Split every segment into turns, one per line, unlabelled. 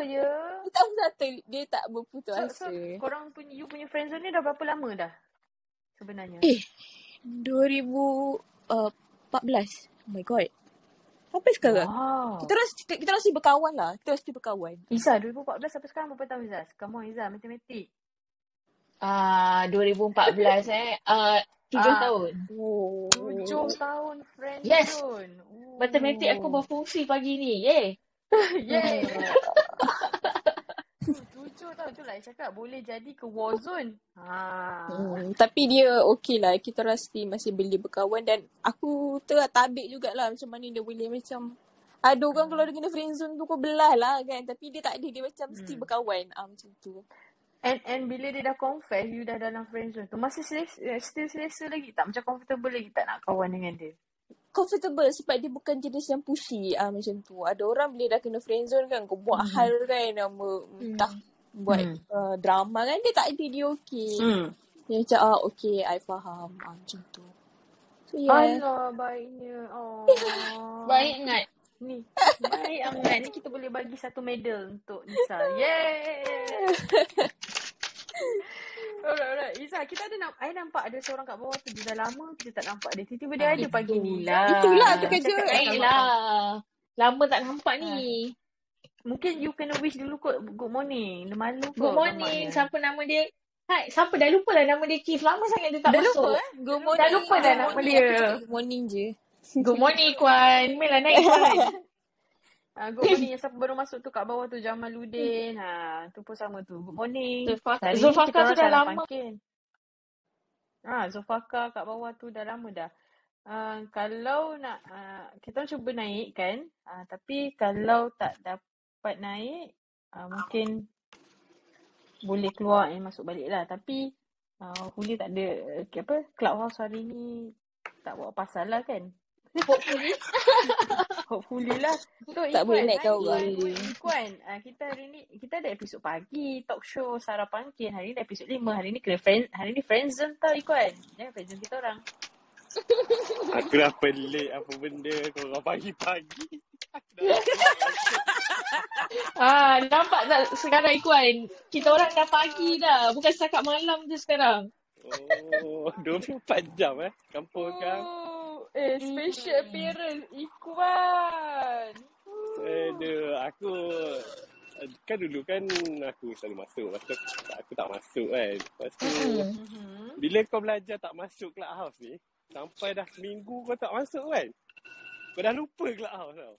je.
Dia tak berkata dia tak berputus
So,
asa.
so korang punya, you punya friendzone ni dah berapa lama dah? Sebenarnya.
Eh, 2014. Oh my god. Sampai sekarang.
Wow.
Kita orang kita, kita masih berkawan lah. Kita masih berkawan.
Iza 2014 sampai sekarang berapa tahun Iza? Come on Iza, matematik.
Ah, 2014 eh. Ah, tujuh
Ah.
tahun.
Oh.
Tujuh tahun friend
Yes.
zone. Oh.
Matematik aku berfungsi pagi ni. Yeay.
Yay. Tahun tu lah cakap boleh jadi ke war zone. Ha.
Hmm, tapi dia okey lah. Kita still masih boleh berkawan dan aku tengah tabik jugalah macam mana dia boleh macam ada orang kalau dia kena friendzone tu kau belah lah kan. Tapi dia tak ada. Dia macam still
Hmm.
berkawan. Ah, macam tu.
And and bila dia dah confess you dah dalam friend zone tu masih selesa, eh, still selesa lagi tak? Macam comfortable lagi tak nak kawan dengan dia?
Comfortable sebab dia bukan jenis yang pushy. Ah, macam tu. Ada orang bila dah kena friendzone kan. Kau buat
Hmm.
hal kan. Nama entah buat
Hmm.
uh, drama kan. Dia tak ada. Dia okey.
Hmm.
Dia macam ah okey I faham. Ah, macam tu. So yeah.
Allah baiknya. Oh.
Baik ingat.
Ni. Baik amat. Ni kita boleh bagi satu medal untuk Isa. Yeay. alright, alright. Isa, kita ada nam- I nampak ada seorang kat bawah tu. Dia dah lama kita tak nampak dia. Tiba-tiba dia ada pagi ni.
Itulah.
Itulah tu kerja.
Baiklah. Lama tak nampak ni.
Mungkin you kena wish dulu kot good morning. Dia malu kot
Good morning. Siapa nama dia? Hai, siapa dah lupa lah nama dia Keith. Lama sangat dia tak
Dah
masuk.
lupa eh?
Good morning.
Dah lupa dah
Good
nama
morning.
dia.
Good morning je.
Good morning, Kwan. Mel naik, Kwan.
Ah, good morning yang siapa baru masuk tu kat bawah tu Jamaluddin. Ha, tu pun sama tu. Good morning. Kita
tu dah lama.
pangkin. Ah, Zulfaqar kat bawah tu dah lama dah. Uh, kalau nak uh, kita cuba naik kan uh, tapi kalau tak dapat naik uh, mungkin boleh keluar and masuk balik lah tapi uh, hopefully tak ada uh, apa clubhouse hari ni tak buat pasal lah kan
Hopefully.
Hopefully lah. So,
Tak boleh orang.
ni, Ikuan, uh, kita hari ni, kita ada episod pagi, talk show, Sarah Pangkin. Hari ni episod 5. Hari ni kena friend, hari ni friendzone tau, Ikuan. Jangan friendzone kita orang.
Aku dah pelik apa benda korang pagi-pagi.
Ah, nampak tak sekarang Ikuan? Kita orang dah pagi dah. Bukan setakat malam je sekarang.
Oh, 24 jam eh. Kampung kau.
Oh, eh, special appearance, Ikuan.
Aduh, aku kan dulu kan aku selalu masuk. Lepas tu aku, aku tak masuk kan. Lepas tu
Hmm.
Mhm.
bila kau belajar tak masuk clubhouse ni, sampai dah seminggu kau tak masuk kan. Kau dah lupa clubhouse tau.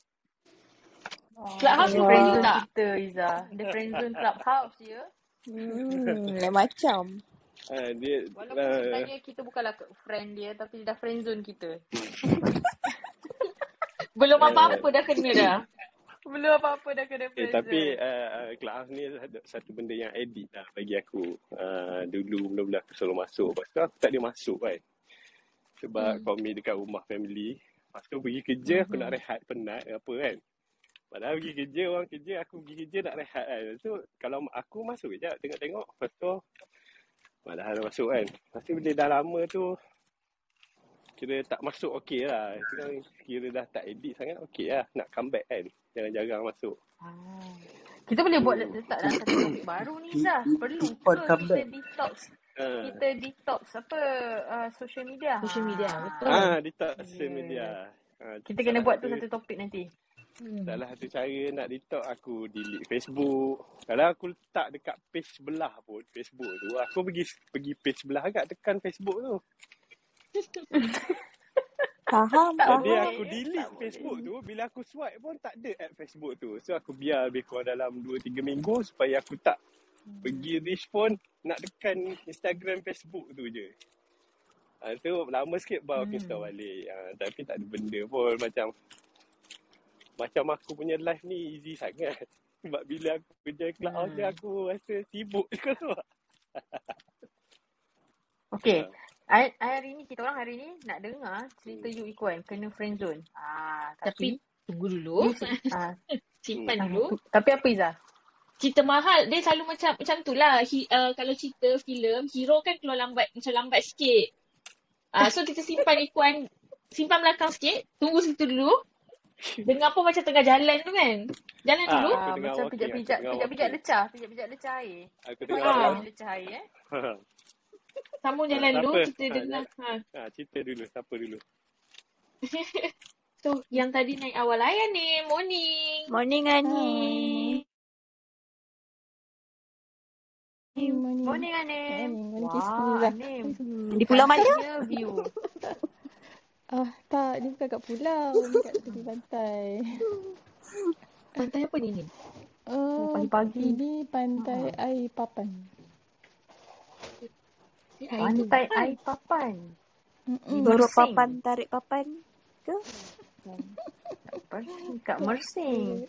Clubhouse ni friend tak?
kita, Iza. Dia friendzone clubhouse, ya.
Hmm, lain macam.
Ha, dia
Walaupun
uh,
sebenarnya kita bukanlah friend dia, tapi dia dah friendzone kita.
Belum apa-apa dah kena dah.
Belum apa-apa dah kena
Eh,
friendzone.
tapi uh, Clubhouse ni satu, satu benda yang edit lah bagi aku. Uh, dulu mula-mula aku selalu masuk. Lepas tu aku tak ada masuk kan. Sebab hmm. kami dekat rumah family. Lepas tu pergi kerja aku nak rehat penat apa kan. Padahal pergi kerja orang kerja aku pergi kerja nak rehat kan. Lepas tu kalau aku masuk je tengok-tengok. Lepas tu padahal dah masuk kan. Lepas tu bila dah lama tu kira tak masuk okey lah. Kira, kira dah tak edit sangat okey lah. Nak comeback kan. Jangan jarang masuk.
Ah. Kita boleh buat letak dalam satu topik baru ni Zah. Perlu ke kita detox
Uh,
kita detox apa uh, social media.
Social media, betul.
Ah, detox social
Yeah.
media. Ah,
Kita kena buat tu
satu
topik nanti.
Hmm.
Salah satu cara nak detox aku delete Facebook. Kalau aku letak dekat page sebelah pun Facebook tu, aku pergi pergi page sebelah agak tekan Facebook tu.
Faham,
Jadi
faham.
aku delete
tak
Facebook
boleh.
tu, bila aku swipe pun tak ada app Facebook tu. So aku biar lebih kurang dalam 2-3 minggu supaya aku tak pergi reach pun nak tekan Instagram Facebook tu je. Ha, tu lama sikit baru aku
Hmm.
install balik. Ha, tapi tak ada benda pun macam macam aku punya life ni easy sangat. Sebab bila aku kerja cloud ni
Hmm.
aku rasa sibuk je keluar.
Okay. I, I hari ni, kita orang hari ni nak dengar cerita you Ikuan kena friendzone. Ah, tapi,
Tapi tunggu dulu.
ah,
Simpan
ah,
dulu.
tapi apa Iza?
Cerita mahal dia selalu macam macam tu lah. He, uh, kalau cerita filem, hero kan keluar lambat macam lambat sikit. Ah uh, so kita simpan ikuan simpan belakang sikit, tunggu situ dulu. Dengar pun macam tengah jalan tu kan. Jalan
Ah,
dulu.
Ah, macam pijak-pijak pijak-pijak lecah, pijak-pijak lecah air.
Aku dengar
Ah.
pijak lecah air eh?
Sambung jalan dulu. Kita
Ah,
dengar. Ha.
Ha, cerita dulu. Siapa dulu?
So, yang tadi naik awal ayah ni. Morning.
Morning, Ani.
Morning. Morning.
Morning.
Morning
Wah. Anim.
Di Pulau mana?
Ah, tak. Dia bukan kat pulau. Dia kat tepi pantai.
Pantai apa ni ni?
Oh,
Uh,
pagi-pagi.
ini pantai air papan.
Pantai air papan.
Dorok
Mersing.
papan, tarik papan. Ke?
Apa? Kat Mersing.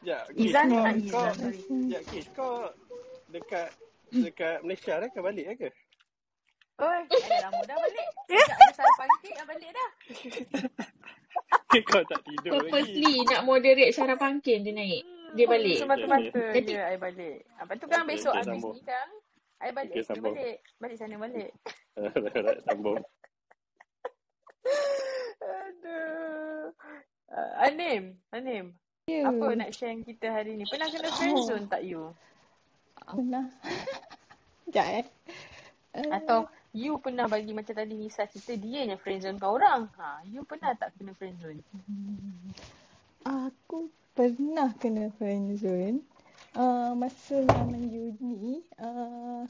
Ya,
Izan
kau,
ah,
kau,
Izan.
Ya, kau dekat dekat Malaysia dah ke balik ke?
Oi, ada lama dah balik. Sekejap ada sarapan dah balik dah.
kau tak tidur lagi.
Purposely nak moderate Sarah Pangkin dia naik. Dia balik.
Semata-mata
Jadi-
je I balik. Lepas tu kan besok habis
sambung.
ni kan. I balik, okay,
sambung.
balik. Balik sana balik.
Alright, sambung.
Aduh. Uh, Anim, Anim.
Ya.
Apa nak share yang kita hari ni? Pernah kena friendzone tak you?
Pernah. Sekejap eh. Uh,
Atau you pernah bagi macam tadi Nisa cerita dia yang friendzone kau orang? Ha, you pernah tak kena friendzone?
Aku pernah kena friendzone. Uh, masa zaman uni, uh,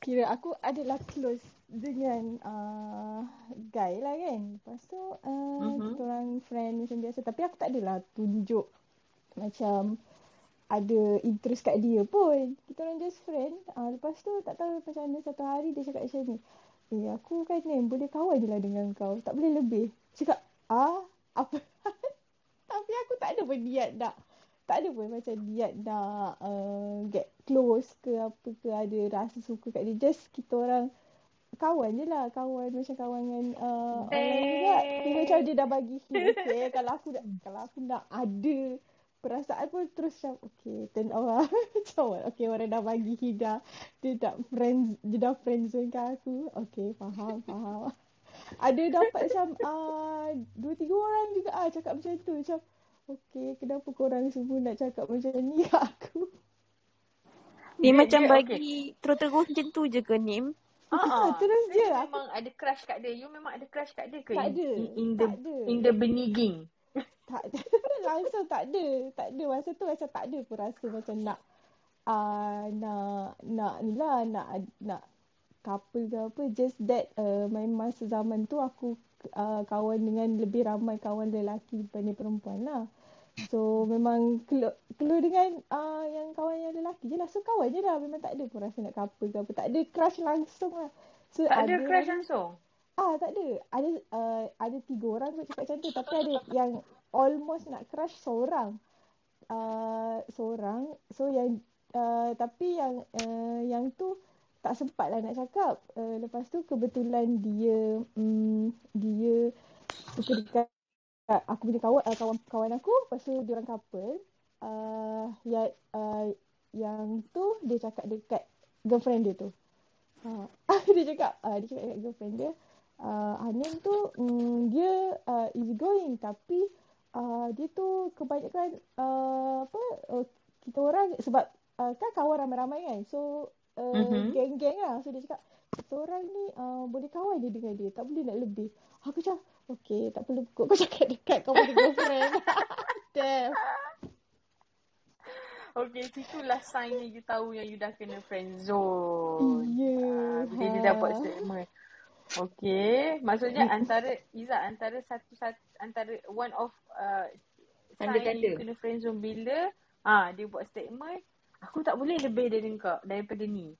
kira aku adalah close dengan uh, guy lah kan. Lepas tu uh,
Mhm.
kita orang friend macam biasa. Tapi aku tak adalah tunjuk macam ada interest kat dia pun. Kita orang just friend. Uh, lepas tu tak tahu macam mana satu hari dia cakap macam ni. Eh aku kan ni boleh kawan je lah dengan kau. Tak boleh lebih. Cakap ah apa tapi aku tak ada pun niat nak tak ada pun macam niat nak uh, get close ke apa ke ada rasa suka kat dia just kita orang kawan je lah kawan macam kawan dengan uh, orang juga dia macam dia dah bagi hint okay kalau aku nak kalau aku nak ada perasaan pun terus macam okay turn off lah. Macam okay orang dah bagi hint dah dia tak friends dia dah friendzone kat aku. Okay faham faham. Ada dapat macam uh, dua tiga orang juga ah cakap macam tu. Macam okay kenapa korang semua nak cakap macam ni kat aku?
Dia,
Dia-
macam
dia-
bagi terus-terus macam tu je ke, Nim?
Ah, terus je.
You
aku
memang ada crush kat dia. You memang ada crush kat dia ke?
tak ada
In, in the
tak ada.
in the beginning.
tak ada langsung tak ada tak ada. Masa tu macam tak ada pun rasa macam nak uh, nak nak ni lah nak nak couple ke apa. Just that uh, main masa zaman tu aku uh, kawan dengan lebih ramai kawan lelaki daripada perempuan lah. So memang keluar, keluar dengan uh, yang kawan yang lelaki je lah. So kawan je lah. Memang tak ada pun rasa nak couple ke apa. Tak ada crush langsung lah. So
Tak ada crush
yang-
langsung.
Ah tak ada. Ada uh, ada tiga orang kot cakap macam tu. Tapi ada yang almost nak crush seorang. Uh, seorang. So yang uh, tapi yang uh, yang tu tak sempat lah nak cakap. Uh, lepas tu kebetulan dia um, dia suka dekat aku punya kawan uh, kawan kawan aku lepas tu dia orang couple. Uh, yang uh, yang tu dia cakap dekat girlfriend dia tu. Uh, dia cakap uh, dia cakap dekat girlfriend dia uh, Hanim tu um, dia uh, easy going tapi dia tu kebanyakan uh, apa uh, kita orang sebab uh, kan kawan ramai-ramai kan? So uh,
Mhm.
geng-geng lah. So dia cakap kita orang ni uh, boleh kawan je dengan dia. Tak boleh nak lebih. Aku macam okay tak perlu kot kau cakap dekat kau punya girlfriend. Damn.
Okay, situlah sign yang you tahu yang you dah kena friendzone.
Ya,
Ah, bila dia dah buat statement. Okay, maksudnya antara Iza antara satu satu antara one of uh, sign
Tanda-tanda.
you kena friendzone bila ah dia buat statement aku tak boleh lebih dari kau daripada ni.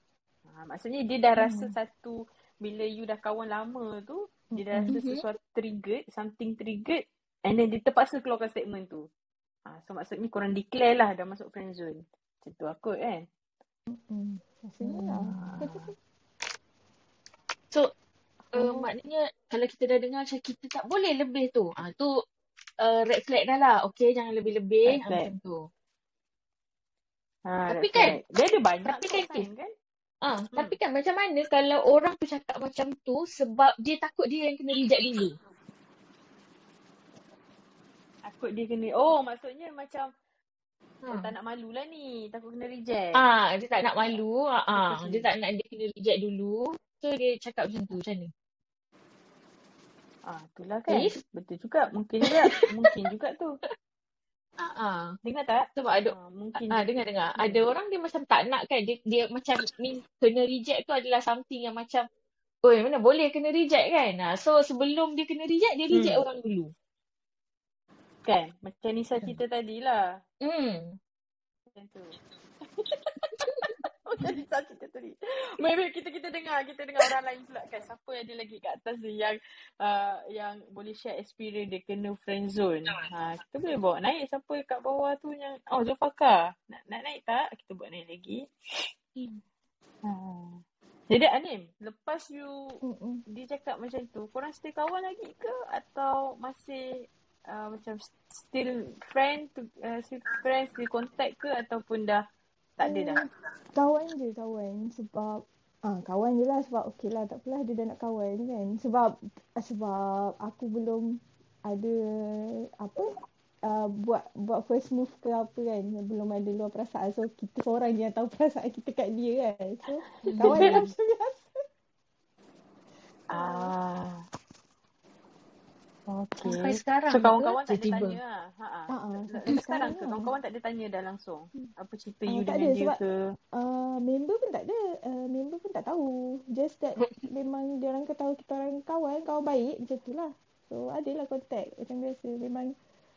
Ah, maksudnya dia dah rasa satu bila you dah kawan lama tu dia dah rasa sesuatu triggered, something triggered and then dia terpaksa keluarkan statement tu. Ah, so maksudnya korang declare lah dah masuk friendzone. Macam tu aku kan.
hmm, rasanya lah
So, uh, maknanya kalau kita dah dengar macam kita tak boleh lebih tu. Ah tu uh, red flag dah lah. Okay, jangan lebih-lebih. Ah, macam tu.
Ha,
Tapi kan-
right. Dia ada banyak
tapi kan,
kan?
Ah, tapi kan macam mana kalau orang tu cakap macam tu sebab dia takut dia yang kena reject dulu.
Aku takut dia kena oh maksudnya macam oh,
Ha.
tak nak malu lah ni takut kena reject
Ah, dia tak nak malu. Ah.
Betul
dia tak nak dia kena reject dulu. So dia cakap macam tu. Macam mana?
Ah itulah kan
If?
betul juga mungkin juga mungkin juga tu
Ah, ah.
dengar tak
Sebab ada
ah, mungkin
Ah, dengar dengar. Ada orang dia macam tak nak kan. Dia dia macam ni kena reject tu adalah something yang macam Oi, mana boleh kena reject kan? Ah, so sebelum dia kena reject, dia reject
Hmm.
orang dulu.
kan macam Nisa cerita tadi lah
Hmm.
macam tu macam Nisa cerita tadi Maybe kita kita dengar kita dengar orang lain pula kan. Siapa yang ada lagi kat atas ni yang uh, yang boleh share experience dia kena friend zone? Ha, kita boleh bawa naik. Siapa kat bawah tu yang oh Zulfaka nak, nak naik tak? Kita buat naik lagi.
Hmm.
ha. jadi Anim lepas you
Mm-mm.
dia cakap macam tu korang still kawan lagi ke? Atau masih uh, macam still friend to, uh, still friend still contact ke? Ataupun dah tak ada dah.
Hmm, kawan je kawan. Sebab ah kawan je lah. Sebab okey lah tak apalah dia dah nak kawan kan. Sebab sebab aku belum ada apa uh, buat buat first move ke apa kan. Belum ada luar perasaan. So kita seorang yang tahu perasaan kita kat dia kan. So kawan je lah macam biasa.
Ah Okay.
Sampai sekarang
So
ke
kawan-kawan tak ada tanya lah. Ha ah.
Ah, ah,
Sampai
sampai
sekarang
sekarang
ke
lah.
kawan-kawan tak ada tanya dah langsung. Apa cerita
Ah,
you
tak
dengan
ada
dia
sebab
ke?
uh, member pun tak ada uh, member pun tak tahu just that memang dia orang ketahui kita orang kawan kawan baik macam tu lah so adalah contact macam biasa memang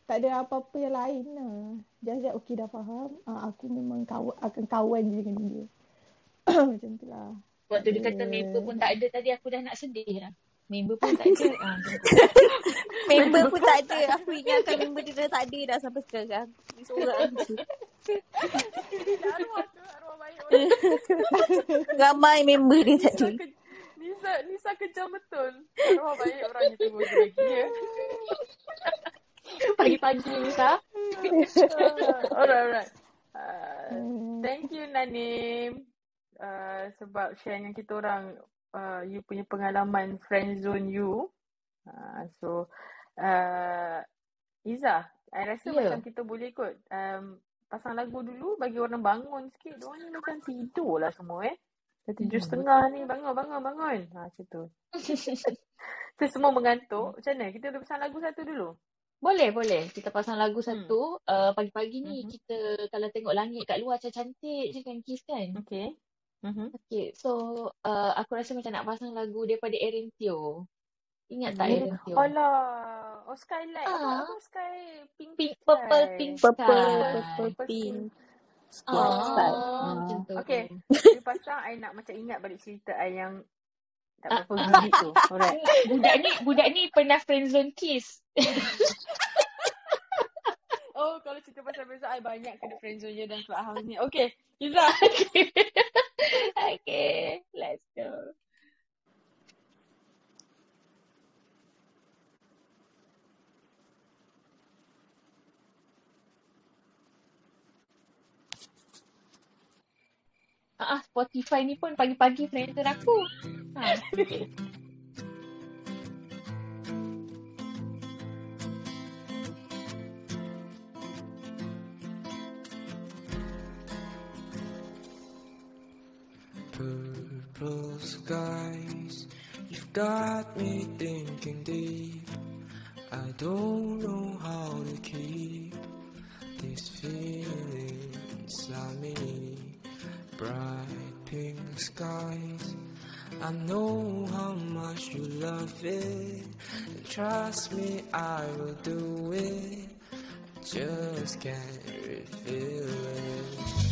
tak ada apa-apa yang lain lah just that okay dah faham uh, aku memang kawan akan kawan je dengan dia macam tu lah
Waktu dia kata member pun tak ada tadi aku dah nak sedih dah. Member pun tak ada.
Member pun tak ada. Aku ingatkan member dia dah tak ada dah sampai sekarang. Dia seorang je.
arwah tu, arwah baik orang.
Ramai member dia tak
Nisa,
ada.
Nisa, Nisa kejam betul. Arwah baik orang itu lagi ya.
Pagi-pagi ni sah.
Uh, alright, alright. Uh,
Hmm.
thank you Nanim uh, sebab share dengan kita orang uh, you punya pengalaman friend zone you. Uh, so uh, Iza, I rasa
Ya.
macam kita boleh kot um, pasang lagu dulu bagi orang bangun sikit. Diorang ni macam tidur lah semua eh. Dah tujuh
Hmm.
setengah ni bangun bangun bangun. Ha macam tu. Kita semua mengantuk. Macam mana? Kita boleh pasang lagu satu dulu.
Boleh, boleh. Kita pasang lagu
Hmm.
satu. Uh, pagi-pagi ni
Mhm.
kita kalau tengok langit kat luar macam cantik je kan Kiss kan.
Okay. Mhm.
Okay, so uh, aku rasa macam nak pasang lagu daripada Erin Teo. Ingat tak
Erin
Teo?
Alah. Oh skylight. Apa,
Ah.
apa sky pink,
Pink,
sky.
purple, pink
Purple,
sky.
purple, pink.
Oh,
Square style.
macam tu.
Okay. Dia pasang I nak macam ingat balik cerita I yang tak berapa
Ah,
gigit tu. Alright.
Budak ni, budak ni pernah friendzone Kiss.
Oh, kalau cerita pasal besok I banyak kena friendzone je dan Clubhouse ni. Okay. Iza.
okay, let's go. Ah, ah, Spotify ni pun pagi-pagi friender aku. Ha.
Purple skies, you've got me thinking deep. I don't know how to keep this feeling inside me. Bright pink skies, I know how much you love it. And trust me, I will do it. Just can't reveal it.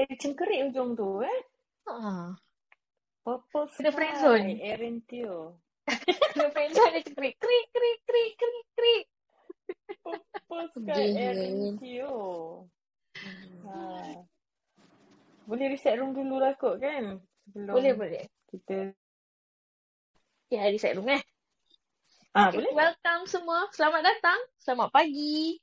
Dia cengkerik ujung tu eh.
Ha.
Purple
Kena
Sky.
friendzone.
Erin Teo.
Kena friendzone dia cekrik. Krik, krik, krik, krik, krik.
Purple Sky. Erin Teo. Ha. Boleh reset room dulu lah kot kan? Sebelum
Boleh, boleh.
kita...
Ya, di set room eh.
Ah,
Okay,
boleh?
welcome semua. Selamat datang. Selamat pagi.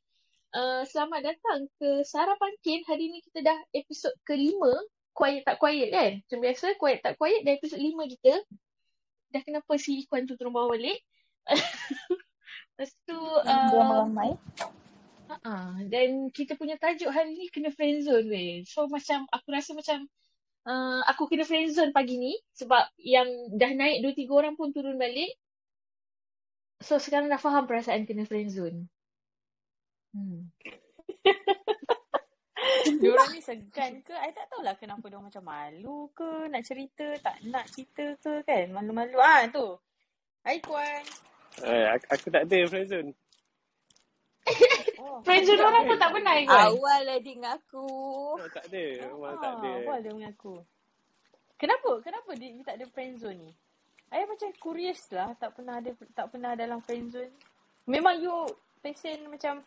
Uh, selamat datang ke Sarapan Kin. Hari ni kita dah episod kelima. Quiet tak quiet kan? Macam biasa, quiet tak quiet. Dah episod lima kita. Dah kenapa si Ikhwan tu turun bawah balik? Lepas tu...
Dia
Uh,
meramai.
uh, dan kita punya tajuk hari ni kena friendzone weh. So macam aku rasa macam uh, aku kena friendzone pagi ni. Sebab yang dah naik dua tiga orang pun turun balik. So sekarang dah faham perasaan kena friendzone. Hmm.
Diorang ni segan ke? I tak tahulah kenapa diorang macam malu ke, nak cerita, tak nak cerita ke kan. Malu-malu. Ah tu. Hai Kuan.
Eh, aku, aku tak ada friendzone.
Oh,
Friendzone orang pun tak pernah kan?
Awal lah dia mengaku.
Oh, tak ada. Memang tak ada.
Ah, awal dia mengaku. Kenapa? Kenapa dia, dia tak ada friendzone ni? I macam curious lah. Tak pernah ada tak pernah dalam friendzone. Memang you passion macam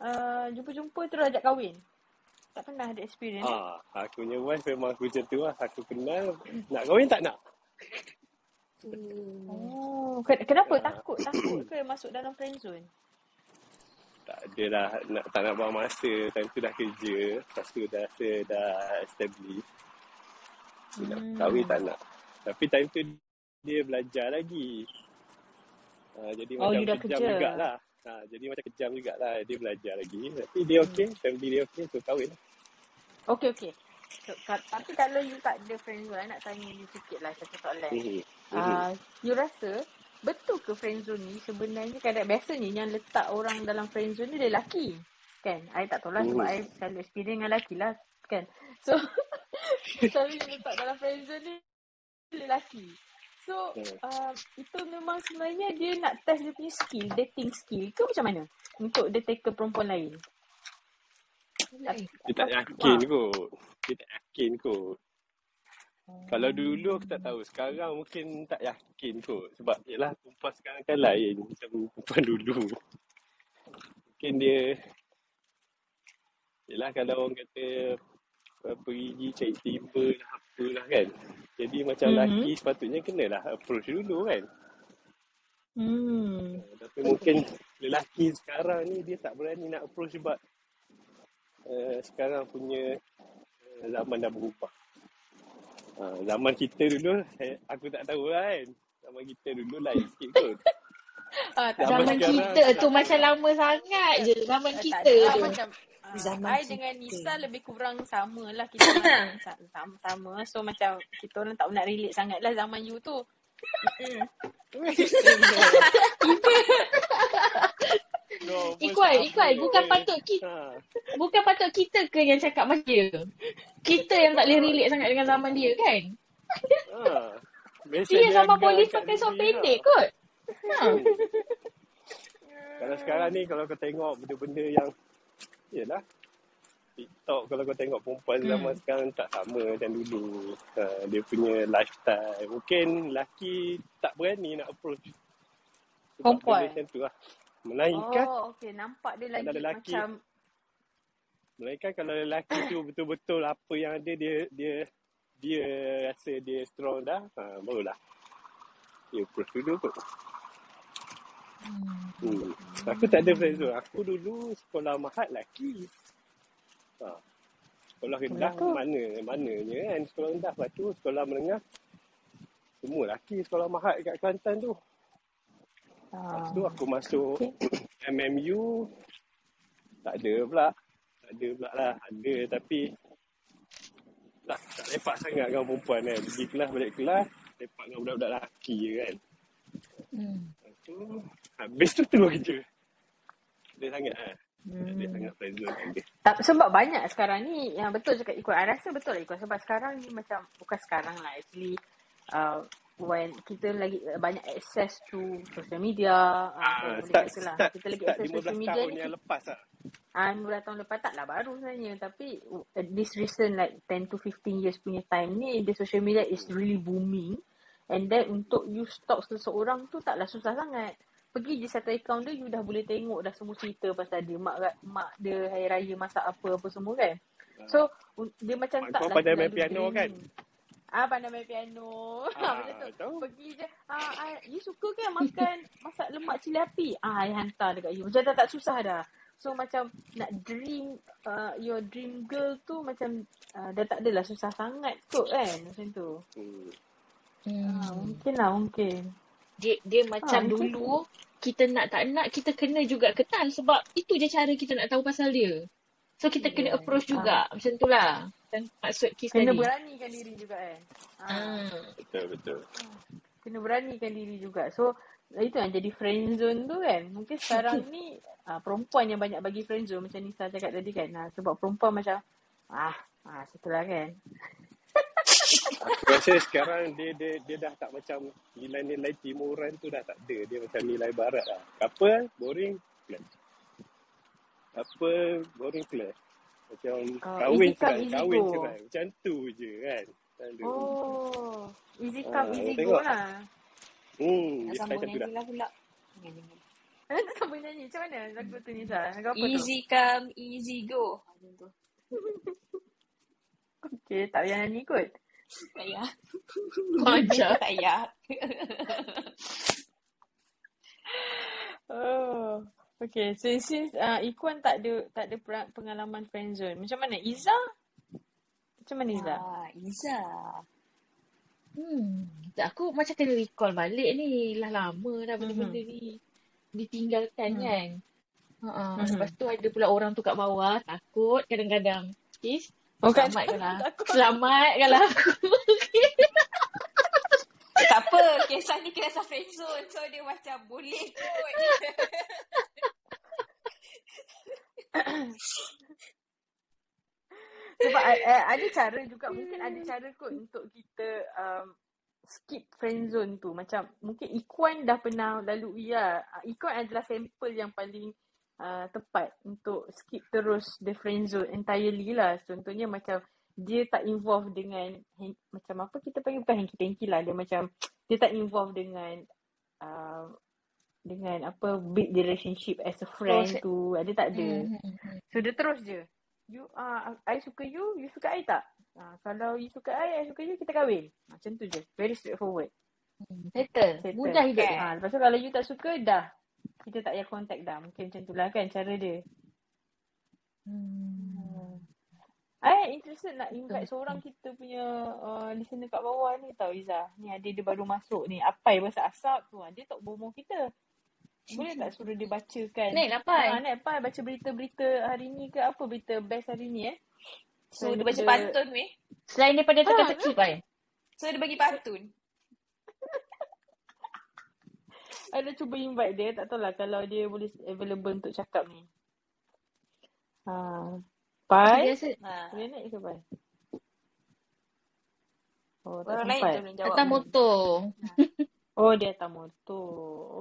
uh, jumpa-jumpa terus ajak kahwin. Tak pernah ada experience.
Ah, aku punya wife memang aku macam tu lah. Aku kenal. Nak kahwin tak nak?
Hmm.
Oh, ken- kenapa takut? Takut ke masuk dalam friendzone?
Tak ada lah. Nak, tak nak buang masa. Time tu dah kerja. Lepas tu dah rasa dah establish. Dia nak
Hmm.
kahwin tak nak. Tapi time tu dia belajar lagi. Ah, jadi
Oh,
macam
you dah kerja.
jugalah. Ha, jadi macam kejam jugalah. Dia belajar lagi. Tapi dia okey. Family dia okey. So kahwin lah.
Okay, okay. So, ka- tapi kalau you tak ada friendzone, I nak tanya you sikit lah satu soalan.
Mhm. Mhm.
Uh, you rasa betul ke friendzone ni sebenarnya kadang biasanya yang letak orang dalam friendzone ni dia lelaki? Kan? I tak tahu lah sebab
Hmm.
I selalu experience dengan lelaki lah. Kan? So, selalu yang letak dalam friendzone ni lelaki. So,
Hmm.
uh, itu memang sebenarnya dia nak test dia punya skill, dating skill ke macam mana? Untuk dia take ke perempuan lain.
Dia tak yakin kot. Dia tak yakin kot. Kalau dulu aku tak tahu. Sekarang mungkin tak yakin kot. Sebab yelah perempuan sekarang kan lain macam perempuan dulu. Mungkin dia Yelah kalau orang kata uh, pergi cari timba lah apalah kan. Jadi macam
Mhm.
lelaki sepatutnya kenalah approach dulu kan.
Hmm.
Tapi mungkin lelaki sekarang ni dia tak berani nak approach sebab uh, sekarang punya uh, zaman dah berubah. Uh, zaman kita dulu, eh, aku tak tahu lah kan. Zaman kita dulu lain sikit kot.
Ah,
Zaman
Zaman kita tu macam lama sangat je. Zaman kita
ada lah
tu.
macam uh,
Zaman
I
kita.
dengan Nisa lebih kurang sama lah kita orang sa- sama, sama so macam kita orang tak nak relate sangat lah zaman you tu
No, sama
Ikhwan, bukan patut kita
Ha.
bukan patut kita ke yang cakap macam dia. Kita yang tak boleh relate sangat dengan zaman dia kan?
Ha.
Dia
agak
polis pakai sok
sini
pendek
lah.
kot. Ha.
Kalau sekarang ni kalau kau tengok benda-benda yang Yelah TikTok kalau kau tengok perempuan
Hmm.
zaman sekarang tak sama macam dulu. Ha, Dia punya lifestyle. Mungkin lelaki tak berani nak approach. Sebab
Perempuan?
macam tu lah. Melainkan
oh okay nampak dia lagi
lelaki
macam
Melainkan kalau lelaki tu betul-betul apa yang ada dia dia dia rasa dia strong dah ha, barulah dia approach dulu kot Hmm. Aku tak ada friend zone. Aku dulu sekolah mahat lelaki. Ha. Sekolah rendah
Betul.
mana mananya kan. Sekolah rendah lepas tu sekolah menengah. Semua lelaki sekolah mahat kat Kelantan tu. Lepas
ah,
tu aku masuk
okay.
MMU. Tak ada pula. Tak ada pula lah. Ada tapi tak, tak lepak sangat dengan perempuan kan. Pergi kelas balik kelas. Lepak dengan budak-budak lelaki je kan.
Hmm.
Habis tu terus kerja. Dia sangat ah. Hmm. Dia
hmm.
sangat friend zone dia.
Tak, sebab banyak sekarang ni yang betul cakap ikut. I rasa betul lah ikut. Sebab sekarang ni macam, bukan sekarang lah actually. Uh, when kita lagi uh, banyak access to social media. Uh,
Ah,
boleh
start,
kata lah.
start,
Kita lagi
start
access
15
social media
tahun
ni.
yang lepas lah.
Ah, 15 tahun lepas tak lah baru sebenarnya. Tapi uh, this recent like 10 to 15 years punya time ni, the social media is really booming. And then untuk you stalk seseorang tu taklah susah sangat. Pergi je satu account dia, you dah boleh tengok dah semua cerita pasal dia. Mak, mak dia hari raya masak apa, apa semua kan. So, dia macam
Mak
tak
kau pandai main piano kan?
Ah, pandai main piano. Ah, macam tu.
tahu.
Pergi je. Ah, ah, you suka kan makan masak lemak cili api? Ah, I hantar dekat you. Macam dah tak susah dah. So macam nak dream uh, your dream girl tu macam uh, dah tak adalah susah sangat kot kan macam tu.
Hmm.
Ah,
Hmm.
mungkin lah mungkin.
Dia dia macam
tu.
dulu kita nak tak nak kita kena juga kenal sebab itu je cara kita nak tahu pasal dia. So kita kena
Yeah.
approach
Ah,
juga macam tu lah. Maksud Kis
kena
tadi.
beranikan diri juga kan. Ah.
Betul, betul.
kena beranikan diri juga. So itu yang jadi friend zone tu kan. Mungkin sekarang ni uh, perempuan yang banyak bagi friend zone macam Nisa cakap tadi kan. Uh, sebab perempuan macam ah, ah situlah kan.
Aku rasa sekarang dia, dia dia dah tak macam nilai-nilai timuran tu dah tak ada. Dia macam nilai barat lah. Couple, boring, clash. Couple, boring, clash. Macam
Oh,
kahwin
easy come,
cerai,
easy
kahwin
go.
cerai. Macam tu je kan. Selalu.
Oh, easy
Ah,
come, easy go
tengok.
lah.
Hmm, dia
sambung
macam tu dah.
nyanyi lah pula.
Sampai nyanyi. Macam mana lagu tu Nisa? Lagu apa tu?
Easy come, easy go. Macam tu.
Okay, tak payah nyanyi kot.
Tak payah. Tak payah.
Oh. Okay, so since uh, Ikuan tak ada tak ada pengalaman friend zone. Macam mana? Iza? Macam mana Iza?
Ah, Iza.
Hmm. Aku macam kena recall balik ni. Lah lama dah benda-benda
Mhm.
ni. ditinggalkan
Hmm.
kan. Ha,
Mhm.
lepas tu ada pula orang tu kat bawah takut kadang-kadang. Is
Oh, kat
selamatkanlah.
takut.
Selamatkanlah aku.
Tak apa, kisah ni kisah friend zone. So dia macam boleh kot.
Sebab uh, ada cara juga mungkin ada cara kot untuk kita um, skip friend zone tu. Macam mungkin Ikuan dah pernah lalui lah. Ikuan adalah sampel yang paling uh, tepat untuk skip terus the friend zone entirely lah. Contohnya macam dia tak involve dengan hand, macam apa kita panggil bukan hanky-panky lah. Dia macam dia tak involve dengan uh, dengan apa big relationship as a friend
Close.
tu. Dia tak ada.
Hmm, hmm, hmm.
So dia terus je. You uh, I suka you, you suka I tak? Uh, kalau you suka I, I suka you, kita kahwin. Macam tu je. Very straightforward.
Settle.
Settle.
Mudah hidup.
Ha, lepas tu kalau you tak suka, dah. Kita tak payah contact dah. Mungkin macam tu lah kan cara dia.
Hmm.
I interested nak invite
betul.
seorang kita punya uh, listener kat bawah ni tau Izzah. Ni ada dia baru masuk ni. Apai bahasa asap tu. ha. Dia tak bomoh kita. Boleh tak suruh dia bacakan?
Naik lah, Pai.
Ha, naik Pai baca berita-berita hari ni ke apa berita best hari ni eh.
So dia baca pantun weh.
Selain daripada
Ah,
teka-teki, Pai.
So dia bagi pantun.
Ada cuba invite dia, tak tahulah kalau dia boleh available untuk cakap ni. Ha. Pai,
Biasa
Ha.
boleh naik ke Pai? Oh, tak
Orang lain
sempat.
tu boleh jawab.
datang
ni.
motor.
Oh, dia atas motor.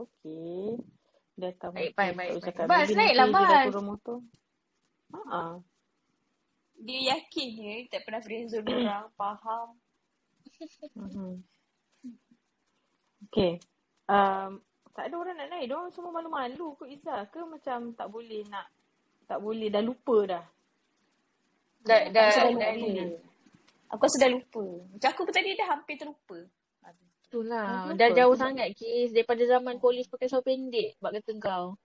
Okey. Dia atas
Baik,
motor.
baik, baik,
boleh
baik.
cakap.
Bas,
Maybe
naiklah,
nanti dia dah
Bas.
turun motor. Ha.
Dia yakin dia tak pernah friendzone orang. Faham.
Mhm. Okay. Um, tak ada orang nak naik. Diorang semua malu-malu kot Izzah ke macam tak boleh nak tak boleh dah lupa dah.
Dah,
Aku
dah,
sudah
dah
lupa.
ni.
Aku rasa dah lupa. Macam aku pun tadi dah hampir terlupa.
Itulah.
Kenapa?
Dah jauh sangat, Kis. Daripada zaman polis pakai seluar pendek. Sebab kata kau.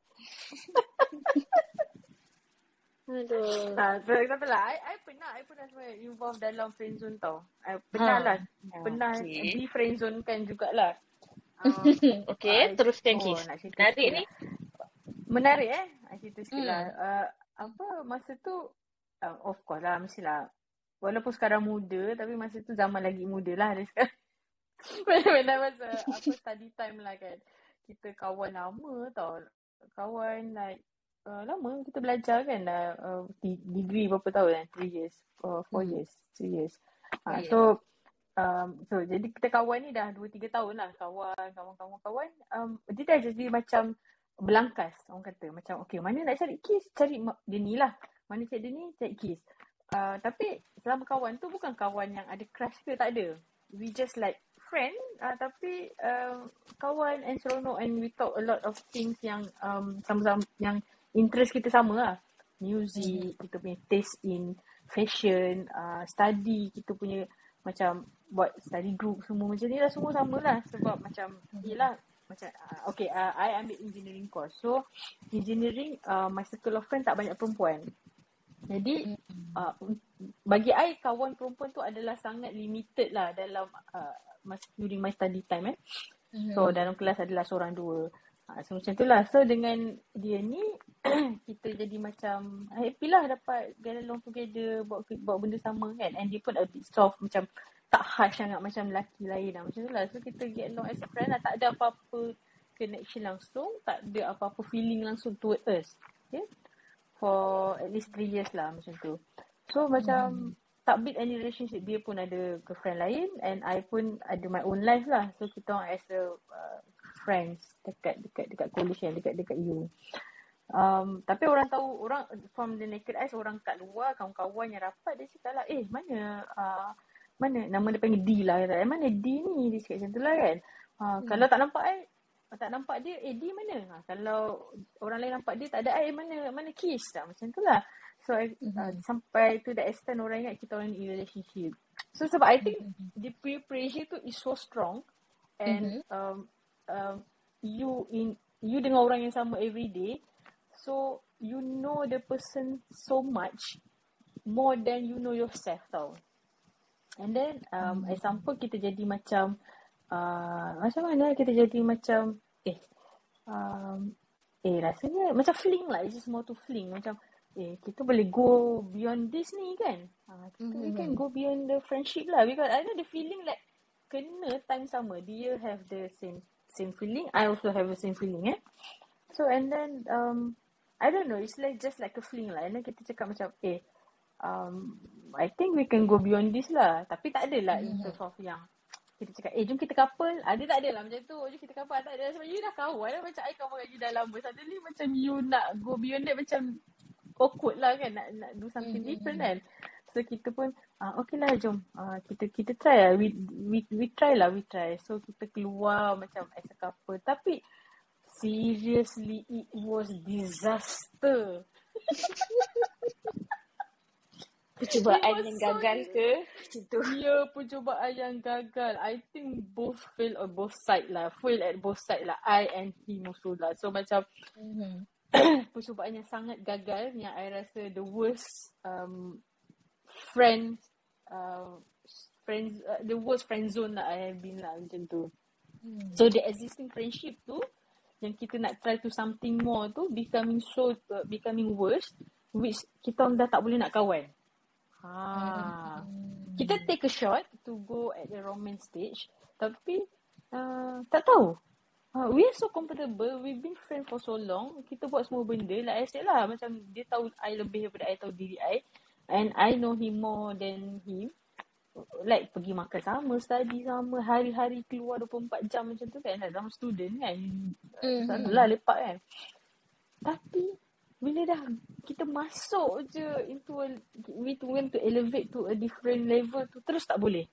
Aduh.
Ha, tak tak apalah. I, I pernah, I pernah sebenarnya involve dalam friend zone tau. I pernah
Ha.
lah. Pernah
Okay.
di friend zone kan jugalah. Uh,
okay,
I-
teruskan,
oh,
Kis.
nak
Menarik ni.
lah. Menarik eh. I cerita sikit
Hmm.
lah. Uh, apa, masa tu, uh, of course lah, mestilah. Walaupun sekarang muda, tapi masa tu zaman lagi muda lah dari sekarang. Benda masa apa study time lah kan. Kita kawan lama tau. Kawan like uh, lama kita belajar kan dah uh, degree berapa tahun kan? 3 years, uh, 4
Hmm.
years, 3 years.
Oh,
Ha,
ya.
so um, so jadi kita kawan ni dah 2 3 tahun lah kawan kawan kawan kawan. Um, dia dah jadi macam belangkas orang kata. Macam okay mana nak cari kiss cari dia ni lah. Mana cari dia ni? Cari kiss uh, tapi selama kawan tu bukan kawan yang ada crush ke tak ada. We just like friend uh, tapi uh, kawan and seronok and we talk a lot of things yang um, sama-sama yang interest kita sama lah. Music kita punya taste in fashion uh, study kita punya macam buat study group semua macam ni lah semua sama lah sebab macam yelah macam uh, okay uh, I ambil engineering course so engineering uh, my circle of friend tak banyak perempuan jadi uh, bagi I kawan perempuan tu adalah sangat limited lah dalam uh, during my study time eh
Mhm.
So dalam kelas adalah seorang dua. Ha, so macam tu lah. So dengan dia ni kita jadi macam happy lah dapat get along together buat buat benda sama kan. And dia pun a bit soft macam tak harsh sangat macam lelaki lain lah. Macam tu lah. So kita get along as a friend lah. Tak ada apa-apa connection langsung. Tak ada apa-apa feeling langsung toward us. Okay. For at least three years lah macam tu. So macam tak build any relationship. Dia pun ada girlfriend lain and I pun ada my own life lah. So kita orang as a uh, friends dekat dekat dekat college kan, dekat dekat U. Um, tapi orang tahu orang from the naked eyes orang kat luar kawan-kawan yang rapat dia cakap lah eh mana uh, mana? Nama dia panggil D lah kata, eh mana D ni? Dia cakap macam tu lah kan. Uh,
Hmm.
kalau tak nampak I tak nampak dia eh D mana? Ha, kalau orang lain nampak dia tak ada I mana mana kiss tak? Macam tu lah. So I, uh, sampai to the extent orang ingat kita orang in relationship. So sebab I think
Mhm.
the peer pressure tu is so strong and um, um, you in you dengan orang yang sama every day. So you know the person so much more than you know yourself tau and then um, at some point kita jadi macam uh, macam mana kita jadi macam eh um, eh rasanya macam fling lah. It's just more to fling. Macam eh kita boleh go beyond this ni kan. Ha, kita we can
Mm-hmm.
go beyond the friendship lah. Because I know the feeling like kena time sama. Dia have the same same feeling. I also have the same feeling eh. So and then um I don't know. It's like just like a fling lah. And then kita cakap macam eh um, I think we can go beyond this lah. Tapi tak adalah in terms of yang kita cakap, eh jom kita couple. Ah, dia tak adalah macam tu. Jom kita couple. Tak ada. Sebab you dah kawan. lah. Macam I kawan dengan you dah lama. Suddenly macam you nak go beyond that macam awkward lah kan. Nak, nak do something different kan. So kita pun, ah, okay lah jom. Ah, kita kita try lah. We, we, we try lah. We try. So kita keluar macam as a couple. Tapi seriously it was disaster.
Percubaan yang gagal ke? Macam tu.
Ya, percubaan yang gagal. I think both fail on both side lah. Fail at both side lah. I and him also lah. So macam
Mhm.
percubaan yang sangat gagal yang I rasa the worst um, friend uh, friends uh, the worst friend zone lah I have been lah macam tu.
Hmm.
So the existing friendship tu yang kita nak try to something more tu becoming so uh, becoming worse which kita orang dah tak boleh nak kawan. Ha. Kita take a shot to go at the romance stage tapi uh, tak tahu. Uh, we are so comfortable. We've been friends for so long. Kita buat semua benda. Like I said lah. Macam dia tahu I lebih daripada I tahu diri I. And I know him more than him. Like pergi makan sama, study sama, hari-hari keluar 24 jam macam tu kan. Like, Sama student kan.
Mhm.
Selalulah lepak kan. Tapi bila dah kita masuk je into a, we to want to elevate to a different level tu terus tak boleh.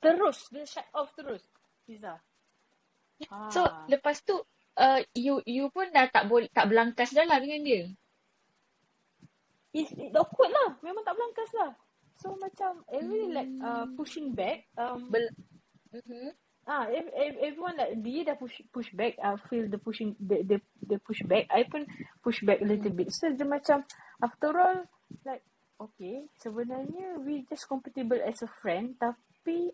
Terus dia shut off terus. Fiza.
So
Ha.
lepas tu uh, you you pun dah tak boleh tak berlangkas dah lah dengan dia.
It's it awkward lah. Memang tak berlangkas lah. So macam every like uh, pushing back. Um,
Bel- Mhm.
Ah, ev, ev, everyone like dia dah push push back. I feel the pushing the the, the push back. I pun push back a little bit. So dia macam after all like okay sebenarnya we just compatible as a friend tapi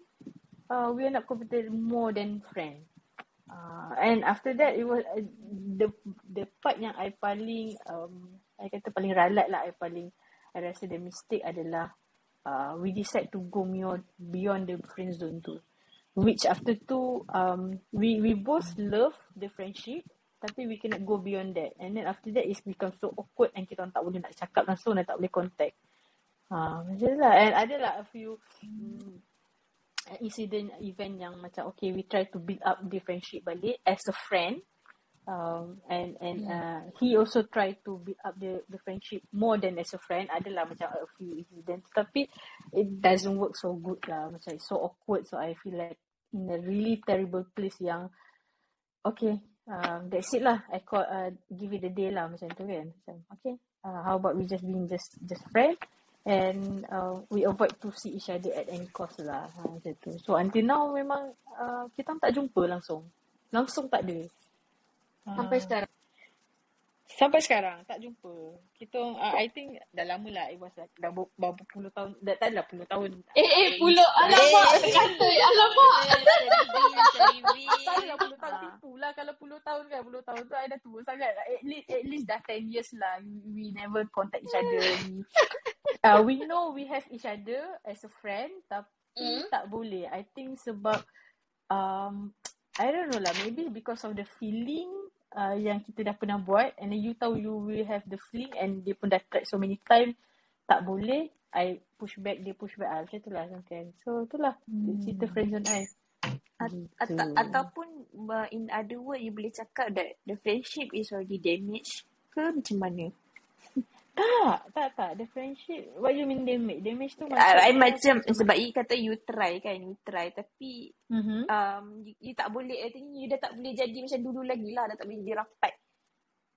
uh, we are not compatible more than friend. Uh, and after that it was uh, the the part yang I paling um I kata paling ralat lah I paling I rasa the mistake adalah uh, we decide to go beyond beyond the friend zone tu which after tu um we we both love the friendship tapi we cannot go beyond that. And then after that it's become so awkward and kita orang tak boleh nak cakap langsung dan tak boleh contact. Ha macam tu lah. And ada lah a few mm, incident event yang macam okay we try to build up the friendship balik as a friend. Um, and and uh, he also try to build up the the friendship more than as a friend. Adalah macam a few incidents tapi it doesn't work so good lah. Macam it's so awkward. So I feel like in a really terrible place yang okay um, that's it lah. I call uh, give it a day lah macam tu kan. Macam okay uh, how about we just being just just friend and uh, we avoid to see each other at any cost lah ha, macam tu. So until now memang uh, kita tak jumpa langsung. Langsung tak ada.
Sampai
Ah.
sekarang.
Sampai sekarang tak jumpa. Kita uh, I think dah lama lah. It was like dah ber- berapa puluh tahun. Dah tak adalah puluh tahun.
Eh eh pula alamak kata alamak.
Tak adalah puluh tahun. Tipu lah kalau puluh tahun kan. Puluh tahun tu I dah tua sangat. At least, at least dah 10 years lah. We, we never contact each other. We, uh, we know we have each other as a friend. Tapi
Hmm.
tak boleh. I think sebab um, I don't know lah. Maybe because of the feeling uh, yang kita dah pernah buat. And then you tahu you will have the feeling and dia pun dah try so many time tak boleh I push back dia push back. Ah, macam tu lah sometimes. So itulah hmm. cerita friends on I.
At,
gitu.
at, ataupun uh, in other word you boleh cakap that the friendship is already damaged ke macam mana?
Tak tak tak the friendship what you mean damage damage tu
I, I
maksudnya
macam sebab you kata you try kan you try tapi
mm-hmm.
um, you, you tak boleh I think you dah tak boleh jadi macam dulu lagi lah dah tak boleh jadi rapat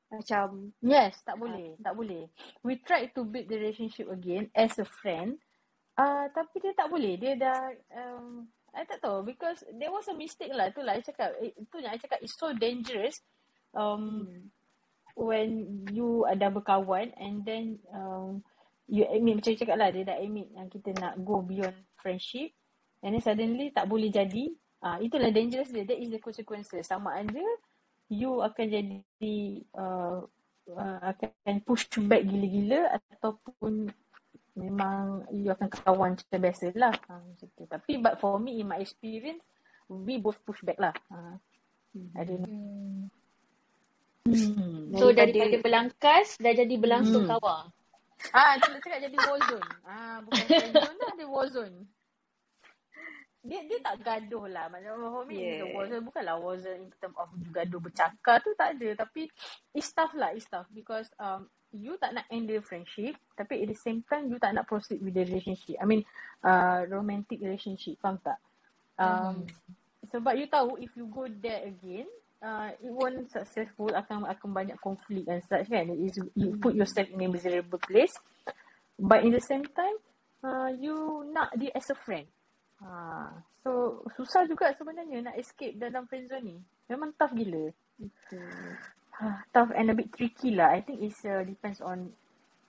macam
Yes, tak boleh, tak boleh. We tried to build the relationship again as a friend. Ah, uh, tapi dia tak boleh. Dia dah um, I tak tahu because there was a mistake lah. Itulah I cakap. eh, Itu yang I cakap it's so dangerous. Um,
hmm.
When you ada berkawan and then um, you admit macam cakap lah dia dah admit yang kita nak go beyond friendship and then suddenly tak boleh jadi ah uh, itulah dangerous dia that is the consequences sama ada you akan jadi uh, uh, akan push back gila-gila ataupun memang you akan kawan macam biasa lah. Ha, macam tu. Tapi but for me in my experience, we both push back lah. Ha. I don't know.
Hmm.
Hmm.
So
Daripada
daripada belangkas dah jadi belangsung
Hmm.
kawa.
Ah, kita cakap jadi war zone. Ah, bukan friend zone dia war zone. Dia dia tak gaduh lah. Macam for me, yeah.
Yeah.
war zone bukanlah war zone in term of gaduh bercakap tu tak ada. Tapi it's tough lah, it's tough. Because um, you tak nak end the friendship, tapi at the same time, you tak nak proceed with the relationship. I mean, uh, romantic relationship. Faham tak? Um, sebab you tahu if you go there again, uh, it won't successful akan akan banyak konflik and such kan. It is you put yourself in a miserable place. But in the same time, uh, you nak dia as a friend. Ha, so susah juga sebenarnya nak escape dalam friend zone ni. Memang tough gila. Ha, tough and a bit tricky lah. I think it's uh, depends on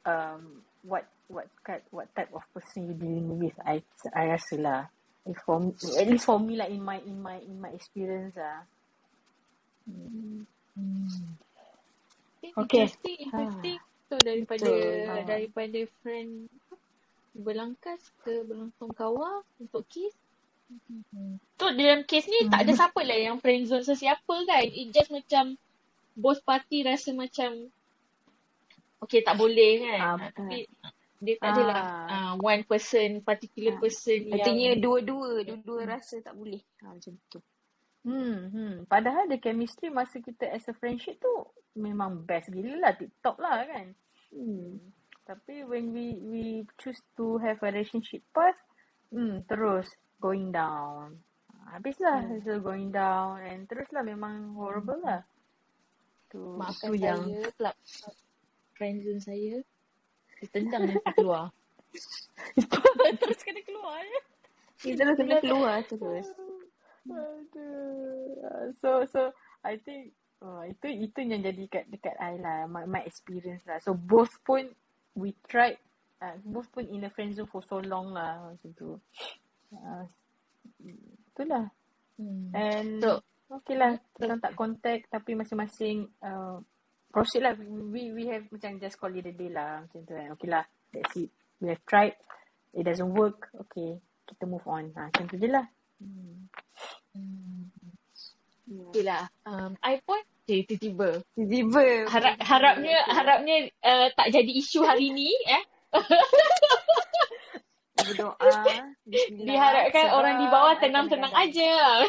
um what what kind what type of person you dealing with. I I rasa lah. If for me, at least for me lah in my in my in my experience lah. Hmm.
Hmm.
Okay.
Interesting, interesting. So daripada
Betul. Ha.
daripada friend berlangkas ke berlangsung kawa untuk kes. So dalam kes ni tak ada siapa lah yang friendzone sesiapa kan. It just macam both party rasa macam okay tak boleh kan.
Ah,
Ah,
betul.
tapi dia tak adalah
Ah.
uh, one person, particular
Ah.
person
Artinya
yang
dua-dua, dua-dua rasa tak boleh. Ha, macam tu.
Hmm, hmm. Padahal the chemistry masa kita as a friendship tu memang best gila lah, TikTok lah kan.
Hmm.
Tapi when we we choose to have a relationship path, hmm, terus going down. Habislah
Hmm.
hmm. going down and teruslah memang horrible lah. Tu
maafkan
tu yang
saya, club friendzone saya ditendang nanti keluar.
terus kena keluar ya.
Kita dah kena keluar terus.
Aduh. So so I think uh, itu itu yang jadi dekat dekat I lah my, my experience lah. So both pun we tried uh, both pun in the friend zone for so long lah macam tu. Uh, itulah.
Hmm.
And
So
okay lah kita orang tak contact tapi masing-masing uh, proceed lah. We we have macam just call it a day lah macam tu kan. Okay lah that's it. We have tried. It doesn't work. Okay kita move on. Ha, macam tu je lah. Hmm.
Hmm. Okay lah. Um, I pun okay, tiba-tiba.
Tiba-tiba.
Harap, harapnya harapnya uh, tak jadi isu hari ni eh.
Berdoa.
Diharapkan
Sebab
orang di bawah tenang-tenang aja.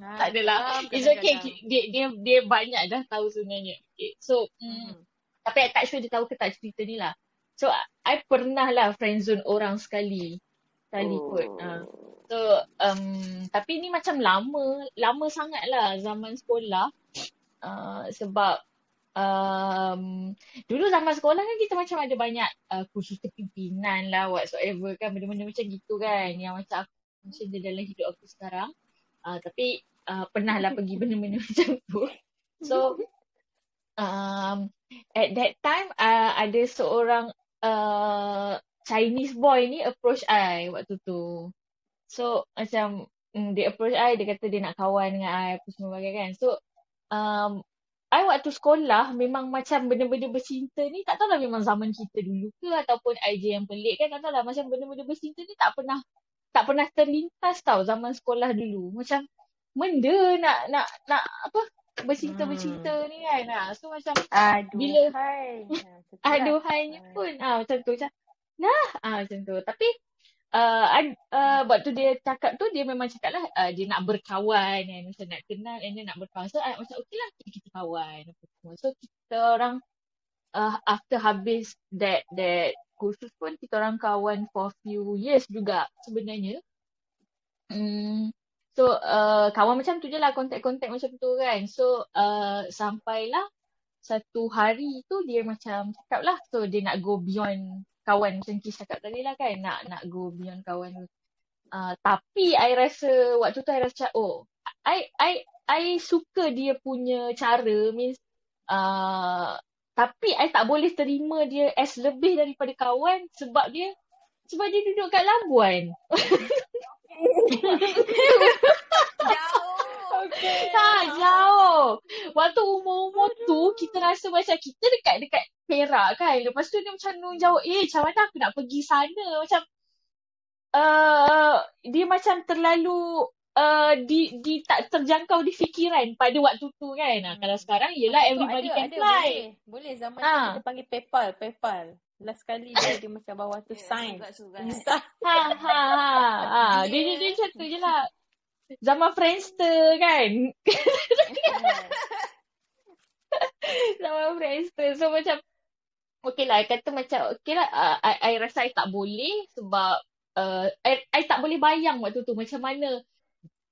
Nah,
tak adalah. It's okay. Dia dia dia banyak dah tahu sebenarnya. Okay. So, mm,
Hmm.
tapi I tak sure dia tahu ke tak cerita ni lah. So, I pernah lah friendzone orang sekali. Sekali kot. Uh. So, um, tapi ni macam lama, lama sangat lah zaman sekolah. Uh, sebab um, dulu zaman sekolah kan kita macam ada banyak uh, kursus kepimpinan lah whatsoever kan. Benda-benda macam gitu kan. Yang macam aku macam dia dalam hidup aku sekarang. Uh, tapi uh, pernah lah pergi benda-benda macam tu. So, um, at that time uh, ada seorang uh, Chinese boy ni approach I waktu tu. So macam mm, dia approach I, dia kata dia nak kawan dengan I apa semua bagai kan. So um, I waktu sekolah memang macam benda-benda bercinta ni tak tahulah memang zaman kita dulu ke ataupun I je yang pelik kan tak tahulah macam benda-benda bercinta ni tak pernah tak pernah terlintas tau zaman sekolah dulu. Macam benda nak nak nak apa bercinta-bercinta ni kan. Ha. So macam
Aduh,
Bila-
hai. Ha,
aduhainya
Ah.
pun ah macam tu macam nah ah macam tu tapi uh, uh, waktu dia cakap tu dia memang cakap lah uh, dia nak berkawan kan macam nak kenal and dia nak berkawan. So I macam okey lah kita, kawan so kita orang uh, after habis that that kursus pun kita orang kawan for few years juga sebenarnya. Hmm, so uh, kawan macam tu je lah kontak-kontak macam tu kan. So uh, sampailah satu hari tu dia macam cakap lah so dia nak go beyond kawan macam Kish cakap tadi lah kan nak nak go beyond kawan uh, tapi I rasa waktu tu I rasa oh I I I suka dia punya cara means uh, tapi I tak boleh terima dia as lebih daripada kawan sebab dia sebab dia duduk kat Labuan.
Jauh.
Okay.
Ha, jauh. rasa macam kita dekat-dekat Perak kan. Lepas tu dia macam nung jawab, eh macam mana aku nak pergi sana? Macam uh, dia macam terlalu uh, di, di tak terjangkau di fikiran pada waktu tu kan. Nah, kalau sekarang yelah
Tu
everybody
ada,
can
ada,
fly.
boleh. Boleh, zaman tu
Ah.
kita panggil PayPal, PayPal. Last kali dia, dia macam bawah tu
Ya,
sign.
Ha ha ha. ha. Dia, dia, dia macam tu je lah. Zaman Friendster kan. Zaman Friendster. So macam Okay lah, I kata macam, okay lah, uh, I, I rasa I tak boleh sebab uh, I, I tak boleh bayang waktu tu macam mana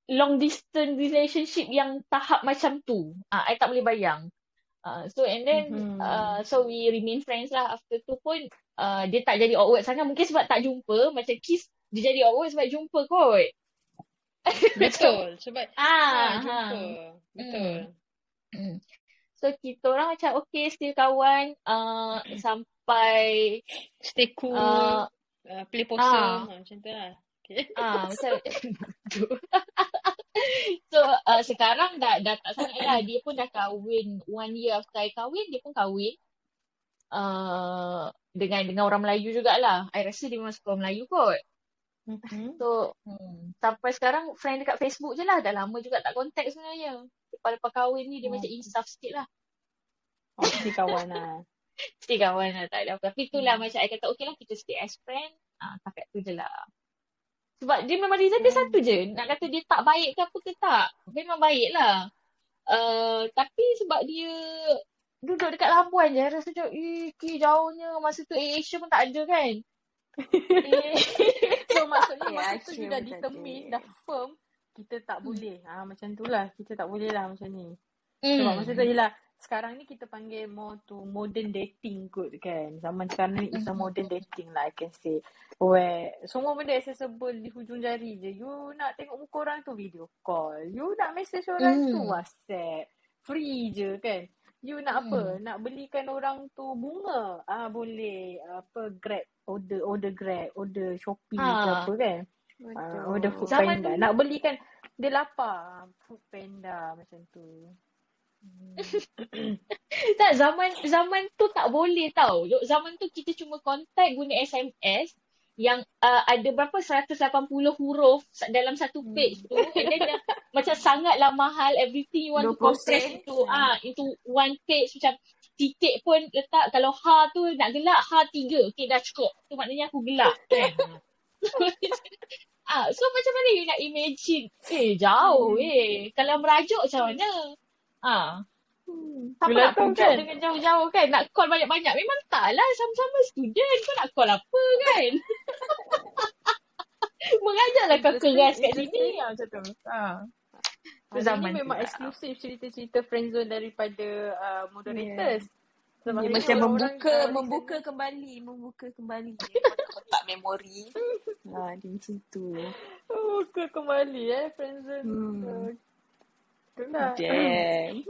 long distance relationship yang tahap macam tu. Uh, I tak boleh bayang. Uh, so and then,
Mhm.
uh, so we remain friends lah. After tu pun, uh, dia tak jadi awkward sangat. Mungkin sebab tak jumpa. Macam Kiss, dia jadi awkward sebab jumpa kot.
Betul. Sebab
Ah,
ha,
ha.
jumpa. Betul.
Hmm. So kita orang macam okay still kawan uh, sampai
Stay cool.
uh,
Uh, play poker.
ah.
Ha, macam tu lah. Okay.
ah macam so uh, sekarang dah dah tak sangat lah dia pun dah kahwin one year after I kahwin dia pun kahwin uh, dengan dengan orang Melayu jugalah. I rasa dia memang suka orang Melayu kot.
Mhm.
So hmm, sampai sekarang friend dekat Facebook je lah. Dah lama juga tak contact sebenarnya. Lepas-lepas kahwin ni dia
Hmm.
macam insaf sikit lah.
Oh, mesti kawan lah.
Stay kawan lah tak ada apa. Tapi itulah
Hmm.
macam I kata okay lah kita stay as friend. Ah, takat tu je lah. Sebab dia memang reason dia satu je. Nak kata dia tak baik ke apa ke tak. Memang baik lah. Uh, tapi sebab dia duduk dekat Labuan je. Rasa macam eh jauhnya. Masa tu Air Asia pun tak ada kan. Eh,
So maksudnya
Ya,
masa tu you dah determine, dah firm, kita tak boleh. Ah macam tu lah. Kita tak boleh lah macam ni.
hmm.
Sebab masa tu yelah, sekarang ni kita panggil more to modern dating kot kan. Zaman sekarang ni is a modern dating lah I can say. Where semua benda accessible di hujung jari je. You nak tengok muka orang tu video call. You nak message orang tu
Hmm.
WhatsApp. Free je kan. You nak apa?
Hmm.
Nak belikan orang tu bunga. Ah boleh. Apa Grab. Order order Grab. Order Shopee ke
Ha.
apa kan. Ah, order Food
Zaman
Panda.
dulu
Nak belikan dia lapar. Food Panda macam tu. Hmm.
tak zaman zaman tu tak boleh tau. Zaman tu kita cuma contact guna SMS yang uh, ada berapa? 180 huruf dalam satu page tu. And then macam sangatlah mahal. Everything you want to
20
compress into ah into one page macam titik pun letak. Kalau ha tu nak gelak ha tiga. Okay dah cukup. Tu maknanya aku gelak. Kan ah so macam mana you nak imagine? Eh jauh eh. Kalau merajuk macam mana? Ah. Siapa
Yelah
nak
tu
pujuk
kan.
dengan jauh-jauh kan? Nak call banyak-banyak. Memang tak lah. Sama-sama student. Kau nak call apa kan? Mengajarlah kau keras kat sini. Macam tu. Ha.
Hari
zaman
ni
tu
memang eksklusif cerita-cerita friendzone daripada uh, moderators. Sebab
Dia
tu
macam
orang
membuka membuka kembali, membuka kembali kotak-kotak memori. Ha, dia macam tu.
Oh, ke kembali eh friendzone.
Hmm.
Uh, itulah.
Damn.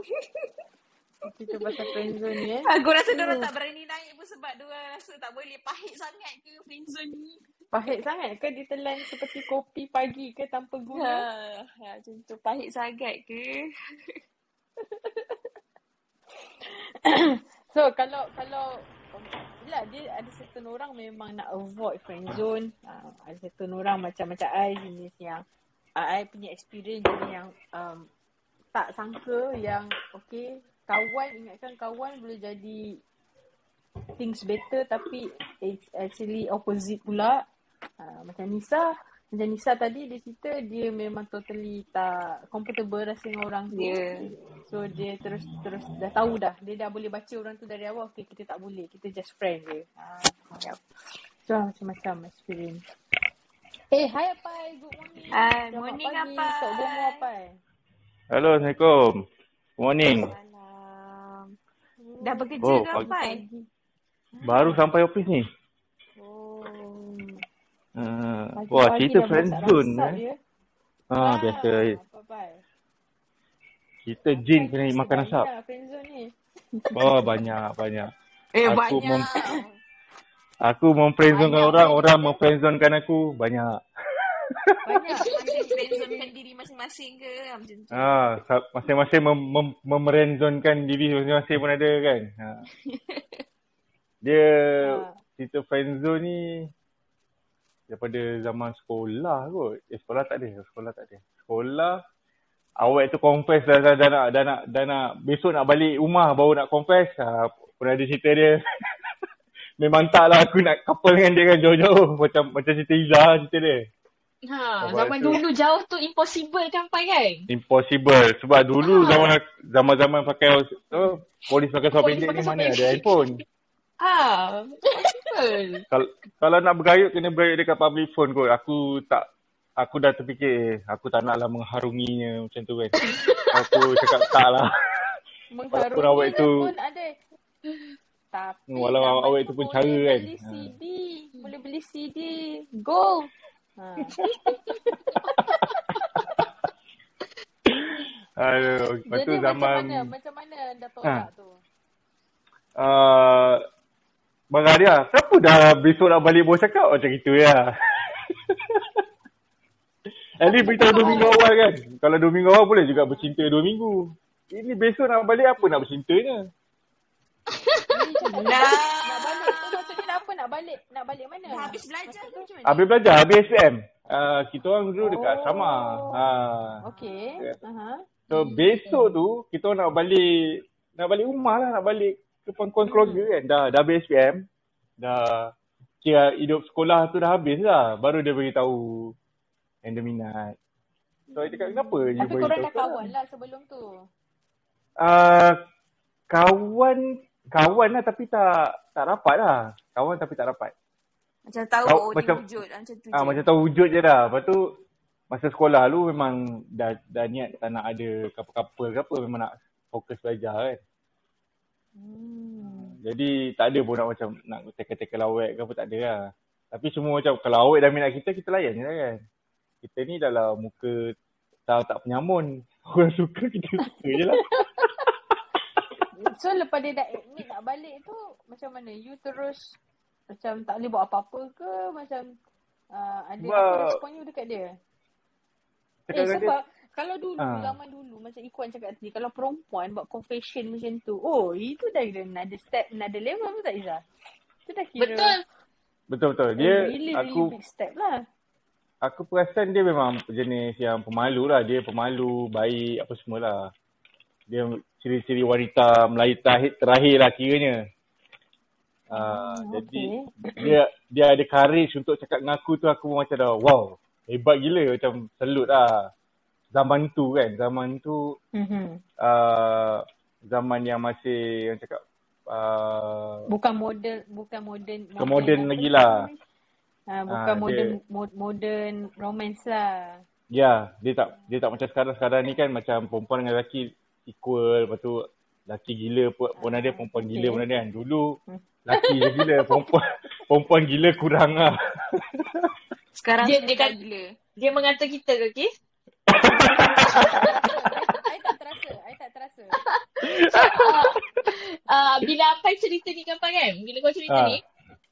Cerita pasal friendzone ni eh.
Aku rasa diorang tak berani naik pun sebab diorang rasa tak boleh pahit sangat ke friendzone ni.
Pahit sangat ke ditelan seperti kopi pagi ke tanpa
Ha,
gula?
ha, macam tu pahit sangat ke?
So kalau kalau Yelah dia ada certain orang memang nak avoid friend zone. Uh, ada certain orang macam-macam I jenis yang uh, I punya experience jenis yang um, tak sangka yang okay kawan ingatkan kawan boleh jadi things better tapi it's actually opposite pula. Uh, macam Nisa macam Nisa tadi dia cerita dia memang totally tak comfortable rasa dengan orang tu.
Ya.
So dia terus terus dah tahu dah. Dia dah boleh baca orang tu dari awal. Okay, kita tak boleh. Kita just friend je. Ha, yep. So macam-macam experience. Eh, hi Apai. Good morning. Selamat
morning,
pagi.
Apai.
Tok Bomo Apai.
Halo, Assalamualaikum. Good morning.
Salam. Dah bekerja
Oh,
ke
pagi-
apa?
Pagi.
Baru sampai office ni.
Oh.
Uh,
Pagi-pagi
wah, cerita friend zone eh.
dia.
Ah, biasa. Kita jin
Apai
kena makan asap.
ni.
Oh, banyak, banyak.
Eh,
Aku
banyak.
mem- Aku memfriendzone
Banyak
orang, orang
friend zone.
memfriendzonekan aku. Banyak.
Banyak.
Ada friendzonekan diri masing-masing ke ah, macam tu.
Ah, masing-masing mem, mem, memerenzonkan diri masing-masing pun ada kan. Ha. Dia
Ha.
cerita friendzone ni daripada zaman sekolah kot. Eh sekolah tak ada, sekolah tak ada. Sekolah awak tu confess dah, dah, dah, nak dah nak dah nak besok nak balik rumah baru nak confess. Ha, pun ada cerita dia. Memang tak lah aku nak couple dengan dia kan jauh-jauh. Macam macam cerita Iza cerita dia.
Ha, zaman
tu-
dulu jauh tu impossible sampai kan?
Impossible. Sebab dulu
Ah.
zaman zaman-zaman pakai oh, polis pakai seluar
Polis
pendek ni mana ada
pendek. Ah.
Kalau kalau nak bergayut kena bergayut dekat public phone kot. Aku tak aku dah terfikir eh, aku tak naklah mengharunginya macam tu kan. aku cakap tak lah. Walaupun awak
Mengharungi
itu-
pun ada. Tapi
Walau awak
tu
itu pun cara kan.
beli
Ha.
CD. Boleh beli CD. Go. Ha.
Aduh, lepas tu zaman
macam mana? Macam mana tolak
Ha.
tu?
uh, Bang Arya, siapa dah besok nak balik bawa cakap macam itu ya. At least beritahu dua minggu awal kan. Kalau dua minggu awal boleh juga bercinta dua minggu. Ini besok nak balik apa nak bercintanya?
Nak
Nah.
balik tu maksudnya nak apa? Nak balik? Nak balik mana?
Dah habis belajar ke macam mana?
Habis belajar, habis SPM. Uh, kita orang dulu dekat
Oh.
asrama. Ha.
Okey.
Ya.
Aha.
So besok tu kita nak balik nak balik rumah lah, nak balik ke pangkuan keluarga kan. Dah dah habis SPM. Dah kira hidup sekolah tu dah habis lah. Baru dia beritahu yang dia minat. So dia cakap kenapa je
Tapi korang dah kawan lah sebelum tu.
Uh, kawan kawan lah tapi tak tak rapat lah. Kawan tapi tak rapat.
Macam tahu
Kau-
oh,
macam-
dia wujud ah, macam tu
Ah
je.
macam tahu wujud je dah. Lepas tu masa sekolah lu memang dah dah niat tak nak ada couple-couple ke apa memang nak fokus belajar kan.
Hmm.
Jadi tak ada pun nak macam nak teka-teka lawak ke apa tak ada lah. Tapi semua macam kalau awak dah minat kita, kita layan je lah kan. Kita ni dalam muka tak, tak penyamun. Orang suka kita suka je lah.
So lepas dia dah admit nak balik tu macam mana? You terus macam tak boleh buat apa-apa ke? Macam uh, ada
Sebab-
apa respon you dekat dia? Eh
dengan dia,
sebab kalau dulu,
Ah.
zaman dulu macam Ikuan cakap tadi, kalau perempuan buat confession macam tu, oh itu dah kira another step, another level betul tak Izzah? Itu dah kira
Betul.
betul-betul.
a
Dia,
really,
aku
really big step lah.
aku perasan dia memang jenis yang pemalu lah. Dia pemalu, baik, apa semualah. Dia ciri-ciri wanita Melayu terakhir, terakhir lah kiranya. Uh,
Hmm,
jadi
okay.
dia dia ada courage untuk cakap dengan aku tu aku macam dah wow hebat gila macam selut lah zaman tu kan zaman tu
Mm-hmm.
uh, zaman yang masih yang cakap uh,
Bukan modern, bukan modern.
Bukan modern lagi lah.
Ha, bukan
Ah, dia-
modern mo- modern romance lah.
ya dia tak dia tak macam sekarang sekarang ni kan macam perempuan dengan lelaki equal lepas tu lelaki gila pun, pun ada perempuan gila
Okay.
pun ada kan dulu
Hmm.
lelaki je gila perempuan perempuan gila kurang lah
Sekarang
Dia-
dia,
dia
dia
kan-
gila.
Dia mengata kita ke, Kis?
I tak terasa, I tak terasa.
uh, uh, bila apa cerita ni kan kan? Bila kau cerita
Ah.
ni.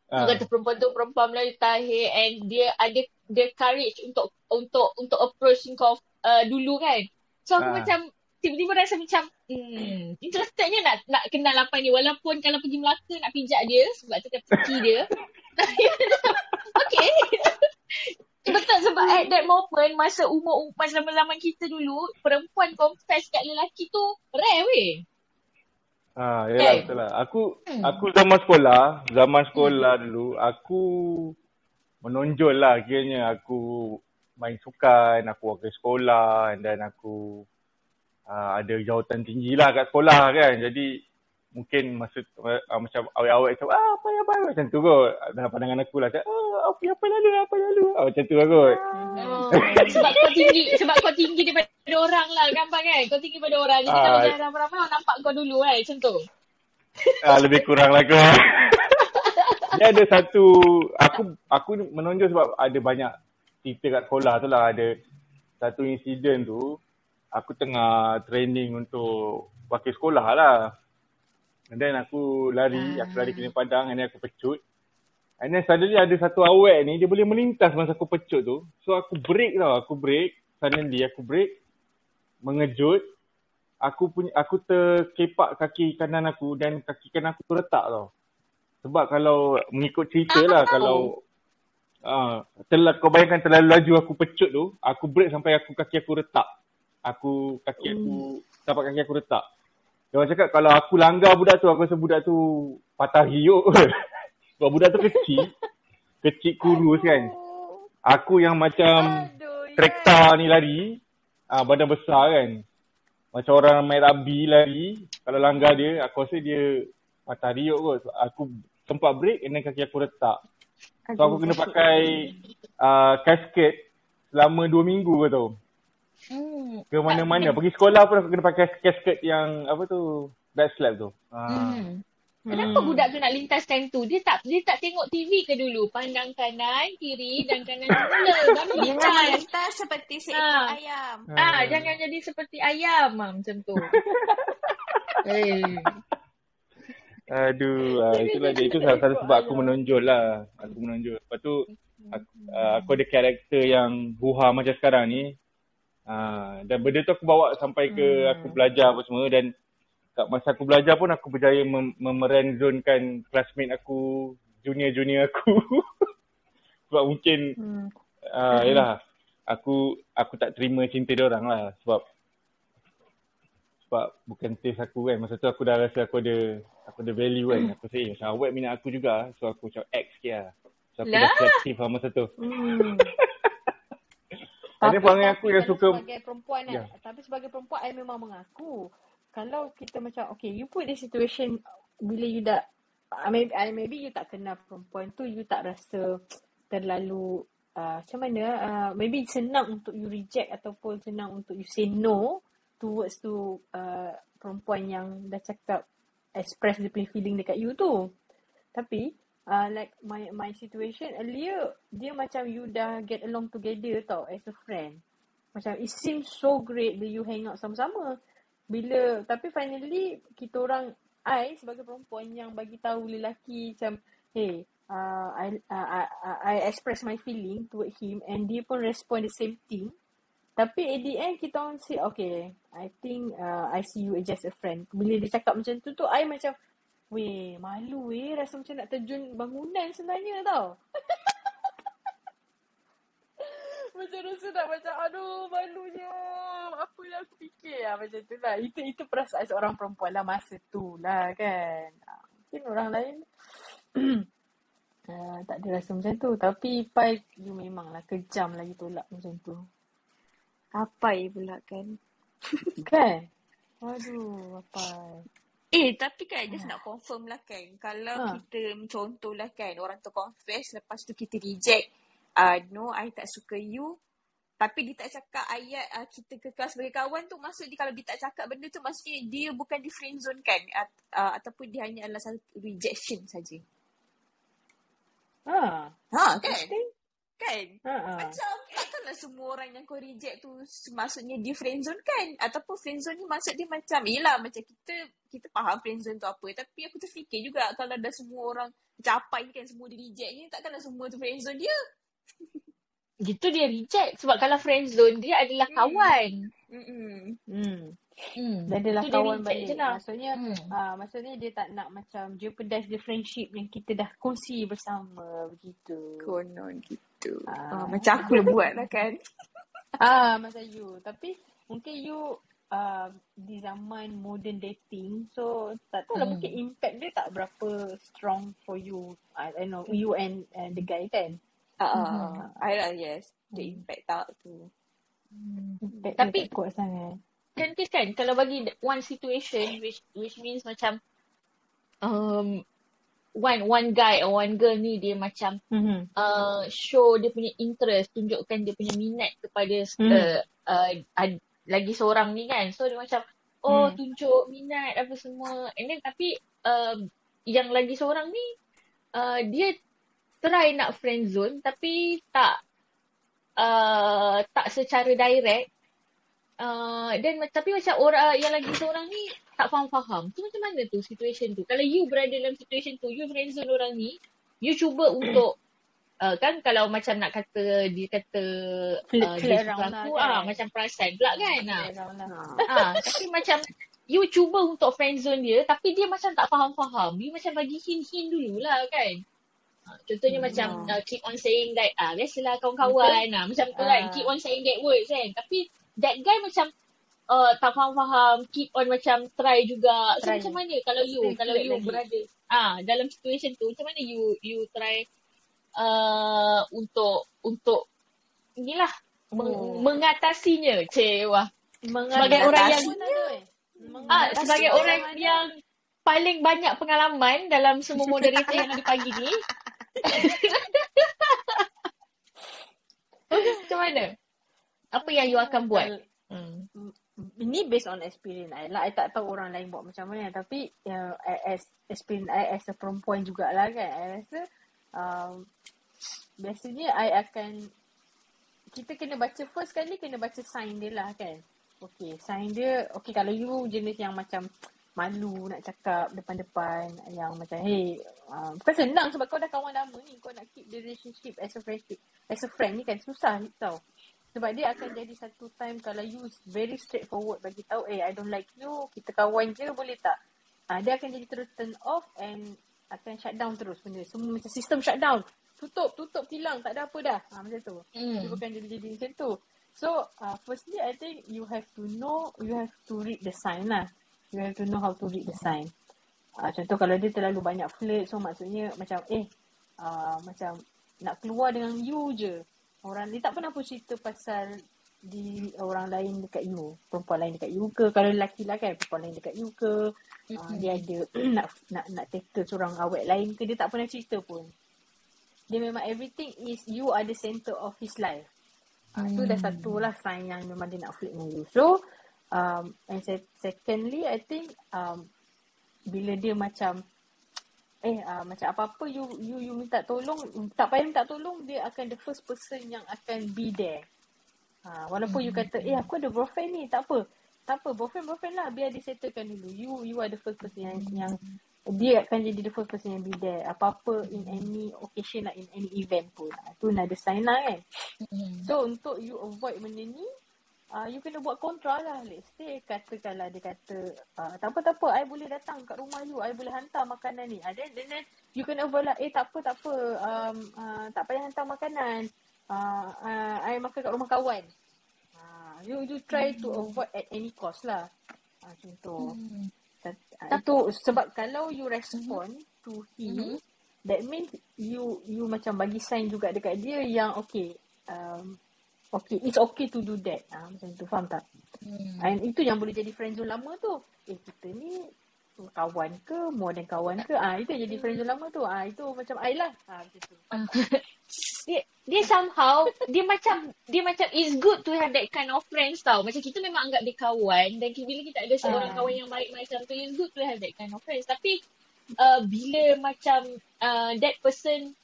Dia kata perempuan tu perempuan Melayu tahir and dia ada dia courage untuk untuk untuk approach kau uh, dulu kan. So aku
Ah.
macam tiba-tiba rasa macam hmm, interestednya nak nak kenal apa ni walaupun kalau pergi Melaka nak pijak dia sebab tu kaki dia. okay. Betul sebab at that moment masa umur masa zaman-zaman kita dulu perempuan confess kat lelaki tu rare weh.
Ah, yalah
Kan?
betul lah. Aku
Hmm.
aku zaman sekolah, zaman sekolah dulu aku menonjol lah kiranya aku main sukan, aku wakil sekolah dan aku uh, ada jawatan tinggi lah kat sekolah kan. Jadi mungkin masa uh, macam awet-awet macam ah apa ya apa macam tu kot. Dalam pandangan aku lah macam ah apa apa lalu apa lalu. Ah, macam tu lah kot.
Oh, sebab kau tinggi sebab kau tinggi daripada orang lah gampang kan kau tinggi daripada orang jadi
Ah.
kalau jalan ramai-ramai orang nampak kau dulu kan macam tu
Ah, lebih kurang lah kot. Dia ada satu, aku aku menonjol sebab ada banyak cerita kat sekolah tu lah. Ada satu insiden tu, aku tengah training untuk wakil sekolah lah. And then aku lari, aku lari kena padang and then aku pecut. And then suddenly ada satu awet ni, dia boleh melintas masa aku pecut tu. So aku break tau, aku break. Suddenly aku break. Mengejut. Aku punya aku terkepak kaki kanan aku dan kaki kanan aku terletak tau. Sebab kalau mengikut cerita lah, kalau uh, telah, kau bayangkan terlalu laju aku pecut tu, aku break sampai aku kaki aku retak. Aku, kaki aku, tapak kaki aku retak. Dia orang cakap kalau aku langgar budak tu, aku rasa budak tu patah hiuk. Sebab budak tu kecil. Kecil kurus kan. Aku yang macam
Aduh,
trekta ni lari. Ah badan besar kan. Macam orang main rugby lari. Kalau langgar dia, aku rasa dia patah riuk kot. So, Aku sempat break and then kaki aku retak. So aku kena pakai uh, kasket selama dua minggu ke tau.
Hmm.
Ke mana-mana. Pergi sekolah pun aku kena pakai kasket yang apa tu. Back slap tu. Ah.
Hmm. Kenapa budak tu nak lintaskan tu? Dia tak dia tak tengok TV ke dulu? Pandang kanan, kiri dan kanan semula. Baru
Dia
lintas.
jangan lintas seperti seekor
Ah.
ayam.
Ah, jangan jadi seperti ayam ah, macam tu. eh.
Aduh, uh, itulah dia. Itu salah satu sebab aku menonjol lah. Aku menonjol. Lepas tu, aku, uh, aku ada karakter yang buha macam sekarang ni. Uh, dan benda tu aku bawa sampai ke aku belajar apa semua. Dan kat masa aku belajar pun aku berjaya mem- memeranzonekan classmate aku, junior-junior aku. sebab mungkin,
Hmm.
uh, yelah, aku aku tak terima cinta dia orang lah. Sebab sebab bukan taste aku kan. Masa tu aku dah rasa aku ada aku ada value kan. Aku rasa eh macam awet minat aku juga. So aku macam X sikit lah. So aku dah
Lah?
selektif lah masa tu.
Hmm.
Ada perangai aku yang suka
sebagai perempuan kan,
Ya.
tapi sebagai perempuan I memang mengaku. Kalau kita macam okay, you put the situation bila you dah I maybe, I maybe you tak kenal perempuan tu, you tak rasa terlalu uh, macam mana, uh, maybe senang untuk you reject ataupun senang untuk you say no towards to uh, perempuan yang dah cakap express dia punya feeling dekat you tu. Tapi uh, like my my situation earlier dia macam you dah get along together tau as a friend. Macam it seems so great bila you hang out sama-sama. Bila tapi finally kita orang I sebagai perempuan yang bagi tahu lelaki macam hey uh, I, uh, I I I express my feeling toward him and dia pun respond the same thing. Tapi at the end kita orang say okay I think uh, I see you as just a friend. Bila dia cakap macam tu tu I macam Weh, malu weh. Rasa macam nak terjun bangunan sebenarnya tau. macam rasa nak macam, aduh malunya. Apa yang aku fikir lah macam tu lah. Itu, itu perasaan seorang perempuan lah masa tu lah kan. Ah, Mungkin orang lain uh, tak ada rasa macam tu. Tapi Pai, you memang lah kejam lagi tolak macam tu.
Apa pula kan?
Kan? Aduh, apa?
Eh, tapi kan just nak confirm lah kan. Kalau
Ha.
kita contoh lah kan, orang tu confess, lepas tu kita reject. Uh, no, I tak suka you. Tapi dia tak cakap ayat uh, kita kekal sebagai kawan tu. Maksud dia kalau dia tak cakap benda tu, maksudnya dia bukan di friend zone kan. At, uh, ataupun dia hanya adalah satu rejection saja.
Ha,
Ha, kan?
interesting.
Kan?
Ha, ha.
Macam takkanlah semua orang yang kau reject tu maksudnya dia friendzone kan? Ataupun friendzone ni maksud dia macam yelah macam kita kita faham friendzone tu apa tapi aku terfikir juga kalau dah semua orang macam apa ni kan semua dia reject ni takkanlah semua tu friendzone dia.
Gitu dia reject. Sebab kalau friend zone dia adalah
Hmm.
kawan.
Hmm.
Hmm.
Dia adalah
Itu dia
kawan
reject
balik.
je lah.
Maksudnya,
Hmm.
ah, maksudnya dia tak nak macam jeopardize the friendship yang kita dah kongsi bersama begitu.
Konon gitu.
Ah.
Ah, macam aku lah buat lah kan.
Ah, masa you. Tapi mungkin you uh, di zaman modern dating, so tak tahu lah
Hmm.
mungkin impact dia tak berapa strong for you. I, I know you and, and the guy kan.
Ah,
Mhm.
uh, I lah yes. The
Hmm.
impact tak tu.
Impact
Tapi-
tak kuat sangat.
Kan kan kalau bagi one situation which which means macam um one one guy or one girl ni dia macam
Mm-hmm.
uh, show dia punya interest, tunjukkan dia punya minat kepada
Hmm.
uh, uh, ad, lagi seorang ni kan. So dia macam oh
Hmm.
tunjuk minat apa semua. And then tapi uh, yang lagi seorang ni uh, dia try nak friend zone tapi tak uh, tak secara direct. Uh, dan ma- tapi macam orang yang lagi seorang ni tak faham-faham. Tu macam mana tu situation tu? Kalau you berada dalam situation tu, you friend zone orang ni, you cuba untuk uh, kan kalau macam nak kata dia kata uh, dia suka
around lah
aku
kan.
ah macam perasan pula kan ah.
Lah.
Ah, tapi macam you cuba untuk friendzone dia tapi dia macam tak faham-faham. You macam bagi hint-hint dululah kan. Ah, contohnya
Hmm.
macam
Ah.
uh, keep on saying that ah biasalah kawan-kawan ah macam tu kan
Ah.
keep on saying that words kan. Tapi that guy macam uh, tak faham-faham, keep on macam try juga. So
Try.
macam mana kalau you
Stay
kalau you
lagi.
berada ah dalam situation tu macam mana you you try uh, untuk untuk inilah meng,
Oh.
mengatasinya.
Mengatasi
Sebagai orang yang. Ah, sebagai orang
ada.
yang paling banyak pengalaman dalam semua moderator yang ada pagi ni. Macam mana? Apa yang you akan buat? Hmm.
Ini based on experience I lah. I tak tahu orang lain buat macam mana. Tapi uh, as experience I as a perempuan jugalah kan. I rasa um, biasanya I akan kita kena baca first kali kena baca sign dia lah kan. Okay, sign dia okay kalau you jenis yang macam malu nak cakap depan-depan yang macam hey uh, bukan senang sebab kau dah kawan lama ni kau nak keep the relationship as a friendship as a friend ni kan susah tau sebab dia akan jadi satu time kalau you very straightforward bagi tahu eh I don't like you kita kawan je boleh tak? Uh, dia akan jadi terus turn off and akan shut down terus benda. Semua macam sistem shut down. Tutup tutup hilang tak ada apa dah. Ha, macam tu. Dia
Hmm.
bukan jadi jadi macam tu. So uh, firstly I think you have to know you have to read the sign lah. You have to know how to read the sign. Uh, contoh kalau dia terlalu banyak flirt so maksudnya macam eh uh, macam nak keluar dengan you je orang dia tak pernah pun cerita pasal di orang lain dekat you. Perempuan lain dekat you ke? Kalau lelaki lah kan perempuan lain dekat you ke? Uh, dia ada nak nak nak tackle seorang awet lain ke? Dia tak pernah cerita pun. Dia memang everything is you are the center of his life. Uh, tu dah satu lah sign yang memang dia nak flirt dengan you. So um, and se- secondly I think um, bila dia macam eh uh, macam apa-apa you you you minta tolong tak payah minta tolong dia akan the first person yang akan be there. Ha, walaupun you kata eh aku ada boyfriend ni. Tak apa. Tak apa boyfriend boyfriend lah. Biar dia settlekan dulu. You you are the first person yang yang dia akan jadi the first person yang be there. Apa-apa in any occasion lah in any event pun. Ha, tu another sign lah kan.
Hmm.
So untuk you avoid benda ni uh, You kena buat kontra lah Let's say katakanlah dia kata uh, Tak apa tak apa I boleh datang kat rumah you. I boleh hantar makanan ni. Uh, then, then, then you kena avoid lah Eh tak apa tak apa. Um, uh, Tak payah hantar makanan. Uh, uh, I makan kat rumah kawan. Uh, You you try to avoid at any cost lah. Uh, tu
Hmm.
uh, Itu sebab kalau you respond to him That means you you macam bagi sign juga dekat dia yang okay um, okay. It's okay to do that. Ah macam tu. Faham tak?
Hmm.
and itu yang boleh jadi friend zone lama tu. Eh kita ni kawan ke? More than kawan ke? Ah itu yang jadi friend zone lama tu. Ah itu macam I lah. Ah macam tu.
Dia dia somehow dia macam dia macam it's good to have that kind of friends tau. Macam kita memang anggap dia kawan dan bila kita ada seorang
Ah.
kawan yang baik macam tu it's good to have that kind of friends. Tapi uh, bila macam uh, that person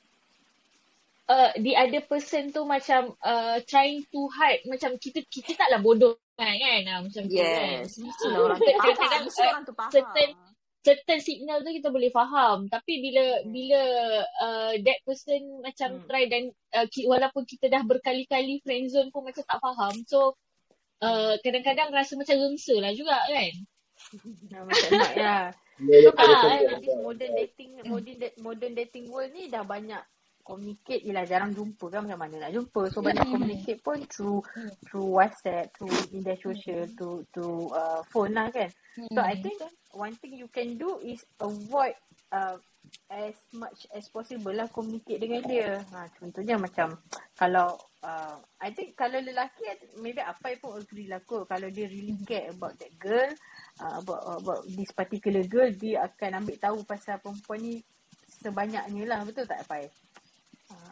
uh, the other person tu macam uh, trying to hide macam kita kita taklah bodoh kan kan ah, macam tu kan.
Yes. Mestilah orang.
Kadang-kadang,
Mesti
uh,
orang tu faham.
certain certain signal tu kita boleh faham tapi bila bila uh, that person macam
Hmm.
try dan uh, ki- walaupun kita dah berkali-kali friend zone pun macam tak faham so uh, kadang-kadang rasa macam rengsa lah juga kan
ah, macam nak ya
Dia
so
Ah,
in this modern dating modern modern dating world ni dah banyak communicate. Yelah jarang jumpa kan macam mana nak jumpa. So banyak communicate pun through through WhatsApp through media social to to uh, phone lah kan. So I think one thing you can do is avoid uh, as much as possible lah communicate dengan dia. Ha, contohnya macam kalau uh, I think kalau lelaki maybe apa pun agree lah kot. Kalau dia really care about that girl uh, about about this particular girl dia akan ambil tahu pasal perempuan ni sebanyaknya lah. Betul tak Pai?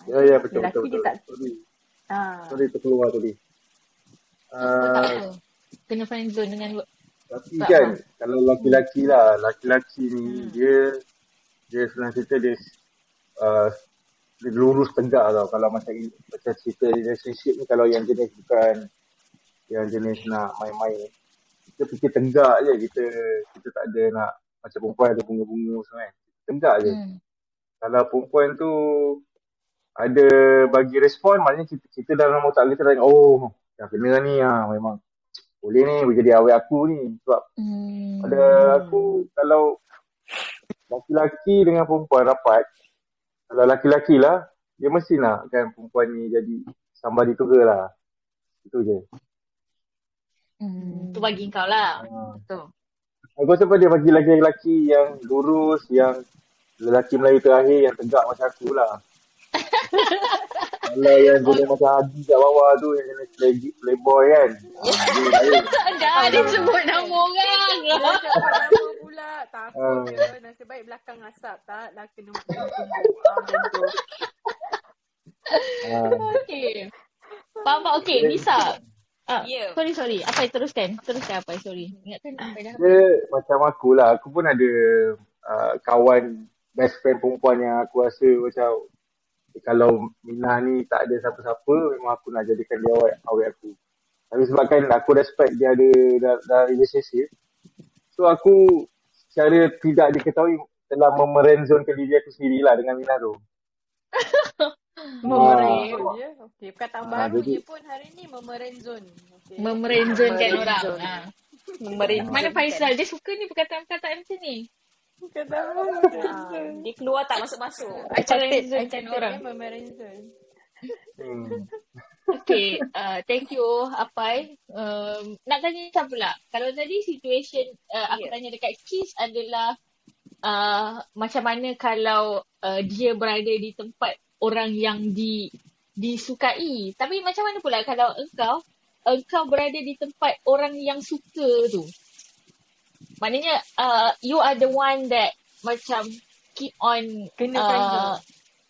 Ya, ya, betul,
lelaki
betul,
dia
betul.
tak
Sorry,
ah
sorry terkeluar tadi. Uh,
kena friend zone dengan
tapi
tak
kan,
apa
kalau laki-laki lah, laki-laki ni,
hmm.
dia, dia senang cerita dia, uh, dia lurus tegak tau. Kalau macam, macam cerita relationship ni, kalau yang jenis bukan, yang jenis nak main-main, kita fikir tegak je. Kita, kita tak ada nak, macam perempuan ada bunga-bunga semua kan. Tegak je.
hmm.
Kalau perempuan tu ada bagi respon, maknanya kita, kita dalam otak kita tanya, oh, dah kena ni ah, memang boleh ni boleh jadi awet aku ni. Sebab
Hmm.
pada aku, kalau laki-laki dengan perempuan rapat, kalau laki-laki lah, dia mesti nak kan perempuan ni jadi somebody to her lah. Itu je.
Hmm. Tu bagi kau lah.
Ha.
Betul.
Aku rasa pada bagi lelaki-lelaki yang lurus, yang lelaki Melayu terakhir yang tegak macam aku lah. Kalau yang jenis macam Adi kat bawah tu, yang jenis play, playboy kan. Dia lain.
Dah dia sebut nama orang.
Dia sebut nama pula. Takut
Ah.
je. Nasib baik belakang asap tak. Dah kena. Ah.
Okey. Faham tak? Okey, Nisa. Ah,
Ya.
sorry, sorry. Apa teruskan? Teruskan apa? Sorry. Ingatkan apa dah.
Dia macam aku lah. Aku pun ada uh, kawan best friend perempuan yang aku rasa macam kalau Minah ni tak ada siapa-siapa, memang aku nak jadikan dia awet, awet aku. Tapi sebabkan aku respect dia ada dalam, dalam relationship, so aku secara tidak diketahui telah memerenzonkan diri aku sendirilah dengan Minah tu.
Memerenzon je. Okey, perkataan
Ah,
baru
jadi-
ni pun hari ni memerenzon. Okey.
Memerenzonkan orang.
Memerenzon.
Ha.
Memerenzonkan.
Mana Faisal? Dia suka ni perkataan-perkataan macam ni.
Ah,
memerenzon.
dia keluar tak masuk-masuk.
I catat, I
Memerenzonkan
catat
orang.
memerenzon.
Hmm.
Okay, uh, thank you Apai. Um, nak tanya Nisa pula. Kalau tadi situation uh, aku
Ya.
tanya dekat Kiss adalah uh, macam mana kalau uh, dia berada di tempat orang yang di disukai. Tapi macam mana pula kalau engkau engkau berada di tempat orang yang suka tu. Maknanya uh, you are the one that macam keep on
Kena
uh.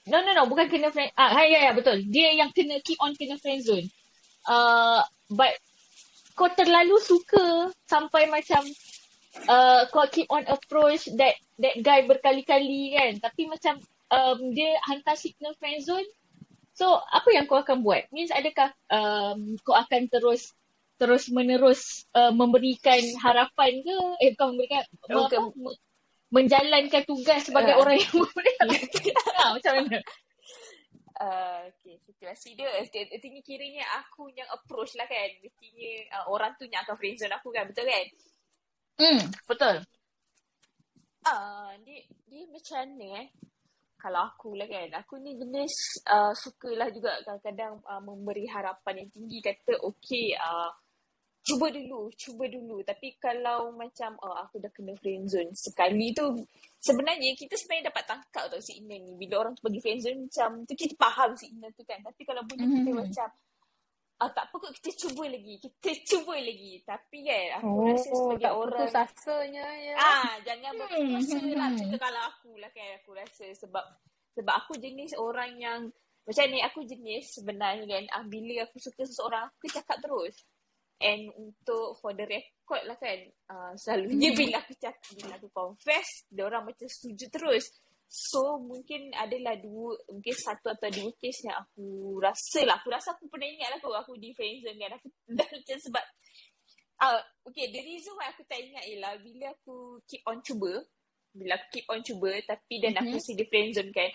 No, no, no. Bukan kena friend. Ah, ya, ya, betul. Dia yang kena keep on kena friend zone. Uh, but kau terlalu suka sampai macam uh, kau keep on approach that that guy berkali-kali kan. Tapi macam um, dia hantar signal friend zone. So, apa yang kau akan buat? Means adakah um, kau akan terus terus menerus uh, memberikan harapan ke? Eh, bukan memberikan,
Oh,
apa, menjalankan tugas sebagai
Ah.
orang yang memberikan. ha, macam mana?
Uh, okay, situasi dia, artinya kiranya aku yang approach lah kan. Mestinya uh, orang tu yang akan friendzone aku kan, betul kan?
Hmm, betul.
Ah, dia, dia macam mana eh? Kalau aku lah kan, aku ni jenis uh, sukalah juga kadang-kadang uh, memberi harapan yang tinggi. Kata, okay, uh, cuba dulu, cuba dulu. Tapi kalau macam uh, aku dah kena friendzone sekali tu, sebenarnya kita sebenarnya dapat tangkap tau signal ni. Bila orang tu bagi friendzone macam tu, kita faham signal tu kan. Tapi kalau bunyi kita
Mhm.
macam, ah, tak apa kot, kita cuba lagi. Kita cuba lagi. Tapi kan, aku
Oh,
rasa sebagai
tak
orang
putus asanya ya.
Ah, jangan berputus asa
Hmm,
lah.
hmm.
Kita kalau aku lah kan, aku rasa sebab sebab aku jenis orang yang macam ni, aku jenis sebenarnya kan, ah, bila aku suka seseorang, aku cakap terus. And untuk for the record lah kan, uh, selalunya bila aku cakap, bila aku confess, dia orang macam setuju terus. So mungkin adalah dua, mungkin satu atau dua case yang aku rasa lah. Aku rasa aku pernah ingat lah aku, aku di friendzone kan. Aku dah macam sebab Ah, okay, the reason why aku tak ingat ialah bila aku keep on cuba, bila aku keep on cuba tapi dan aku
Mhm.
see the friend zone kan,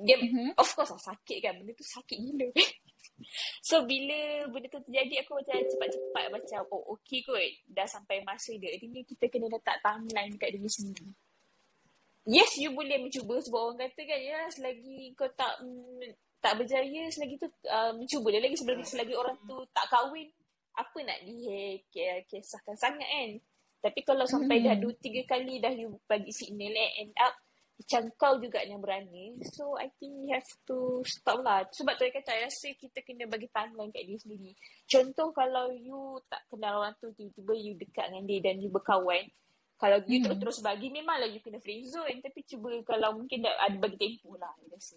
dia
Mhm.
of course lah sakit kan, benda tu sakit gila. so bila benda tu terjadi aku macam cepat-cepat macam oh okay kot, dah sampai masa dia. Ini kita kena letak timeline dekat diri sendiri. Yes, you boleh mencuba sebab orang kata kan, ya selagi kau tak mm, tak berjaya, selagi tu uh, mencuba dia lagi sebelum selagi orang tu tak kahwin, apa nak dikisahkan sangat kan. Tapi kalau sampai dah
Mhm.
dua tiga kali dah you bagi signal eh, end up macam kau juga yang berani. So I think you have to stop lah. Sebab tu saya kata, I rasa kita kena bagi timeline kat diri sendiri. Contoh kalau you tak kenal orang tu, tiba-tiba you dekat dengan dia dan you berkawan. Kalau you
Hmm.
terus-terus bagi, memanglah you kena free zone. Tapi cuba kalau mungkin dah ada bagi tempoh lah, I rasa.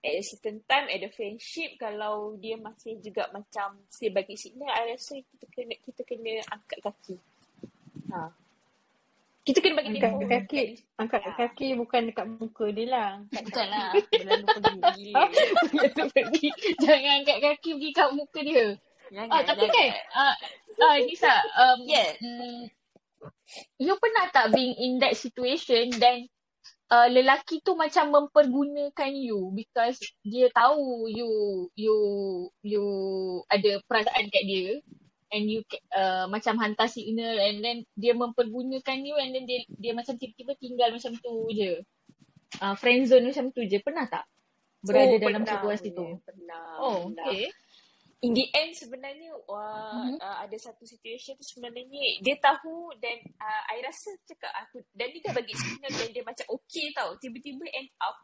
At a certain time, at the friendship, kalau dia masih juga macam still bagi signal, I rasa kita kena kita kena angkat kaki. Ha. Kita kena bagi
Angkat
tempoh.
kaki. Angkat
Ya.
kaki bukan dekat muka dia lah. Angkat
Bukan
kaki
lah.
dia lalu pergi.
Gila.
Jangan pergi. Jangan angkat kaki pergi kat muka dia.
Jangan,
Ah, tapi
jangan.
kan, ah, ah, Nisa, um,
Yeah.
mm, you pernah tak being in that situation dan uh, lelaki tu macam mempergunakan you because dia tahu you you you ada perasaan kat dia and you uh, macam hantar signal and then dia mempergunakan you and then dia dia macam tiba-tiba tinggal macam tu je. Uh, friend zone macam tu je. Pernah tak? Berada
oh,
dalam
pernah
situasi
punya,
tu.
Pernah.
Oh,
pernah.
okay.
In the end sebenarnya wah,
Mhm.
uh, ada satu situation tu sebenarnya dia tahu dan uh, I rasa cakap aku dan dia dah bagi signal dan dia macam okay tau. Tiba-tiba end up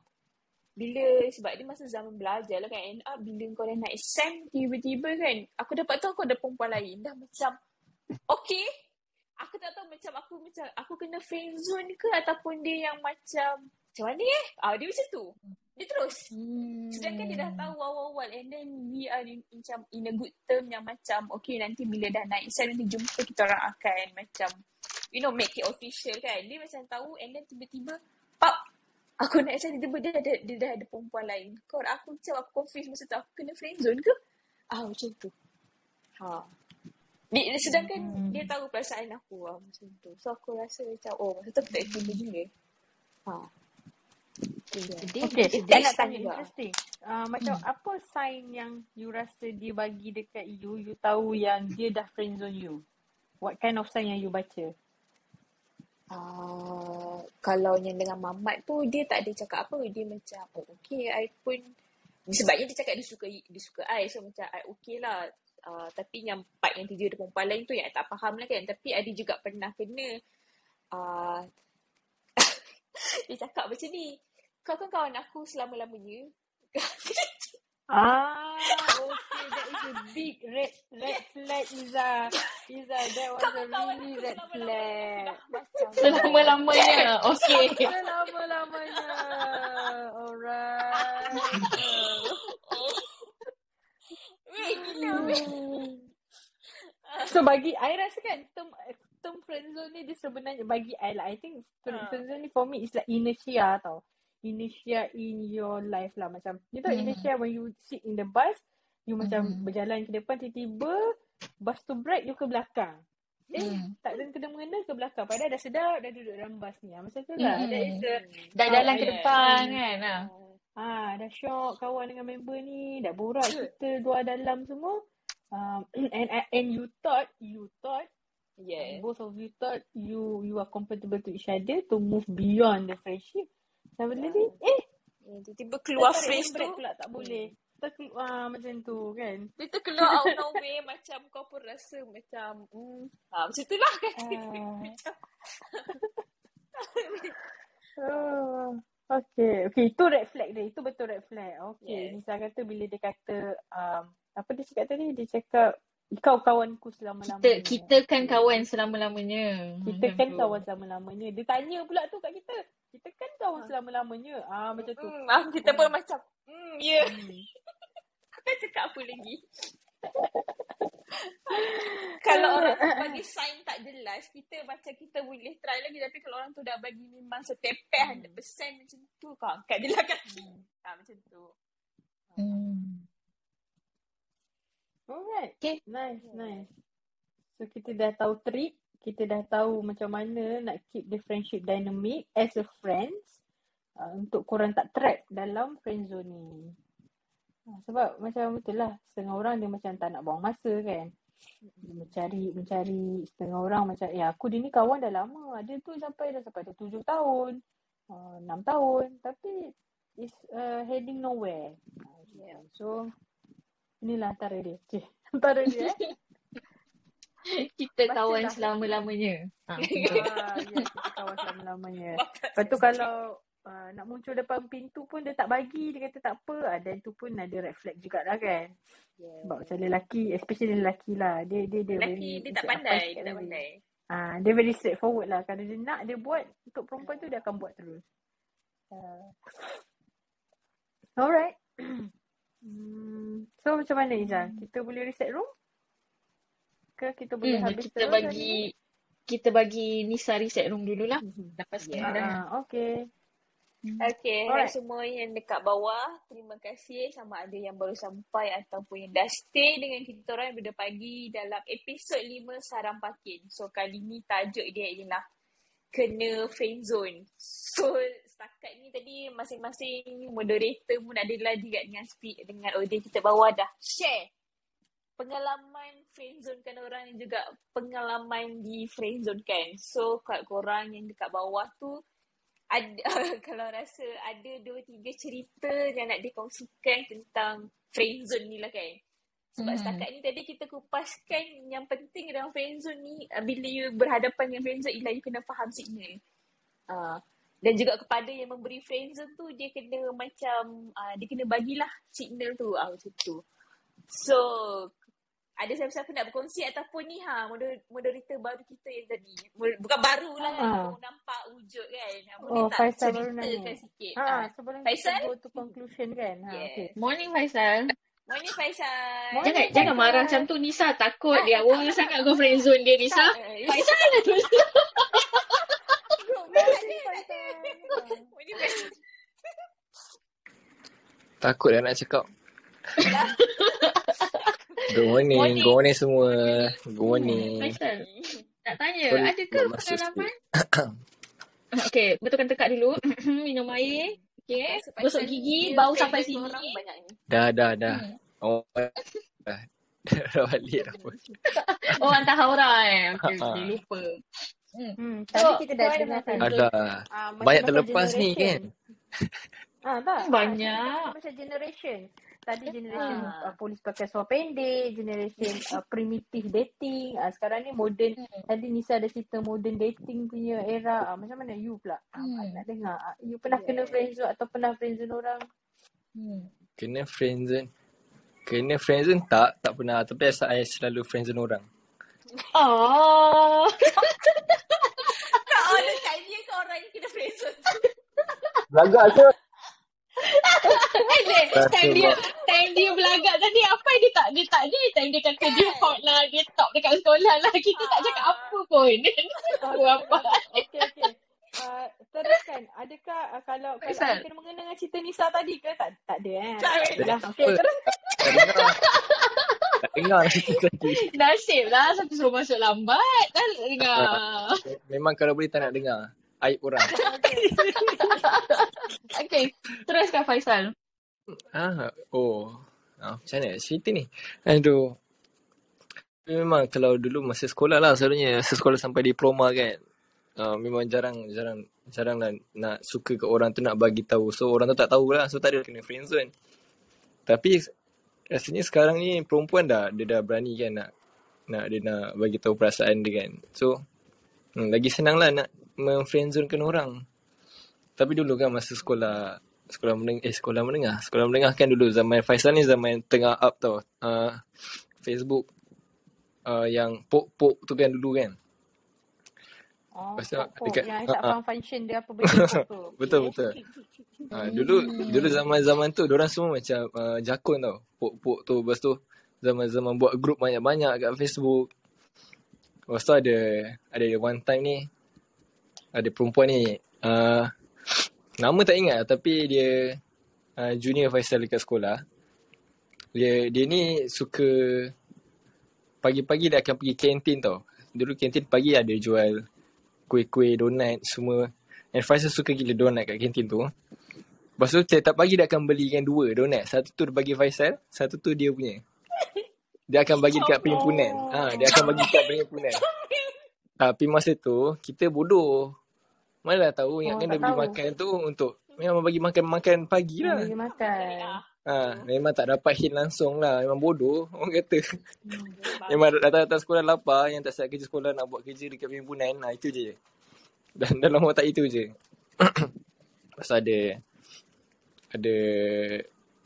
bila sebab dia masa zaman belajar lah kan end up bila kau dah nak exam tiba-tiba kan aku dapat tahu kau ada perempuan lain. Dah macam okay. Aku tak tahu macam aku macam aku kena friend zone ke ataupun dia yang macam macam mana eh? Ah, dia macam tu. Dia terus.
Hmm.
Sedangkan dia dah tahu awal-awal and then we are in, in, macam in a good term yang macam okay nanti bila dah naik saya nanti jumpa kita orang akan macam you know make it official kan. Dia macam tahu and then tiba-tiba aku nak cakap tiba-tiba dia, ada, dia dah ada perempuan lain. Kau aku macam aku confused masa tu aku kena friend zone ke? Ah macam tu. Ha. Dia, sedangkan
Hmm.
dia tahu perasaan aku lah macam tu. So aku rasa macam oh masa tu aku tak terima juga. Ha.
Sedih.
Okay,
It
I
takes
nak tanya interesting. Uh, macam
Hmm.
apa sign yang you rasa dia bagi dekat you, you tahu yang dia dah friendzone you? What kind of sign yang you baca?
Uh, kalau yang dengan Mamat tu dia tak ada cakap apa. Dia macam oh okay I pun sebabnya dia cakap dia suka dia suka I. So macam I okay lah. Uh, tapi yang part yang tiga ada perempuan lain tu yang I tak faham lah kan. Tapi ada juga pernah kena uh, dia cakap macam ni kau kan kawan aku selama-lamanya
Ah, okay, that is a big red red flag, Iza. Iza, that was a really red flag.
Selama-lamanya. Okay.
Selama-lamanya. Alright. So bagi I rasa kan term term friendzone ni dia sebenarnya bagi I lah. I think
Ha.
friendzone ni for me is like inertia tau. Inertia in your life lah macam. You tahu
Hmm.
inertia when you sit in the bus, you macam
Hmm.
berjalan ke depan tiba-tiba bus tu break you ke belakang. Eh,
Hmm.
tak ada kena mengena ke belakang. Padahal dah sedap dah duduk dalam bus ni. Ah, Macam tu lah.
Hmm.
That is a
Dah
how
jalan ke
Yeah.
depan kan. Ha.
Ah, dah syok kawan dengan member ni, dah borak kita dua dalam semua. Um, and and you thought, you thought,
yeah
both of you thought you you are compatible to each other to move beyond the friendship. Suddenly, eh,
Yeah, tiba-tiba
dah
keluar
tarik
phrase
handbrake
tu
pula tak boleh. Tak keluar ah, macam tu kan.
Dia tu keluar out of nowhere macam kau pun rasa macam hmm, ha, macam tu lah kan.
Oh, okay. Okay, itu red flag dia. Itu betul red flag. Okay.
Yes.
Nisa kata bila dia kata, um, apa dia cakap tadi? Dia cakap, kau kawanku
Kita
selama-lamanya.
kita kan kawan selama-lamanya.
Kita
Macam
kan
tu.
kawan selama-lamanya. Dia tanya pula tu kat kita. Kita kan kawan
Ah.
selama-lamanya. Ah, macam tu.
hmm, ah, kita pun macam hmm, ya. Yeah.
Hmm.
Kau cakap apa lagi? kalau orang bagi sign tak jelas, kita macam kita boleh try lagi. Tapi kalau orang tu dah bagi memang setepeh 100% macam tu, kau angkat je lah kaki. Ha, macam tu.
Hmm.
Alright.
Okay.
Nice, nice. So, kita dah tahu trik. Kita dah tahu macam mana nak keep the friendship dynamic as a friends. Uh, untuk korang tak trap dalam friend zone ni. Uh, sebab macam betul lah. Setengah orang dia macam tak nak buang masa kan. Dia mencari, mencari. Setengah orang macam, ya aku dia ni kawan dah lama. Ada tu sampai dah sampai dah tujuh tahun. Uh, enam tahun. Tapi it's uh, heading nowhere. Uh,
Yeah.
So, inilah antara dia. Cik, antara dia eh.
Kita
Baca
kawan
lah.
selama-lamanya. Ha.
Ah, ya, kita kawan selama-lamanya. Lepas tu kalau uh, nak muncul depan pintu pun dia tak bagi, dia kata tak apa. Ah, dan tu pun ada red flag jugalah kan.
Yeah.
Sebab macam lelaki, especially lelaki lah. Dia dia dia
Lelaki
very
dia tak pandai, dia tak pandai.
Ah, dia very straightforward lah. Kalau dia nak dia buat untuk perempuan tu dia akan buat terus. Uh, alright. hmm, so macam mana Iza? Kita boleh reset room? Ke kita boleh
Hmm,
habis
kita
terus hari ni?
bagi kita bagi Nisa reset room dululah. Lepas
Yeah.
yeah. dah.
Ah, okay.
Okay, hai
Alright.
semua yang dekat bawah, terima kasih sama ada yang baru sampai ataupun yang dah stay dengan kita orang pada pagi dalam episod 5 Sarang Pakin. So kali ni tajuk dia ialah kena friend zone. So setakat ni tadi masing-masing moderator pun ada juga dengan speak dengan audience kita bawah dah share pengalaman friendzone kan orang dan juga pengalaman di friendzone kan. So kat korang yang dekat bawah tu ada kalau rasa ada dua tiga cerita yang nak dikongsikan tentang friendzone ni lah kan. Sebab
Hmm.
setakat ni tadi kita kupaskan yang penting dalam friendzone ni uh, bila you berhadapan dengan friendzone ialah you kena faham signal. Uh, dan juga kepada yang memberi friendzone tu dia kena macam uh, dia kena bagilah signal tu uh, macam tu. So ada siapa-siapa nak berkongsi ataupun ni ha moder- moderator baru kita yang tadi. Bukan baru lah kan.
Ah.
Baru nampak wujud kan. Ha, Boleh
Oh,
tak
Faisal baru
ceritakan
nanya.
sikit?
Ha,
Ah.
sebelum
Faisal?
kita go to conclusion kan. Ha,
Yes.
okay.
Morning Faisal.
Morning Faisal.
Morning,
Jangan jangan
Faisal.
marah macam tu Nisa takut dia awal sangat kau friend zone dia Nisa.
Eh,
Faisal lah tu.
Bro, dia tak ada,
Morning,
tak ada.
Faisal.
Morning Faisal.
Takut dah nak cakap. Good morning.
Morning.
Good morning semua. Good morning.
Faisal. Nak tanya,
Boleh
adakah
buat masuk
pengalaman? Okey, betulkan tekak dulu. Minum air. Okey,
Rasa
gosok gigi, bau sampai sini.
banyak ni.
Dah, dah, dah.
Hmm.
Oh, dah. Dah balik dah pun.
Oh, hantar haura eh. Okey,
ha.
okey, lupa. Hmm.
Hmm,
So,
tadi kita dah
ada
dengar
friend
kan.
zone?
Ada.
Ah,
Banyak terlepas ni kan.
generation. Ah, tak. Ah,
Banyak.
macam generation. Tadi generation
Ah.
uh, polis pakai seluar pendek, generation uh, primitive dating. Ah, sekarang ni modern.
Hmm.
Tadi Nisa ada cerita modern dating punya era. Ah, macam mana you pula? Ah,
Hmm.
nak dengar. Ah, you pernah kena friendzone atau pernah friendzone orang?
Hmm.
Kena friendzone. Kena friendzone tak? Tak pernah. Tapi saya selalu friendzone orang.
Oh.
Kak all the time dia ke orang yang kena friendzone?
Belagak je.
Asyik,
Rasa
time dia time dia belagak tadi apa dia tak dia tak ni time dia kata dia hot lah dia top dekat sekolah lah kita tak cakap apa pun aku apa
Okey, okey. Uh, teruskan. Adakah uh, kalau kalau ada kena mengena dengan cerita Nisa tadi ke? Tak tak ada eh.
Tak ada.
Dah, okey, terus.
Tak dengar.
Nasib lah satu suruh masuk lambat kan tak dengar
Memang kalau boleh tak nak dengar. Aib orang.
okay teruskan Faisal
Ah, oh. Ah, macam mana cerita ni? Aduh. Memang kalau dulu masa sekolah lah selalunya masa sekolah sampai diploma kan. Uh, memang jarang jarang jarang lah nak suka ke orang tu nak bagi tahu. So orang tu tak tahu lah. So tak ada kena friendzone. Tapi rasanya sekarang ni perempuan dah dia dah berani kan nak nak dia nak bagi tahu perasaan dia kan. So hmm, lagi senang lah nak memfriendzonekan orang. Tapi dulu kan masa sekolah sekolah menengah eh sekolah menengah sekolah menengah kan dulu zaman Faisal ni zaman tengah up tau. Uh, Facebook uh, yang pok-pok tu kan dulu kan.
Oh, pok-pok.
dekat
Yang
uh,
tak
uh,
faham function dia apa benda tu.
betul betul. Uh, dulu dulu zaman-zaman tu orang semua macam uh, jakun tau. Pok-pok tu. Lepas tu zaman-zaman buat group banyak-banyak kat Facebook. Lepas tu ada ada one time ni ada perempuan ni uh, nama tak ingat tapi dia uh, junior Faisal dekat sekolah dia dia ni suka pagi-pagi dia akan pergi kantin tau dulu kantin pagi ada jual kuih-kuih donat semua and Faisal suka gila donat kat kantin tu Lepas tu setiap pagi dia akan belikan dua donat. Satu tu dia bagi Faisal, satu tu dia punya. Dia akan bagi dekat perhimpunan. Ha, dia akan bagi dekat perhimpunan. Tapi masa tu kita bodoh. Mana dah tahu
Oh,
yang kan dia beli
tahu.
makan tu untuk memang bagi makan makan pagi lah.
bagi makan.
Ha, memang tak dapat hint langsung lah. Memang bodoh orang kata.
Hmm.
memang datang-datang sekolah lapar yang tak siap kerja sekolah nak buat kerja dekat perhimpunan. Ha, itu je. Dan dalam otak itu je. Lepas ada ada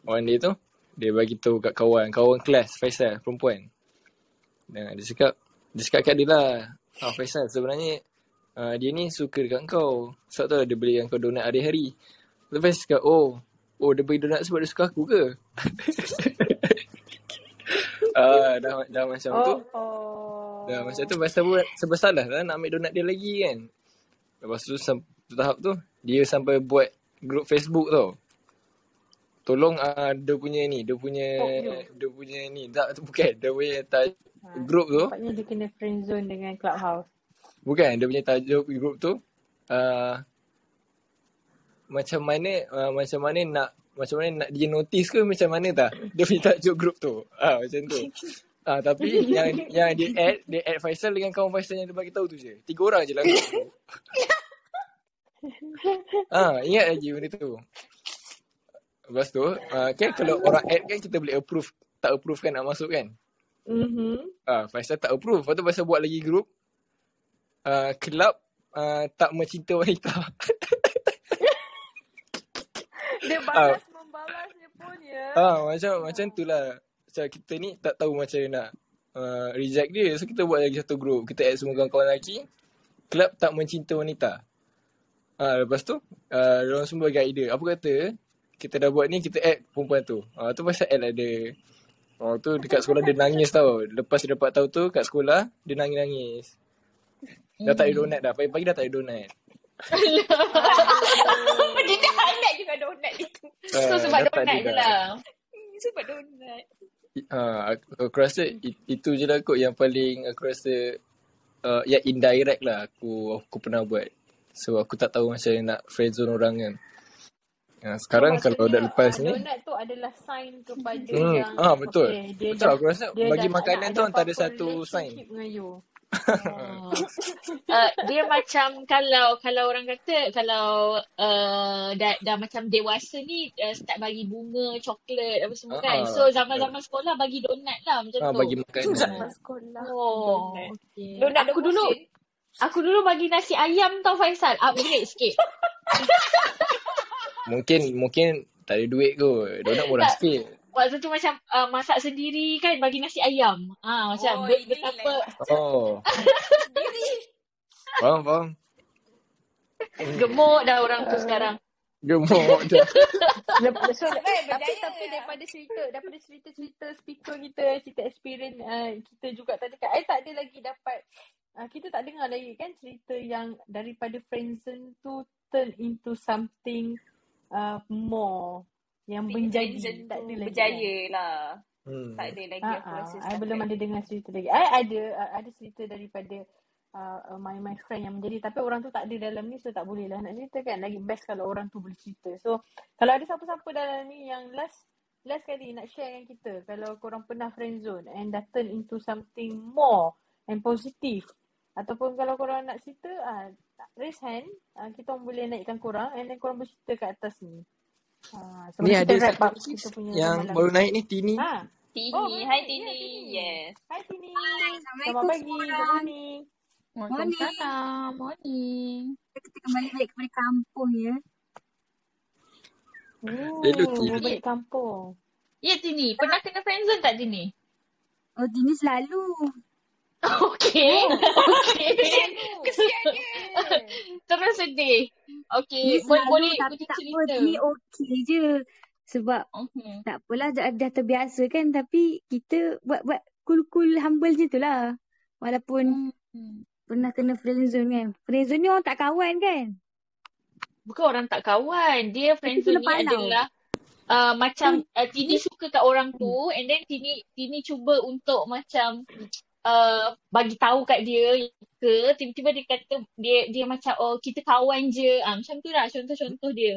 orang dia tu dia bagi tahu kat kawan kawan kelas Faisal perempuan dan dia cakap dia cakap kat dia lah ah, Faisal sebenarnya uh, dia ni suka dekat kau sebab tu dia belikan kau donat hari-hari lepas dia cakap oh oh dia beli donat sebab dia suka aku ke ah dah dah macam tu
Oh, oh.
Dah macam tu pasal sebab salah lah nak ambil donat dia lagi kan. Lepas tu tahap tu dia sampai buat grup Facebook tau. Tolong uh, dia punya ni, dia punya
you.
dia punya ni. Tak tu bukan dia punya taj-
Ha,
grup tu.
Nampaknya dia kena friend zone dengan Clubhouse.
Bukan dia punya tajuk grup tu. Uh, macam mana uh, macam mana nak macam mana nak dia notice ke macam mana tak dia punya tajuk grup tu. Ah macam tu. Ah tapi yang yang dia add dia add Faisal dengan kawan Faisal yang dia bagi tahu tu je. Tiga orang je lah. ah ingat lagi benda tu. Lepas tu, uh, kan kalau orang add kan kita boleh approve. Tak approve kan nak masuk kan?
Mhm.
Ah, Faisal tak approve. Lepas tu Faisal buat lagi grup. Uh, kelab uh, tak mencinta wanita.
Dia
Ah,
balas membalasnya pun ya.
ah macam macam tu lah. Macam kita ni tak tahu macam mana nak uh, reject dia. So kita buat lagi satu grup. Kita add semua kawan-kawan lelaki. Kelab tak mencinta wanita. Ah, lepas tu, uh, orang semua bagi idea. Apa kata, kita dah buat ni, kita add perempuan tu. Ah, tu pasal add ada. Oh tu dekat sekolah dia nangis tau. Lepas dia dapat tahu tu kat sekolah, dia nangis-nangis. Dah tak ada donat dah. Pagi-pagi dah tak ada donat.
Dia dah highlight juga donat itu.
So
Ah,
sebab
dah tak
donat je lah.
Sebab donat.
Ah, aku, aku rasa it- itu je lah kot yang paling aku rasa uh, yang indirect lah aku aku pernah buat. So aku tak tahu macam mana nak friendzone orang kan. Ah,
So
sekarang kalau dah lepas
uh,
ni
donat tu adalah sign kepada
hmm,
yang
ah betul.
okay, dia
Betul
dah
aku rasa
dia
bagi makanan tu antara satu sign.
dengan you.
Oh. Uh, dia macam kalau kalau orang kata kalau uh, dah, dah macam dewasa ni uh, start bagi bunga, coklat apa semua kan.
Ah,
So
betul.
zaman-zaman sekolah bagi donat lah macam
Ah
tu.
bagi makanan.
Zaman sekolah.
Oh,
Donat.
okay.
Donat
Aku dulu aku dulu bagi nasi ayam tau Faisal. Upgrade sikit.
Mungkin mungkin tak ada duit kot. Donat murah
Tak.
sikit.
Waktu tu macam uh, masak sendiri kan bagi nasi ayam. Ah macam
Oh,
bet, betapa.
Oh,
Sendiri.
faham faham.
gemuk dah orang tu sekarang.
Gemuk dah.
Lepas so, tapi tapi
lah.
daripada cerita daripada cerita-cerita speaker kita cerita experience uh, kita juga tadi kan I tak ada lagi dapat uh, kita tak dengar lagi kan cerita yang daripada friendzone tu turn into something uh, more yang menjadi tak ada lagi kan
berjaya lah.
Hmm.
Tak ada lagi
Ah,
aku
ah,
rasa
I belum ada dengar cerita lagi. I ada uh, ada cerita daripada uh, my my friend yang menjadi tapi orang tu tak ada dalam ni so tak boleh lah nak cerita kan. Lagi best kalau orang tu boleh cerita. So kalau ada siapa-siapa dalam ni yang last last kali nak share dengan kita kalau korang pernah friend zone and dah turn into something more and positive ataupun kalau korang nak cerita uh, raise hand uh, kita boleh naikkan korang and then korang bercerita kat atas ni. Uh,
Ni ada
wrap
satu
up kita punya
yang
malam
baru naik ni Tini.
Ha.
Tini.
Oh,
Hai Tini.
Tini.
Yes.
Hai Tini. Selamat pagi. Good
orang.
morning.
Waalaikumsalam. Morning.
Kita kembali balik kepada kampung ya.
Hello
Oh,
Tini.
mau balik kampung.
Ya Tini, pernah kena friendzone tak Tini?
Oh, Tini selalu.
Okey. Okey.
Kesian Kesiannya.
Terus sedih. Okey, boleh boleh
tapi
boleh
tak apa.
cerita.
Tini okey je. Sebab
Mhm.
tak apalah dah, dah terbiasa kan. Tapi kita buat-buat cool-cool humble je tu lah. Walaupun
Hmm.
pernah kena friendzone kan. Friendzone ni orang tak kawan kan.
Bukan orang tak kawan. Dia friendzone ni adalah uh, macam uh, Tini suka kat orang tu and then Tini Tini cuba untuk macam uh, bagi tahu kat dia ke tiba-tiba dia kata dia dia macam oh kita kawan je. Ah macam tu lah contoh-contoh dia.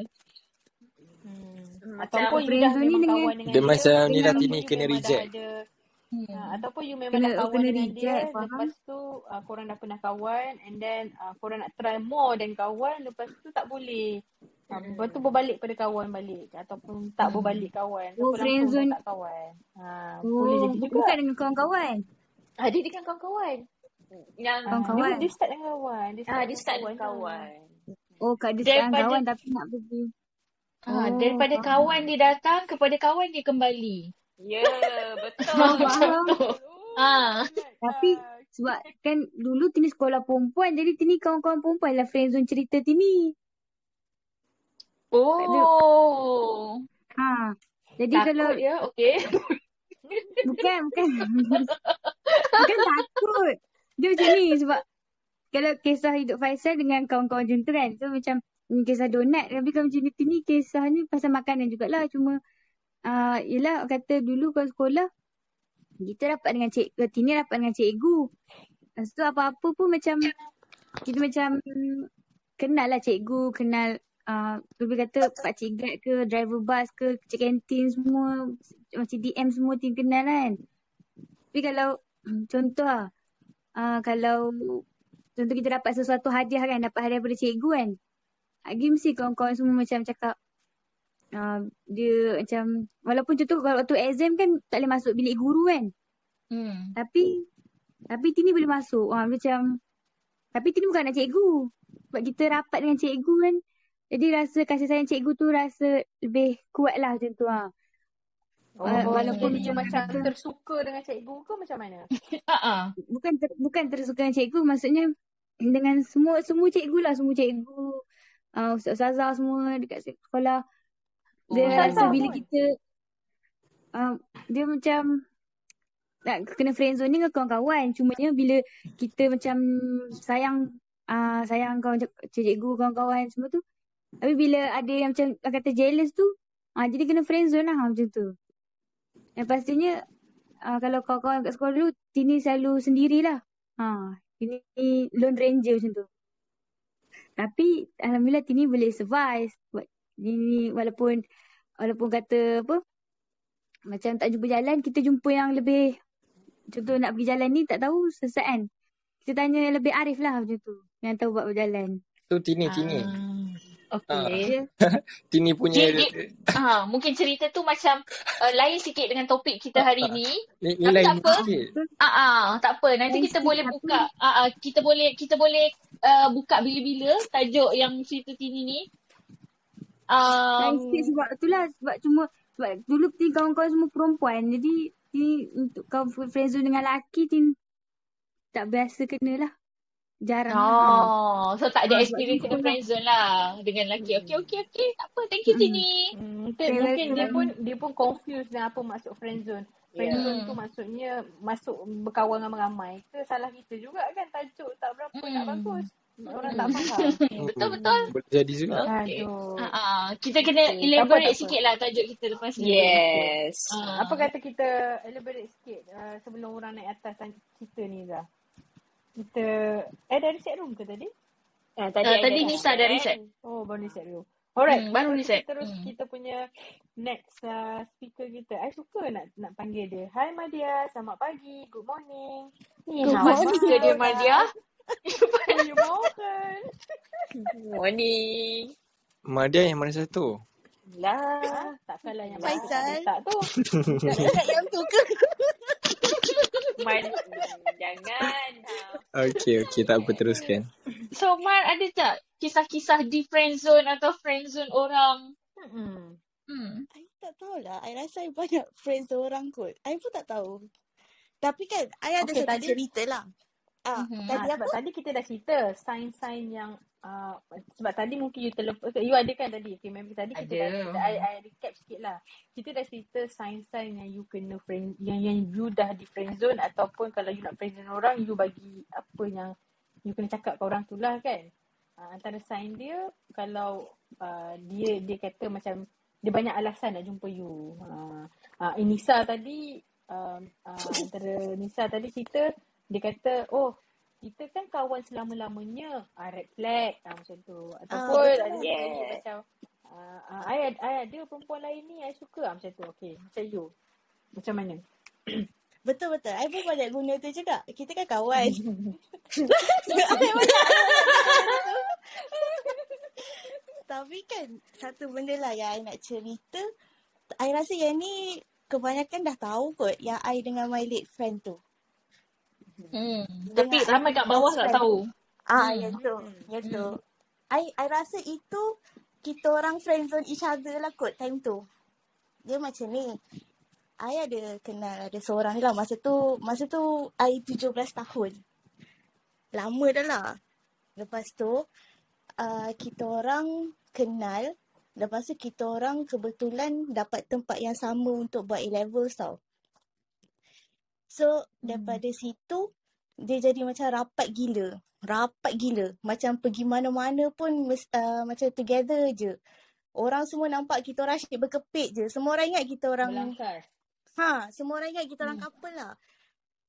Hmm.
Macam
Ataupun you dah
friendzone ni dengan
dengan
Dia
dia.
macam ni lah
dengan
Tini
You
kena
dah
reject.
ada
Hmm.
Ha, ataupun you memang
kena
dah kawan
kena
dengan dia
reject faham.
lepas tu uh, korang dah pernah kawan and then uh, korang nak try more than kawan lepas tu tak boleh uh, lepas tu berbalik pada kawan balik ataupun tak
Hmm.
berbalik kawan
Oh,
dah
friendzone.
tak kawan ha, boleh
Oh,
jadi
bu-
juga
bukan dengan kawan-kawan.
Ah, dia dengan kawan-kawan. Yang
Ah, dia,
Kawan-kawan.
dia start dengan kawan dia
ah
start
dia
dengan
start
kawan
dengan
lah
kawan.
Oh, kat dia sekarang
Daripada
kawan tapi nak pergi.
ah
Oh,
daripada
faham.
kawan dia datang kepada kawan dia kembali.
Ya, betul.
Ah macam
Faham.
tu.
oh
Ah.
Tapi sebab kan dulu Tini sekolah perempuan jadi Tini kawan-kawan perempuan lah friendzone cerita Tini.
Oh.
Ha. Jadi kalau
Takut ya. Okey.
Bukan bukan bukan takut. Dia macam ni sebab kalau kisah hidup Faisal dengan kawan-kawan macam tu kan. So macam kisah donat tapi kalau macam ni Tini kisahnya pasal makanan jugalah cuma uh, yelah kata dulu kalau sekolah kita dapat dengan cikgu, Tini dapat dengan cikgu. Lepas tu apa-apa pun macam kita macam kenal lah cikgu, kenal uh, lebih kata pakcik guard ke, driver bus ke, cik kantin semua, macam DM semua team kenal kan. Tapi kalau contoh lah, uh, kalau contoh kita dapat sesuatu hadiah kan, dapat hadiah daripada cikgu kan. Lagi mesti kawan-kawan semua macam cakap, uh, dia macam, walaupun contoh kalau waktu exam kan tak boleh masuk bilik guru kan.
Hmm.
Tapi, tapi Tini boleh masuk. Uh, macam, tapi Tini bukan anak cikgu. Sebab kita rapat dengan cikgu kan. Jadi rasa kasih sayang cikgu tu rasa lebih kuat lah macam tu ha.
Oh,
Wa-
walaupun dia macam tersuka dengan cikgu ke macam mana?
Uh-uh.
bukan ter, bukan tersuka dengan cikgu maksudnya dengan semua semua cikgu lah semua cikgu uh, ustazah semua dekat sekolah dia
Oh,
rasa bila
pun?
kita uh, dia macam nak kena friendzone ni dengan kawan-kawan cumanya bila kita macam sayang uh, sayang kawan cikgu kawan-kawan semua tu tapi bila ada yang macam kata jealous tu uh, jadi kena friendzone lah macam tu yang pastinya uh, kalau kawan-kawan kat sekolah dulu Tini selalu sendirilah Ha, Tini lone ranger macam tu. Tapi alhamdulillah Tini boleh survive. Buat Tini walaupun walaupun kata apa macam tak jumpa jalan, kita jumpa yang lebih contoh nak pergi jalan ni tak tahu sesat kan. Kita tanya yang lebih arif lah macam tu. Yang tahu buat berjalan.
Tu Tini, Tini.
Ah, okay.
Tini punya
Dia, dia, ah, mungkin cerita tu macam uh, lain sikit dengan topik kita hari ni.
ni, ni
Tapi
lain
tak apa.
sikit.
Ah, ah, tak apa. Nanti kita boleh buka. Ah, ah, kita boleh kita boleh uh, buka bila-bila tajuk yang cerita Tini ni.
Lain
Um,
sikit sebab tu lah. Sebab cuma sebab dulu Tini kawan-kawan semua perempuan. Jadi Tini untuk kau friendzone dengan lelaki Tini tak biasa kena lah. Jarang lah.
Oh, so tak ada
Ah,
experience
tu
kena
lah.
friendzone lah dengan lelaki. Okey, okey, okey. Tak apa. Thank you,
Mm-mm.
Tini.
Hmm, mungkin
Okay,
mungkin dia pun dia pun confused dengan apa maksud friendzone. Friendzone
Hmm.
tu maksudnya masuk berkawan ramai-ramai ke salah kita juga kan tajuk tak berapa nak
Hmm.
bagus. Orang
Hmm.
tak faham.
Betul, betul.
Boleh jadi juga.
Okey.
Aduh.
Ah. Kita kena
Okay, tak apa,
elaborate
tak apa.
sikit lah tajuk kita lepas ni.
Yes.
Ah.
Apa kata kita elaborate sikit uh, sebelum orang naik atas tanya kita ni Zah? Kita eh dari set room ke tadi?
Ah,
Ah, tadi Nisa dari set.
Oh, baru set room. Alright,
Hmm, baru ni set.
terus
Hmm.
kita punya next uh, speaker kita. I suka nak nak panggil dia. Hai Madia, selamat pagi, good morning. Ni
Good morning. Suka dia, Madia.
Goedemorgen.
Morning.
Madia yang mana satu?
Lah.
Takkanlah yang mana
Faisal.
tak tu.
Nak ingat yang tu ke? Man, jangan.
Okey, okey. Tak apa, teruskan.
So, Mar, ada tak kisah-kisah di friend zone atau friend zone orang?
Hmm.
Hmm.
I tak tahulah. I rasa I banyak friends orang kot. I pun tak tahu. Tapi kan, I ada
Okay,
satu
tadi-
cerita lah. Ah,
Mhm.
tadi
Ah,
apa?
tadi kita dah cerita sign-sign yang uh, sebab tadi mungkin you terlepas you ada kan tadi okay, member tadi kita
Ada.
dah kita, I, I recap sikit lah. Kita dah cerita sign-sign yang you kena friend yang yang you dah di friend zone ataupun kalau you nak friend zone orang you bagi apa yang you kena cakap ke orang tu lah kan. Uh, antara sign dia kalau uh, dia dia kata macam dia banyak alasan nak jumpa you. Uh, uh, Nisa tadi um, uh, antara Nisa tadi cerita dia kata oh kita kan kawan selama-lamanya ah, red flag ah, macam tu ataupun
betul.
ada
Yeah.
macam ah, ah, I, ad- I ada perempuan lain ni I suka ah, macam tu okay macam you macam mana
Betul-betul. I pun banyak guna tu juga. Kita kan kawan. Tapi kan, satu benda lah yang I nak cerita. I rasa yang ni kebanyakan dah tahu kot yang I dengan my late friend tu.
Hmm. Tapi ramai kat bawah tak tahu.
Ah,
Hmm.
yang tu. Yang tu. I, I rasa itu kita orang friendzone each other lah kot time tu. Dia macam ni. I ada kenal ada seorang ni lah. Masa tu, masa tu I 17 tahun. Lama dah lah. Lepas tu, uh, kita orang kenal. Lepas tu kita orang kebetulan dapat tempat yang sama untuk buat A-levels tau. So, daripada situ, dia jadi macam rapat gila. Rapat gila. Macam pergi mana-mana pun uh, macam together je. Orang semua nampak kita orang asyik berkepit je. Semua orang ingat kita orang...
Belangkas
Ha, semua orang ingat kita orang
Hmm.
couple lah.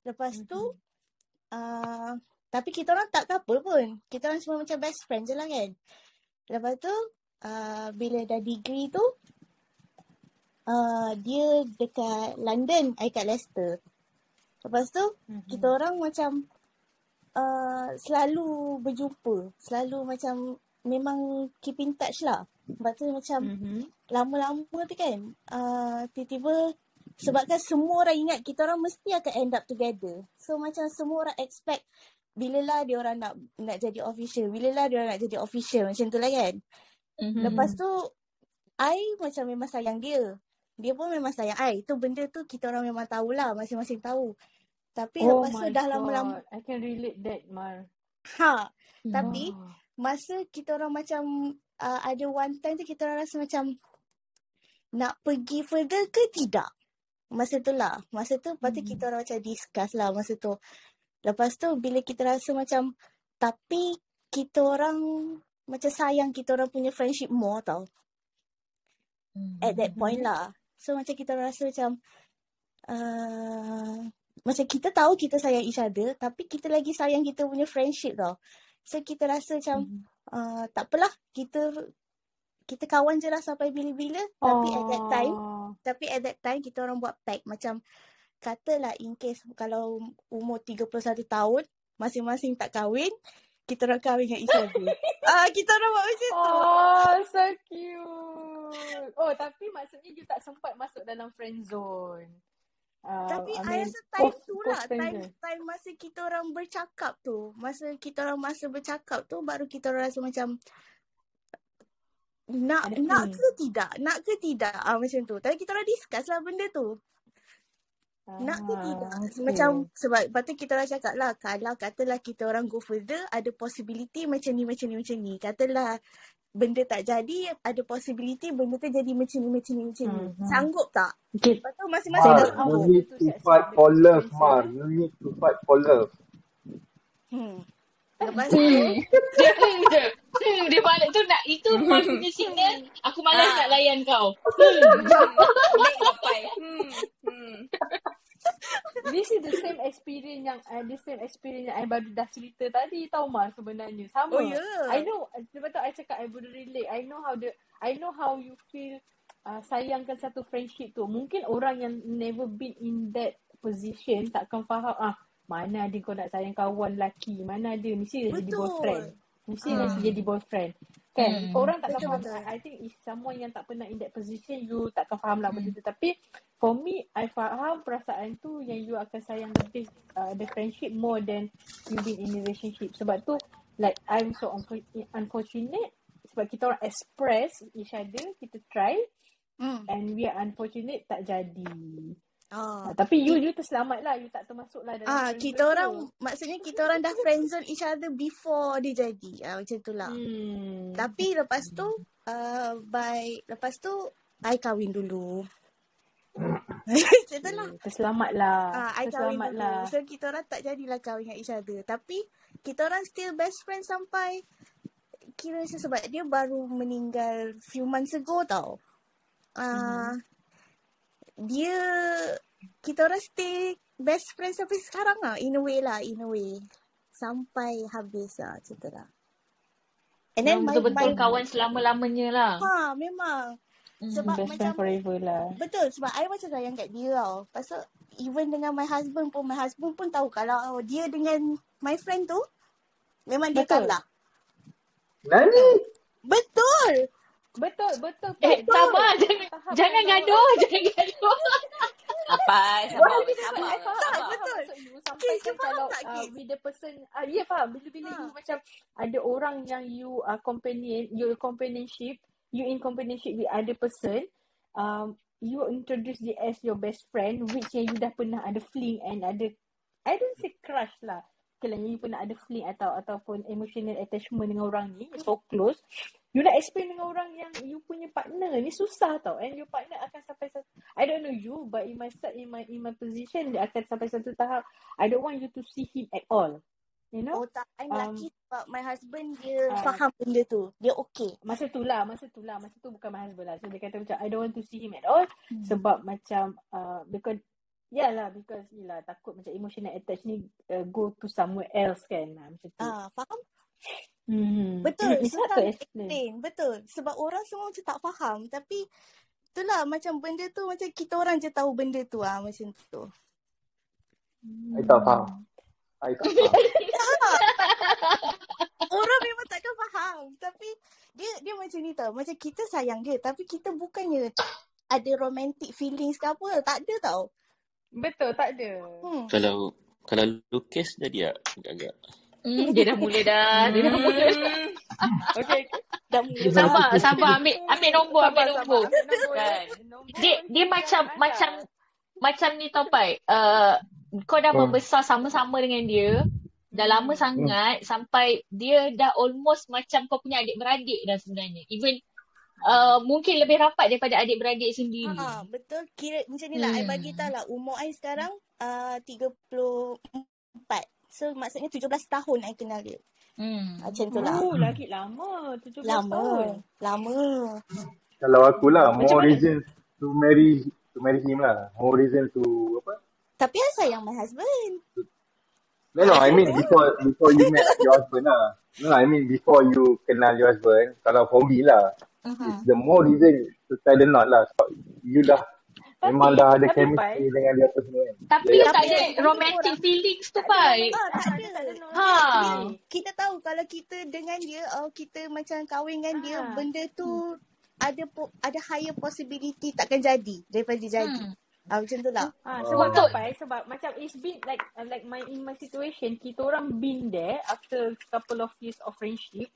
Lepas tu,
Mhm.
uh, tapi kita orang tak couple pun. Kita orang semua macam best friend je lah kan. Lepas tu, uh, bila dah degree tu uh, dia dekat London, I kat Leicester. Lepas tu
Mhm.
kita orang macam uh, selalu berjumpa, selalu macam memang keep in touch lah. Sebab tu macam
Mhm.
lama-lama tu kan uh, tiba-tiba sebabkan semua orang ingat kita orang mesti akan end up together. So macam semua orang expect bila lah dia orang nak nak jadi official, bila lah dia orang nak jadi official macam tu lah kan.
Mhm.
Lepas tu I macam memang sayang dia. Dia pun memang sayang I. Tu benda tu kita orang memang tahulah, masing-masing tahu. Tapi
Oh
lepas tu dah lama-lama
I can relate that, Mar.
ha, tapi masa kita orang macam uh, ada one time tu kita orang rasa macam nak pergi further ke tidak. Masa tu lah. Masa tu lepas tu
Mhm.
kita orang macam discuss lah masa tu. Lepas tu bila kita rasa macam tapi kita orang macam sayang kita orang punya friendship more tau. At that point
Mhm.
lah. So macam kita rasa macam uh, macam kita tahu kita sayang each other tapi kita lagi sayang kita punya friendship tau. So kita rasa macam
Mhm.
uh, tak apalah kita kita kawan je lah sampai bila-bila tapi at that time
Oh.
tapi at that time kita orang buat pact macam katalah in case kalau umur 31 tahun masing-masing tak kahwin kita orang kahwin dengan each other. Ah kita orang buat macam tu.
Oh, so cute. Oh, tapi maksudnya you tak sempat masuk dalam friend zone. Uh,
Tapi
I
I
mean,
rasa time
post,
tu lah, time time masa kita orang bercakap tu. Masa kita orang masa bercakap tu baru kita orang rasa macam nak
Ada
nak
feeling.
ke tidak? Nak ke tidak? Ah macam tu. Tapi kita orang discuss lah benda tu. Nak ke tidak?
Ah, okay.
Macam sebab lepas tu kita orang cakap lah kalau katalah kita orang go further ada possibility macam ni macam ni macam ni. Katalah benda tak jadi ada possibility benda tu jadi macam ni macam ni macam ni.
Mhm.
Sanggup tak?
Okay.
Lepas tu masing-masing
Mar,
dah
Seven
you
sanggup.
hours
need to fight
ada
for love, Mar. You need to fight for love.
Hmm. Lepas tu.
Dia, hmm, dia, dia balik tu nak itu Mar punya signal. Aku malas nak
Ah.
layan kau. Hmm.
Hmm. Baik sampai. Hmm. Hmm.
This is the same experience yang uh, the same experience yang I baru dah cerita tadi tau Mar sebenarnya. Sama.
Oh ya.
I know sebab tu I cakap I boleh relate. I know how the I know how you feel uh, sayangkan satu friendship tu. Mungkin orang yang never been in that position takkan faham ah mana ada kau nak sayang kawan lelaki. Mana ada mesti dah jadi boyfriend. Mesti
Hmm.
nanti jadi boyfriend. Kan?
Hmm.
Orang takkan
Betul
faham.
betul.
I think if someone yang tak pernah in that position, you takkan faham lah benda tu. Tapi for me, I faham perasaan tu yang you akan sayang lebih uh, the friendship more than you been in a relationship. Sebab tu, like, I'm so unfor- unfortunate sebab kita orang express each other, kita try
Hmm.
and we are unfortunate tak jadi.
Ah.
Uh, tapi you, you terselamat lah. You tak termasuk lah dalam
Ah, kita
zone
orang
tu.
maksudnya kita orang dah friendzone each other before dia jadi. Ah macam tu lah.
Hmm.
Tapi lepas tu uh, by lepas tu I kahwin dulu. macam tu lah.
Terselamat lah.
Ah, I kahwin dulu.
lah.
So kita orang tak jadilah kahwin dengan each other. Tapi kita orang still best friend sampai kira macam sebab dia baru meninggal few months ago tau. Ah,
Mhm.
Dia kita orang stay best friend sampai sekarang lah in a way lah in a way sampai habis lah tu lah and then
Memang betul-betul
my
kawan selama-lamanya lah.
ha memang
Hmm.
sebab
Best
macam
friend forever lah.
betul sebab I macam sayang kat dia tau pasal even dengan my husband pun my husband pun tahu kalau dia dengan my friend tu memang dia
Betul.
kalah
Nani?
betul
Betul, betul.
Eh, sabar.
Betul.
Jangan,
Faham,
jangan gaduh. Jangan gaduh.
Apa? Sabar, sabar,
I faham,
tak betul
maksud you.
Kids
Sampai kan kalau
tak
uh, with the person, ah uh, yeah faham. Bila-bila
ha
you macam ada orang yang you uh, companion, you companionship, you in companionship with other person, um, you introduce dia as your best friend, which yang you dah pernah ada fling and ada, I don't say crush lah. Kalau you pernah ada fling atau ataupun emotional attachment dengan orang ni, so close, you nak explain dengan orang yang you punya partner. Ni susah tau. And your partner akan sampai satu I don't know you but in my start in my in my position dia akan sampai satu tahap I don't want you to see him at all. You know?
Oh tak. I'm
um,
lucky sebab my husband dia
uh,
faham benda tu. Dia okay.
Masa tu lah masa tu lah. Masa tu bukan my husband lah. So dia kata macam I don't want to see him at all.
Hmm.
sebab macam uh, because Ya lah because yelah takut macam emotional attach ni uh, go to somewhere else kan. Ah, macam tu.
Ah faham
Hmm.
Betul,
to
nak
explain.
Betul. Sebab orang semua macam tak faham. Tapi itulah macam benda tu macam kita orang je tahu benda tu ah macam tu.
I tak faham. I tak faham.
orang memang takkan faham. Tapi dia dia macam ni tau. Macam kita sayang dia tapi kita bukannya ada romantic feelings ke apa. Tak ada tau.
Betul, tak ada.
Hmm.
Kalau kalau lukis jadi tak agak-agak.
Hmm, dia dah mula dah. Dia dah mula.
Hmm. Okay.
Dah mula.
Sabar, sabar. Ambil ambil nombor, ambil
Sabar,
nombor.
sabar. Ambil nombor.
Kan.
Nombor
Dia dia macam
hantar.
macam macam ni tau Pai. Uh, kau dah
Hmm.
membesar sama-sama dengan dia. Dah lama
Hmm.
sangat sampai dia dah almost macam kau punya adik-beradik dah sebenarnya. Even uh, mungkin lebih rapat daripada adik-beradik sendiri.
Ha, betul. Kira macam ni lah. I bagi
Hmm.
tahu lah. Umur I sekarang uh, 34. So maksudnya 17 tahun I kenal dia.
Hmm.
Macam tu lah.
Oh, lagi lama. 17 tahun.
Lama. Lama.
Kalau aku lah,
Macam
more
mana?
reason to marry to marry him lah. More reason to apa?
Tapi I sayang my husband.
No, no, I mean before before you met your husband lah. No, I mean before you kenal your husband. Kalau for me lah,
Uh-huh.
it's the more reason to tie the knot lah. Sebab you dah memang
Tapi,
dah ada
tapi Pai,
chemistry dengan dia apa semua kan.
Tapi tak ada romantic feelings tu Pai.
Ah, Dia.
Ha.
kita tahu kalau kita dengan dia, oh, kita macam kahwin dengan dia,
Ah.
benda tu ada po, ada higher possibility takkan jadi daripada jadi.
Hmm.
Ah, macam tu lah.
Ah,
Oh.
sebab
Untuk
apa? Sebab macam it's been like uh, like my in my situation, kita orang been there after couple of years of friendship.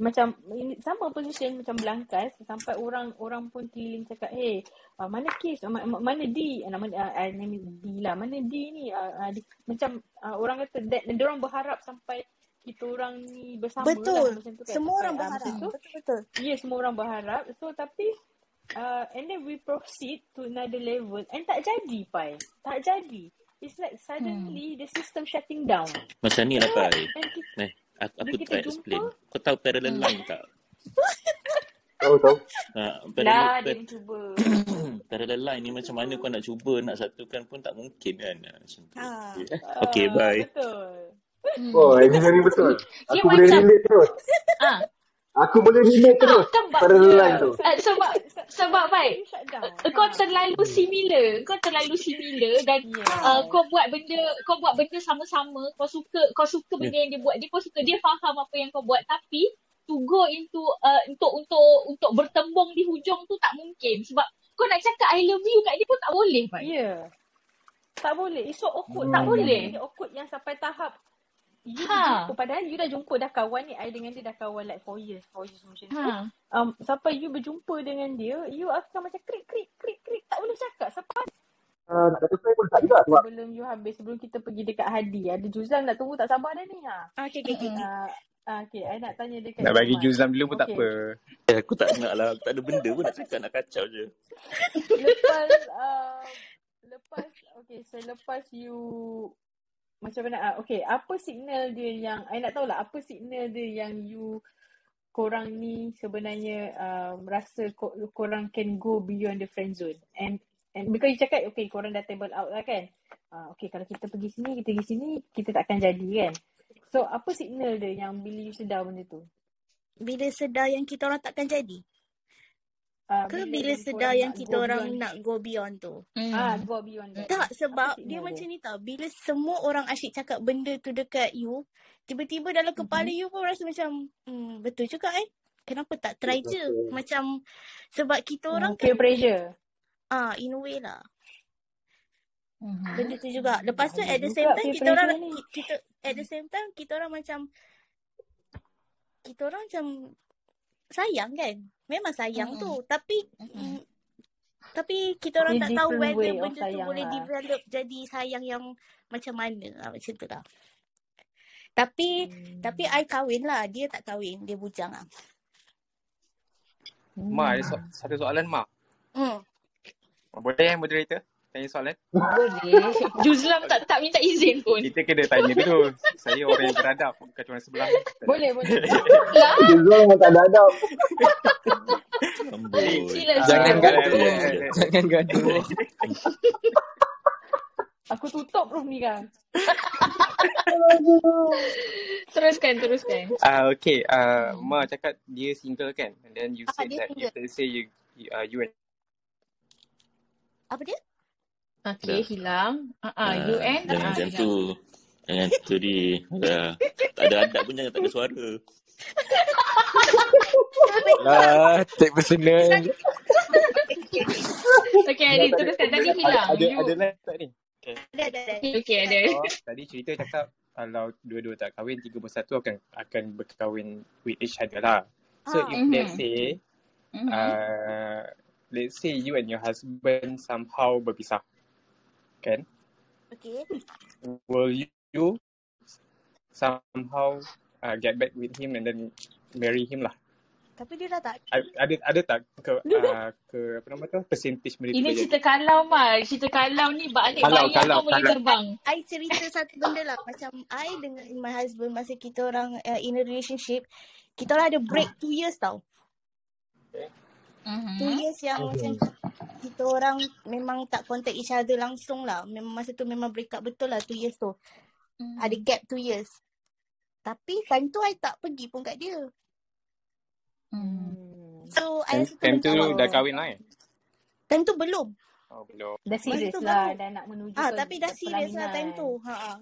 Macam in, sama position macam Belangkas sampai orang orang pun keliling cakap, "Hey, uh, mana kes? Uh, ma- ma- mana D? Uh, nama uh, uh, nama D lah. Mana D ni?" Uh, uh, di, macam uh, orang kata that dan orang berharap sampai kita orang ni bersama lah
Betul.
macam tu kan.
Semua
Sampai
orang
uh,
berharap.
tu.
Betul betul.
Ya, yeah, semua orang berharap. So tapi uh, and then we proceed to another level and tak jadi pai. Tak jadi. It's like
Hmm.
suddenly the system shutting down.
Macam ni lah? Pai. Eh, aku, aku try
jumpa,
explain. Kau tahu parallel
Hmm.
line tak?
Tahu tahu.
Ha, parallel,
lah dia
par-
mencuba.
parallel line ni macam mana kau nak cuba nak satukan pun tak mungkin kan. Ha, Macam tu.
Ha.
Okay, bye.
betul.
Hmm.
Oh, engineering betul.
Dia
Aku boleh
macam
relate terus.
ah
Aku boleh relate
ha,
terus. Parallel line
Yeah,
tu.
uh, sebab sebab baik kau terlalu similar kau terlalu similar dan uh,
Yeah.
kau buat benda kau buat benda sama-sama kau suka kau suka benda yang dia buat dia pun suka dia faham apa yang kau buat tapi to go into uh, untuk untuk untuk bertembung di hujung tu tak mungkin sebab kau nak cakap I love you kat dia pun tak boleh Pai.
Yeah. Tak boleh. It's so awkward.
Tak
tau.
boleh.
Dia awkward yang sampai tahap you
Ha.
berjumpa. Padahal you dah jumpa dah kawan ni. I dengan dia dah kawan like 4 years. 4 years macam tu.
Ha.
Um, sampai you berjumpa dengan dia, you akan macam krik, krik, krik, krik. Tak boleh cakap. Sampai
Uh, nak kata saya pun tak juga sebab
sebelum you habis, sebelum kita pergi dekat Hadi. Ada Juzam nak tunggu tak sabar dah ni. Ha.
Okay, okay.
Uh, okay, I nak tanya dekat
Nak bagi. Juzam dulu pun tak
Okay.
apa.
Eh, aku tak nak lah. Aku tak ada benda pun nak cakap. Nak kacau je.
lepas uh, lepas okay selepas you macam mana ah okay apa signal dia yang I nak tahu lah apa signal dia yang you korang ni sebenarnya um, rasa ko, korang can go beyond the friend zone? And and because you cakap okay korang dah table out lah kan? Uh, okay kalau kita pergi sini kita pergi sini kita tak akan jadi kan? So apa signal dia yang bila you sedar benda tu?
Bila sedar yang kita orang takkan jadi?
Uh,
Ke
bila
sedar yang kita
go
orang
beyond
nak go beyond tu?
ah
Hmm.
go beyond that
Tak,
apa
sebab dia
signal
macam
dia
ni tau. Bila semua orang asyik cakap benda tu dekat you, tiba-tiba dalam kepala
mm-hmm.
you pun rasa macam, hmm, betul juga eh. Kenapa tak try je? Macam, sebab kita orang
uh, peer
kan,
pressure
ah in a way lah.
Mhm.
Benda tu juga. Lepas tu at the same time, kita orang,
ni.
ki- kita, at the same time, kita orang macam, kita orang macam sayang kan? Memang sayang
Mhm.
tu. Tapi,
Mhm.
mm, tapi kita orang tak tahu whether benda tu
sayang
boleh
lah.
develop jadi sayang yang macam mana lah macam tu lah. Tapi
Hmm.
tapi I kahwin lah, dia tak kahwin, dia bujang lah.
Ma, ada
Hmm.
so- satu soalan Ma.
Hmm.
Boleh moderator? Tanya soalan?
Boleh. Juzlam tak tak minta izin pun.
Kita kena tanya dulu. Saya orang yang beradab. Bukan orang sebelah.
Boleh, boleh.
Lah,
memang tak ada adab.
Sila
Jangan gaduh. Jangan gaduh.
Aku tutup room ni kan.
teruskan, teruskan.
Ah uh, okay. Uh, Ma cakap dia single kan? And then you
Ah,
said that
single.
let's say you you, uh, you and
Apa dia?
Okay,
Dah.
hilang. Uh, uh, you
Ah,
and
jangan
uh,
macam
hilang.
tu. Jangan tu di. Tak ada adab pun jangan tak ada suara.
Lah, take personal.
Okay, Adi, teruskan. Tadi hilang.
ada,
You.
ada lain tak ni? Okay.
Ada, ada, ada.
Okay, ada.
Oh, tadi cerita cakap kalau dua-dua tak kahwin, tiga bersatu akan akan berkahwin with each other lah. So
Ah.
if let's
Mhm.
say,
Mhm.
uh, let's say you and your husband somehow berpisah, kan?
Okay.
Will you, you somehow uh, get back with him and then marry him lah?
Tapi dia dah tak.
Ada ada tak ke uh, ke apa nama tu percentage mereka
Ini
jadi?
cerita kalau Mal. Cerita kalau ni balik
Kalau
bayang
kalau
kau boleh terbang.
I cerita satu benda lah. Macam I dengan my husband masa kita orang uh, in a relationship, kita orang ada break two years tau. Two
Mhm.
years yang macam kita orang memang tak contact each other langsung lah. Memang masa tu memang break up betul lah two years tu. Ada
Mhm.
gap two years. Tapi time tu I tak pergi pun kat dia.
Hmm.
Hmm.
So I rasa tu
time tu dah kahwin lah eh?
time tu belum.
Oh belum.
Dah serius lah.
baru.
Dah nak menuju
Ah
ke
tapi dah serius lah time tu. Ha. ah.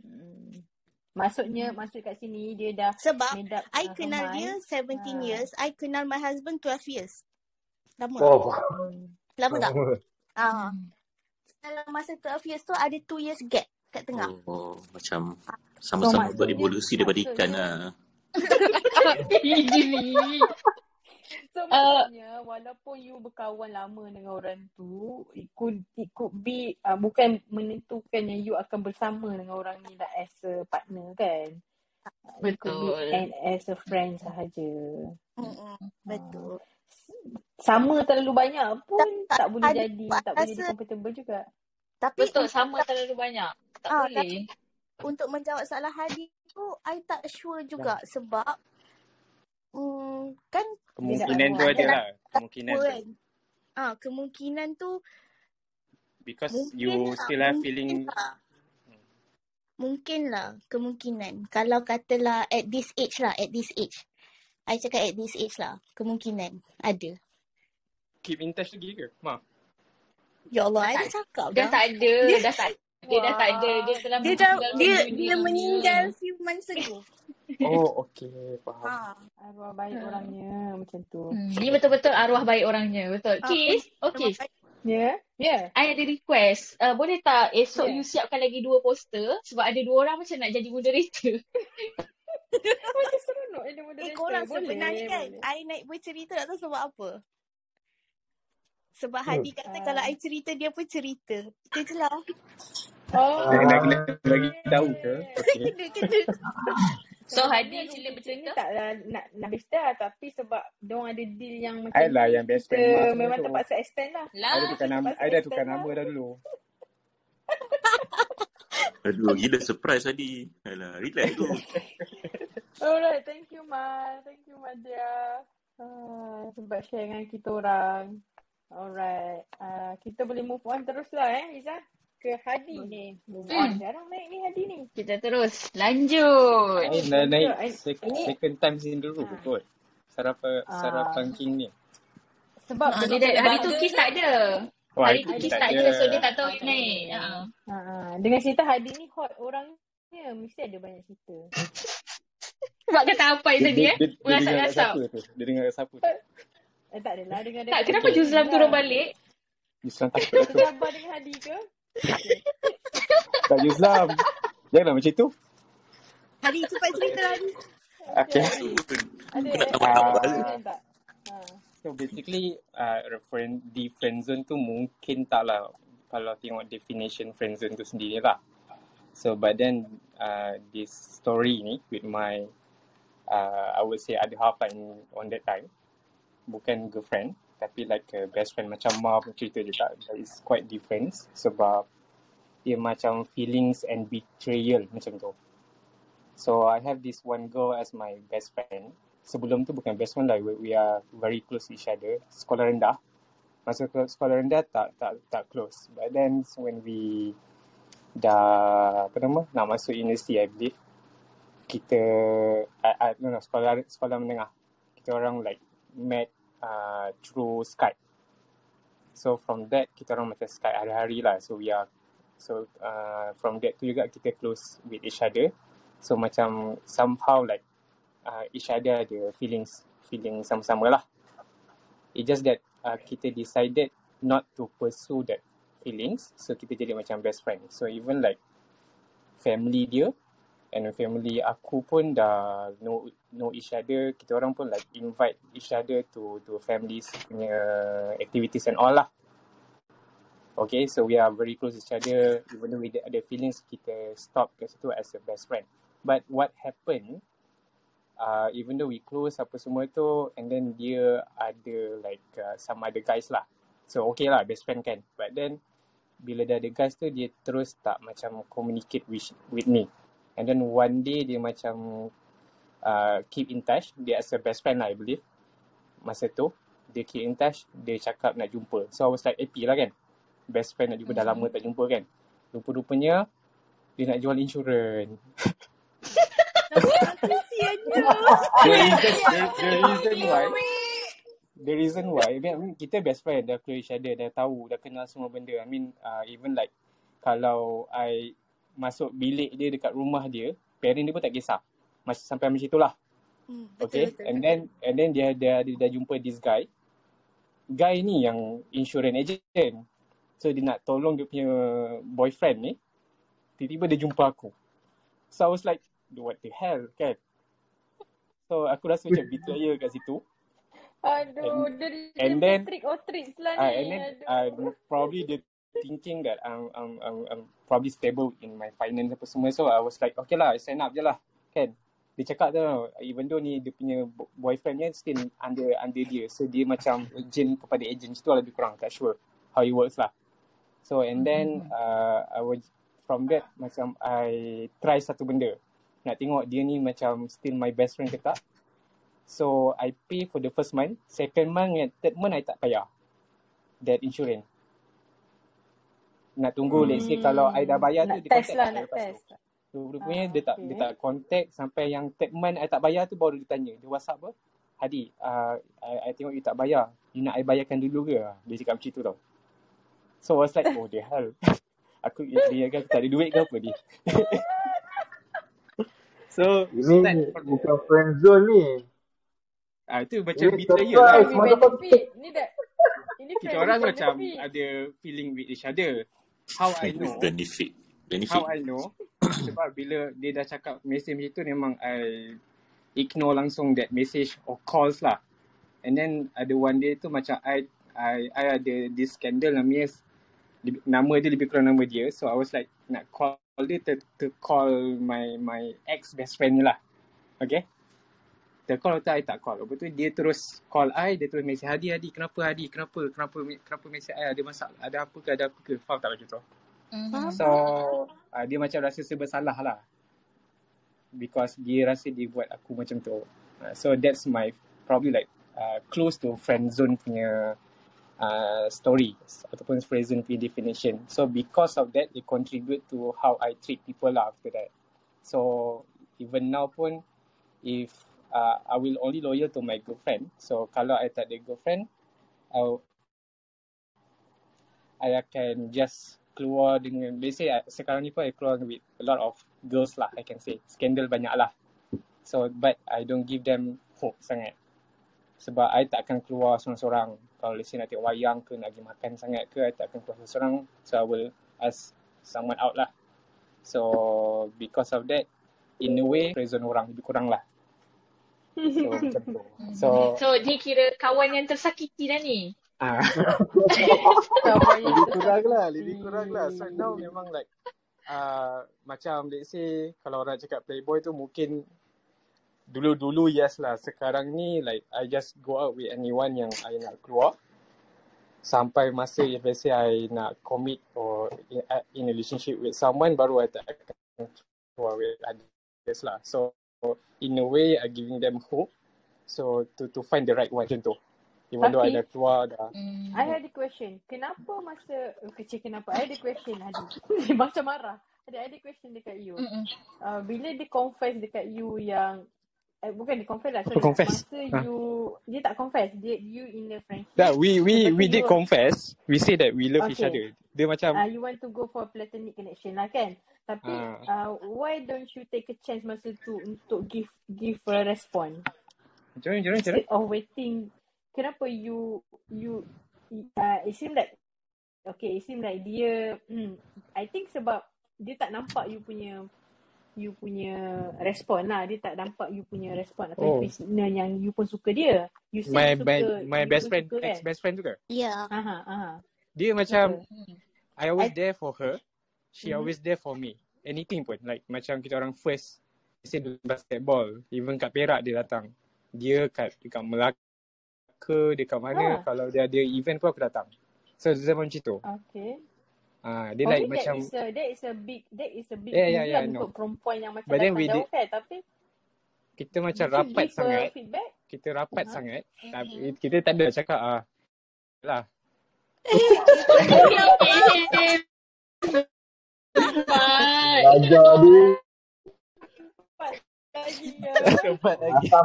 Hmm. Maksudnya, maksud kat sini dia dah
Sebab
up
I kenal dia
mind.
17
Ha.
years. I kenal my husband 12 years. Lama.
Oh,
Hmm.
Lama tak? Ah. Dalam masa 12 years tu ada 2 years gap kat tengah.
Oh, macam
So
sama-sama
maksudnya,
berevolusi daripada ikan lah.
Ni.
so
Uh,
maksudnya walaupun you berkawan lama dengan orang tu, it could, it could be uh, bukan menentukan yang you akan bersama dengan orang ni lah as a partner kan. Uh, It could be
betul.
and as a friend sahaja.
Mm-mm.
Uh,
Betul.
Sama terlalu banyak pun
Tak,
tak boleh
ada
jadi, tak boleh jadi
rasa
comfortable juga.
tapi
Betul, sama terlalu banyak. Tak
ah
boleh.
tapi untuk menjawab soalan Hadi tu I tak sure juga sebab mm, kan
Kemungkinan tu ada lah. Kemungkinan tu.
kan. Ah kemungkinan tu
Because
mungkin
you
lah,
still have feeling
lah. Mungkin lah kemungkinan. Kalau katalah at this age lah, at this age. I cakap at this age lah. Kemungkinan ada.
keep in touch lagi ke? Ma.
Ya Allah,
Dah
I
tak,
dah cakap
dah
dah.
tak ada.
Dia,
Dah tak dia dah tak ada. Dia telah
Dia dah, dia,
dunia
dia
ni.
meninggal few months ago.
Oh, okay. Faham.
Ha.
Arwah baik
Ha.
orangnya macam tu.
Hmm, ni betul-betul arwah baik orangnya. Betul.
Ah,
Kis,
pun
okay.
Ya? Yeah? Ya? Yeah.
I ada request. Uh, boleh tak esok
Yeah.
you siapkan lagi dua poster? Sebab ada dua orang macam nak jadi moderator.
Macam seronok ada
Eh korang
Boleh,
sebenarnya kan,
boleh.
I naik bercerita tak tahu sebab apa. Sebab
Hmm.
Hadi kata kalau
Ah.
I cerita, dia pun cerita. Itu je lah.
Oh,
Nak, nak, nak
okay.
bagi tahu ke? Okay.
kena, kena.
So Hadi sila
kita
bercerita.
taklah nak nak habis dah tapi sebab diorang ada deal yang macam
I lah
ni
yang best
kita
friend
memang
tu.
terpaksa extend lah.
I dah
Lah.
tukar nama,
Terpaksa
I dah
extend
tukar
lah.
nama dah dulu.
Aduh, gila surprise tadi. Alah, relax tu.
Alright, thank you Ma. Thank you Madia. Ah, sebab share dengan kita orang. Alright. Ah, kita boleh move on terus lah eh Iza. Ke Hadi.
Boleh.
Move
Hmm.
on. Jarang naik ni Hadi ni.
Kita terus. Lanjut.
I dah
betul.
naik
I,
sec-
ini
second time sini dulu
ah,
kot. Sarapan,
ah,
sarapan king ni.
sebab
Ah, dia dah,
kena
hari tu
baca
Kis
ni.
tak ada.
Oh, tu
tu
Hadi
Kis
tak
tak
ada.
ada. So dia tak tahu
tak
naik. Ah.
Ah, ah. dengan cerita Hadi ni hot orangnya. Mesti ada banyak cerita.
Sebab kata apa
Dia,
tadi
dia,
eh?
dia, dia dengar kat siapa tu? Dia dengar kat siapa tu?
Eh, tak adalah dengan
Tak, kenapa Juzlam
lah.
turun balik?
Takut lah tu.
Tersabar dengan Hadi ke? Okay.
Tak Yuslam. Janganlah macam tu.
Hadi, cepat cerita Hadi.
Okay.
Okay. Ada
Aku nak tahu nak
Uh,
balik.
Tak?
So basically, uh, friend, di friendzone tu mungkin tak lah. Kalau tengok definition friendzone tu sendiri lah. So but then uh, this story ni with my uh, I would say other half like on that time bukan girlfriend tapi like a best friend macam Ma pun cerita juga that is quite different sebab dia macam feelings and betrayal macam tu. So I have this one girl as my best friend. Sebelum tu bukan best friend lah, we, we are very close to each other. Sekolah rendah. Masa ke sekolah rendah tak tak tak close. But then when we dah apa nama nak masuk universiti I believe kita I, I, no, no, sekolah sekolah menengah kita orang like met uh, through Skype so from that kita orang macam Skype hari-hari lah so we are so uh, from that tu juga kita close with each other so macam somehow like uh, each other ada feelings feeling sama-sama lah It's just that uh, kita decided not to pursue that feelings. So kita jadi macam best friend. So even like family dia and family aku pun dah know know each other. Kita orang pun like invite each other to to families punya activities and all lah. Okay, so we are very close each other. Even though we ada feelings, kita stop kat situ as a best friend. But what happened uh, even though we close apa semua tu and then dia ada like uh, some other guys lah. So okay lah best friend kan. But then bila dah ada guys tu dia terus tak macam communicate with, with me. And then one day dia macam uh, keep in touch. Dia as a best friend lah I believe. Masa tu dia keep in touch. Dia cakap nak jumpa. So I was like happy lah kan. Best friend nak jumpa dah lama tak jumpa kan. Rupa-rupanya dia nak jual insurans.
Kesiannya.
the reason the, the reason why. The reason why. I mean, kita best friend dah close each other dah tahu dah kenal semua benda. I mean uh, even like kalau I masuk bilik dia dekat rumah dia parent dia pun tak kisah. Masih sampai macam itulah.
Hmm,
okay?
betul, betul.
and then and then dia dia, dia dah jumpa this guy. Guy ni yang insurance agent. So dia nak tolong dia punya boyfriend ni. Tiba-tiba dia jumpa aku. So I was like what the hell kan? So aku rasa macam betrayal kat situ.
Aduh,
And-
dia,
and then-
trick or treats lah
uh,
ni.
and then
Aduh.
uh, probably dia thinking that I'm, I'm, I'm, I'm probably stable in my finance apa semua. So I was like okay lah I sign up je lah kan? Dia cakap tu even though ni dia punya bo- boyfriendnya still under under dia. So dia macam agent kepada agent tu lah lebih kurang tak sure how it works lah. So and then uh, I was from that macam I try satu benda nak tengok dia ni macam still my best friend ke tak so I pay for the first month second month and third month I tak payah that insurance nak tunggu let's say kalau I dah bayar tu
Hmm. Nak
dia
test
contact
lah, nak
lepas tu
test.
So, rupanya
Ah,
dia tak dia
okay.
tak contact sampai yang third month I tak bayar tu baru dia tanya. Dia WhatsApp apa? Hadi, uh, I, I tengok you tak bayar. You nak I bayarkan dulu ke? Dia cakap macam tu tau. So I was like, oh the hell. aku dia kan tak ada duit ke apa ni? so
Ini bukan friend zone ni.
ah itu macam
Ini
betrayal lah.
surprise, motherfucker.
benefit. Ni dah, ini
Kita orang
with
macam ada feeling with each other. How I know
benefit. Benefit.
how I know sebab bila dia dah cakap mesej macam tu memang I ignore langsung that message or calls lah. And then ada one day tu macam I I I ada this scandal namanya lebih- nama dia lebih kurang nama dia. So I was like nak call dia to, to call my my ex best friend ni lah. Okay. Dia call atau I tak call. Lepas tu dia terus call I, dia terus mesej Hadi Hadi kenapa Hadi kenapa kenapa kenapa mesej I ada masalah ada apa ke ada apa ke faham tak macam tu?
Faham,
So uh, dia macam rasa serba salah lah because dia rasa dia buat aku macam tu. Uh, so that's my probably like uh, close to friend zone punya uh, story ataupun zone punya definition. So because of that, it contribute to how I treat people lah after that. So even now pun if uh, I will only loyal to my girlfriend. So kalau I tak ada girlfriend, I I akan just keluar dengan let's say sekarang ni pun I keluar with a lot of girls lah I can say scandal banyak lah so but I don't give them hope sangat sebab I tak akan keluar seorang-seorang kalau let's say nak tengok wayang ke nak pergi makan sangat ke I tak akan keluar seorang. So I will ask someone out lah. So because of that in a way prison orang lebih kurang lah. So macam tu. So
So ni kira kawan yang tersakiti dah ni.
ah. Lebih kurang lah lebih
tersakiti.
kurang lah. So now memang like uh, macam let's say kalau orang cakap playboy tu mungkin dulu-dulu yes lah sekarang ni like I just go out with anyone yang I nak keluar sampai masa if let's say I nak commit or in, in a relationship with someone baru I tak akan keluar with others lah so in a way I giving them hope so to to find the right one macam tu Even though I dah keluar dah.
Hmm.
I had a question. Kenapa masa kecil kenapa? I had a question Hadi. Macam marah. Hadi, I had a question dekat you.
Mm-mm.
Uh, bila dia confess dekat you yang eh, bukan dia confess lah, sorry.
confess?
Masa
Ha.
you dia tak confess. Dia you in a friendship.
That we we
tu
we
you
did confess. We say that we love each
Okay.
other. Dia macam
uh, you want to go for platonic connection lah kan? Tapi
ah
uh, why don't you take a chance masa tu untuk give give a response?
mana macam mana?
Instead of waiting, kenapa you you uh, it seem like okay, it seem like dia hmm, I think sebab dia tak nampak you punya you punya respon lah. Dia tak nampak you punya respon atau
Oh,
signal yang you pun suka dia. You say
my
you
my
suka,
my
you
best friend,
suka
ex
kan?
best friend tu ke?
Yeah.
Aha, aha.
Dia macam
Betul.
I always
I
there for her. She
mm-hmm.
always there for me. Anything pun. Like macam kita orang first Say basketball. Even kat Perak dia datang. Dia kat dekat Melaka, dekat mana.
Ah,
Kalau dia ada event pun aku datang. So dia macam tu.
okay.
Ah, dia like
me, that
macam
is a that is a big that is a big
yeah yeah yeah
lah untuk perempuan yang macam
But then
datang
we
jauh
did
kan. Tapi
kita macam
did
rapat sangat.
feedback?
Kita rapat
Huh?
sangat. Tapi
Mm-mm.
kita tak ada cakap ah lah.
Belajar dia.
Cepat lagi ya.
Cepat lagi.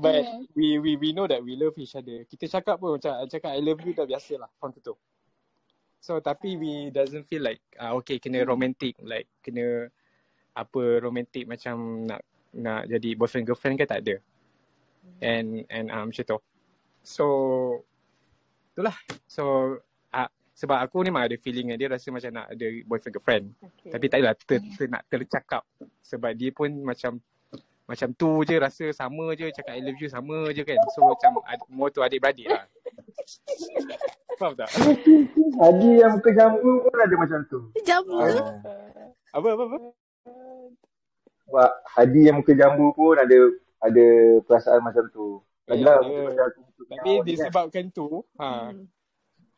But
Hmm.
we we we know that we love each other. Kita cakap pun macam cakap I love you dah biasa lah. Faham tu. So tapi we doesn't feel like ah okay kena romantic like kena apa romantic macam nak nak jadi boyfriend girlfriend kan tak ada. And and um, macam tu. So itulah. So uh, sebab aku ni memang ada feeling yang dia rasa macam nak ada boyfriend girlfriend.
Okay.
Tapi tak adalah ter,
Hmm.
ter, nak tercakap sebab dia pun macam macam tu je rasa sama je cakap I love you sama je kan. So macam ad, more tu adik-beradik lah. Faham tak?
Hadi yang muka jambu pun ada macam tu.
Jambu ke?
Ah.
Apa apa apa?
Sebab Hadi yang muka jambu pun ada ada perasaan macam tu.
Ya
Lagilah pasal aku muka
Tapi
kan.
disebabkan tu, ha,
Hmm.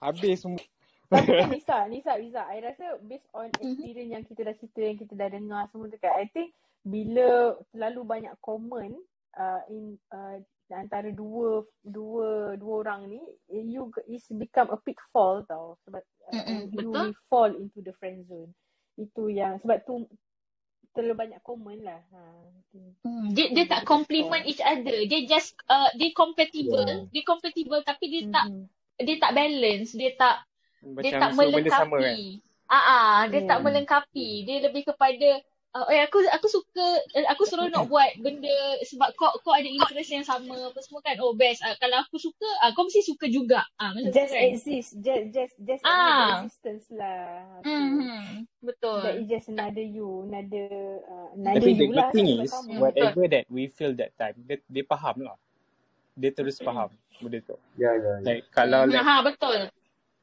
habis semua.
Tapi Nisa, Nisa, Nisa, I rasa based on experience yang kita dah cerita, yang kita dah dengar semua tu kan, I think bila terlalu banyak komen uh, in uh, antara dua dua dua orang ni, you is become a pitfall tau. Sebab uh,
Mm-mm.
and you
Betul.
will fall into the friend zone. Itu yang sebab tu terlalu banyak komen lah. Ha,
Hmm. Dia dia tak complement
fall.
each other. Dia just uh, dia compatible.
Yeah.
Dia compatible tapi dia tak
Mm-hmm.
dia tak balance. Dia tak dia
Macam
tak
semua benda sama kan?
melengkapi. Ah, ah, dia tak
Yeah.
melengkapi. Dia lebih kepada uh, eh aku aku suka eh, aku seronok buat benda sebab kau kau ada interest yang sama apa semua kan. Oh best. Uh, kalau aku suka, uh, kau mesti suka juga. Ah, macam tu
Just
kan.
exist, just just just the
Ah.
existence lah. Tu.
Hmm. Betul.
That is just another you, another uh, another
Tapi the
you
good
lah
thing
kan sebab
is,
kamu.
Hmm, betul.
whatever that we feel that time, dia, dia faham lah. Dia terus faham benda tu.
Ya, ya, ya.
Like kalau
Hmm,
like
ha betul.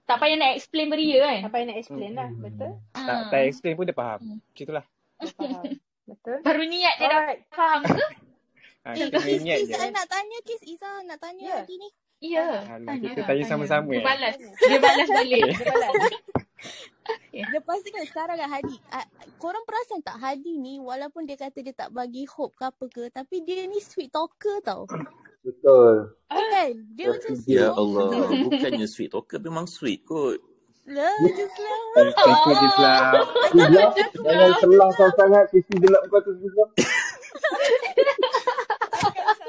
Tak payah nak explain beria kan.
Apa yang nak explain lah, betul?
tak
Ah.
tak explain pun dia faham.
Hmm.
Macam itulah.
Dia faham. Betul?
Baru niat dia dah
Alright.
faham ke?
Ha,
Eh, Kis, Kis, nak tanya Kis. Izzah nak tanya
Ya.
Hadi ni.
Ya,
Tanya.
Alah,
tanya.
kita tanya sama-sama
Dia balas. Dia balas balik.
Dia balas.
Ya.
Lepas tu kan sekarang kan Hadi. Uh, korang perasan tak Hadi ni walaupun dia kata dia tak bagi hope ke apa ke. Tapi dia ni sweet talker tau.
Betul.
Kan? Dia
Saya
macam sweet
Ya Allah, bukannya sweet talker memang sweet kot.
Lah, just lah.
Eh, Sikit je
gelap. Jangan selang kau sangat. Sisi gelap kau tu
selalu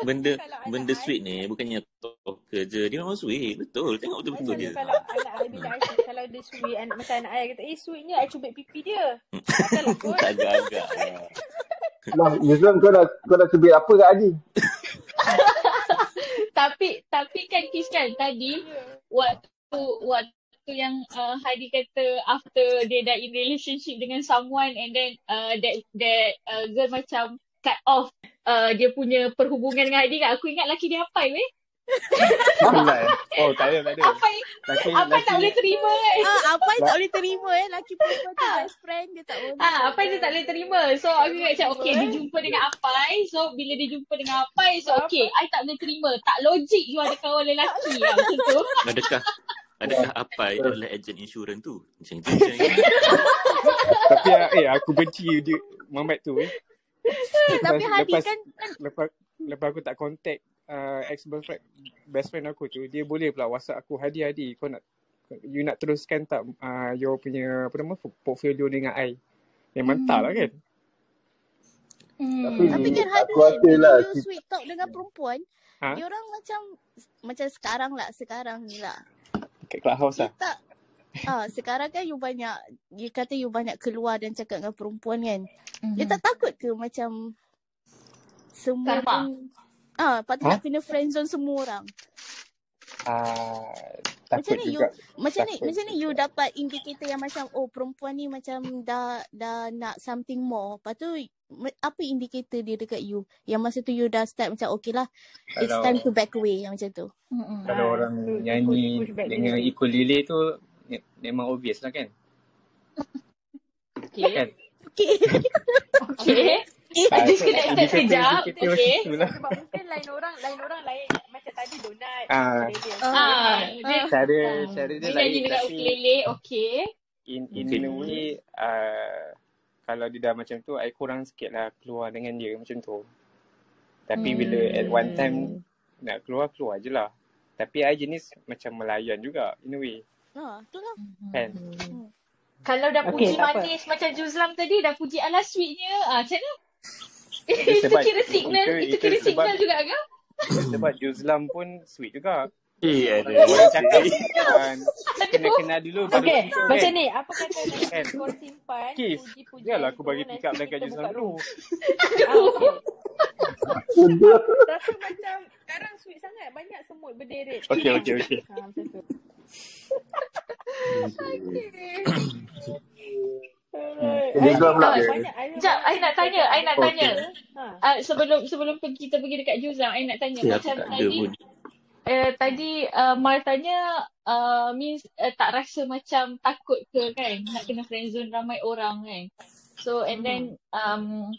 Benda benda sweet ni bukannya talker je. Dia memang sweet. Betul. Tengok betul-betul
macam
dia.
kalau anak I bila I kalau dia sweet, anak, macam anak I kata, eh sweetnya I cubit pipi dia. Takkanlah kot.
Agak-agak lah.
Yusuf kau dah kau dah cubit apa kat Hadi?
tapi tapi kan Kis kan tadi
Ya.
waktu waktu yang uh, Hadi kata after dia dah in relationship dengan someone and then uh, that that uh, girl macam cut off uh, dia punya perhubungan dengan Hadi kan aku ingat laki dia apa weh
eh. Oh, tak ada, tak ada.
apa
Laki,
apa tak boleh terima kan
Ah, apa yang tak boleh terima eh. Laki perempuan tu
Ah.
best friend. Dia tak boleh.
Ah, apa yang dia tak boleh terima. So aku ingat macam okay dia
eh.
jumpa dengan Apai. So bila dia jumpa dengan Apai so
Apa?
okay I tak boleh terima. Tak logik you ada kawan lelaki lah macam tu.
Adakah adakah Apai adalah ejen insurans tu? Macam tu macam ni.
Tapi ah, eh aku benci dia Mamat tu eh.
Eh, tapi Hadi kan,
lepas lepas aku tak contact uh, ex-boyfriend, best friend aku tu, dia boleh pula WhatsApp aku, Hadi, Hadi, kau nak, you nak teruskan tak uh, your punya, apa nama, portfolio dengan I? Memang tak lah kan?
Tapi
Tapi kan bila
lah
you sweet talk dengan perempuan,
Ha?
dia orang macam macam sekarang lah, sekarang ni lah.
Kat clubhouse lah.
tak Ah, sekarang kan you banyak you kata you banyak keluar dan cakap dengan perempuan kan. You
Mhm.
tak takut ke macam semua
Karma.
pun ah patut
Ha?
nak kena friendzone semua orang.
Uh,
Macam
takut
ni you
juga.
macam ni
Takut
macam ni you dapat indikator yang macam oh perempuan ni macam dah dah nak something more. Lepas tu apa indikator dia dekat you? Yang masa tu you dah start macam okay lah it's time to back away yang macam tu.
Kalau
Ah,
orang
push
nyanyi
push back
dengan
dulu.
ukulele tu me- memang obvious lah kan?
Okay.
Kan?
Okay.
Okay.
So
disconnected
indikator
sekejap. Okay.
Sebab mungkin lain orang, lain orang lain macam tadi donat,
Ah.
Ah,
Ah, dia,
ah.
cara
ah,
cara dia
dia
lain
dengan
tapi
ukulele, okay.
in in
Okay.
a way uh, kalau dia dah macam tu I kurang sikit lah keluar dengan dia macam tu tapi bila at one time
Hmm.
nak keluar keluar je lah tapi I jenis macam melayan juga in a way
Ah, tu lah.
kan.
Hmm.
Kalau dah
Okay,
puji
apa.
manis macam Juzlam tadi, dah puji ala sweetnya, ah, macam mana?
itu
kira signal,
itu
itu
itu
kira
sebab
signal juga ke?
sebab Juzlam pun sweet juga
Eh, ada.
orang cakap uh, kena kenal dulu baru
Okay,
suka
macam
kan
ni. Apa kata
kan
kau simpan
Kif
puji-pujian
biarlah aku bagi pick up dekat Juzlam dulu.
Ah, okay. Rasa macam sekarang sweet sangat. Banyak semut berderet.
okay okay okay
ah, macam tu.
Okay.
Pula.
I
Sekejap,
banyak
I nak tanya, I nak tanya.
Ha.
Ah, sebelum sebelum pergi kita pergi dekat Juzlam, I nak tanya.
Eh, aku
Macam
ada
tadi,
pun.
eh, tadi uh, Mar tanya, uh, means uh, tak rasa macam takut ke kan, nak kena friendzone ramai orang kan. So, and then, um,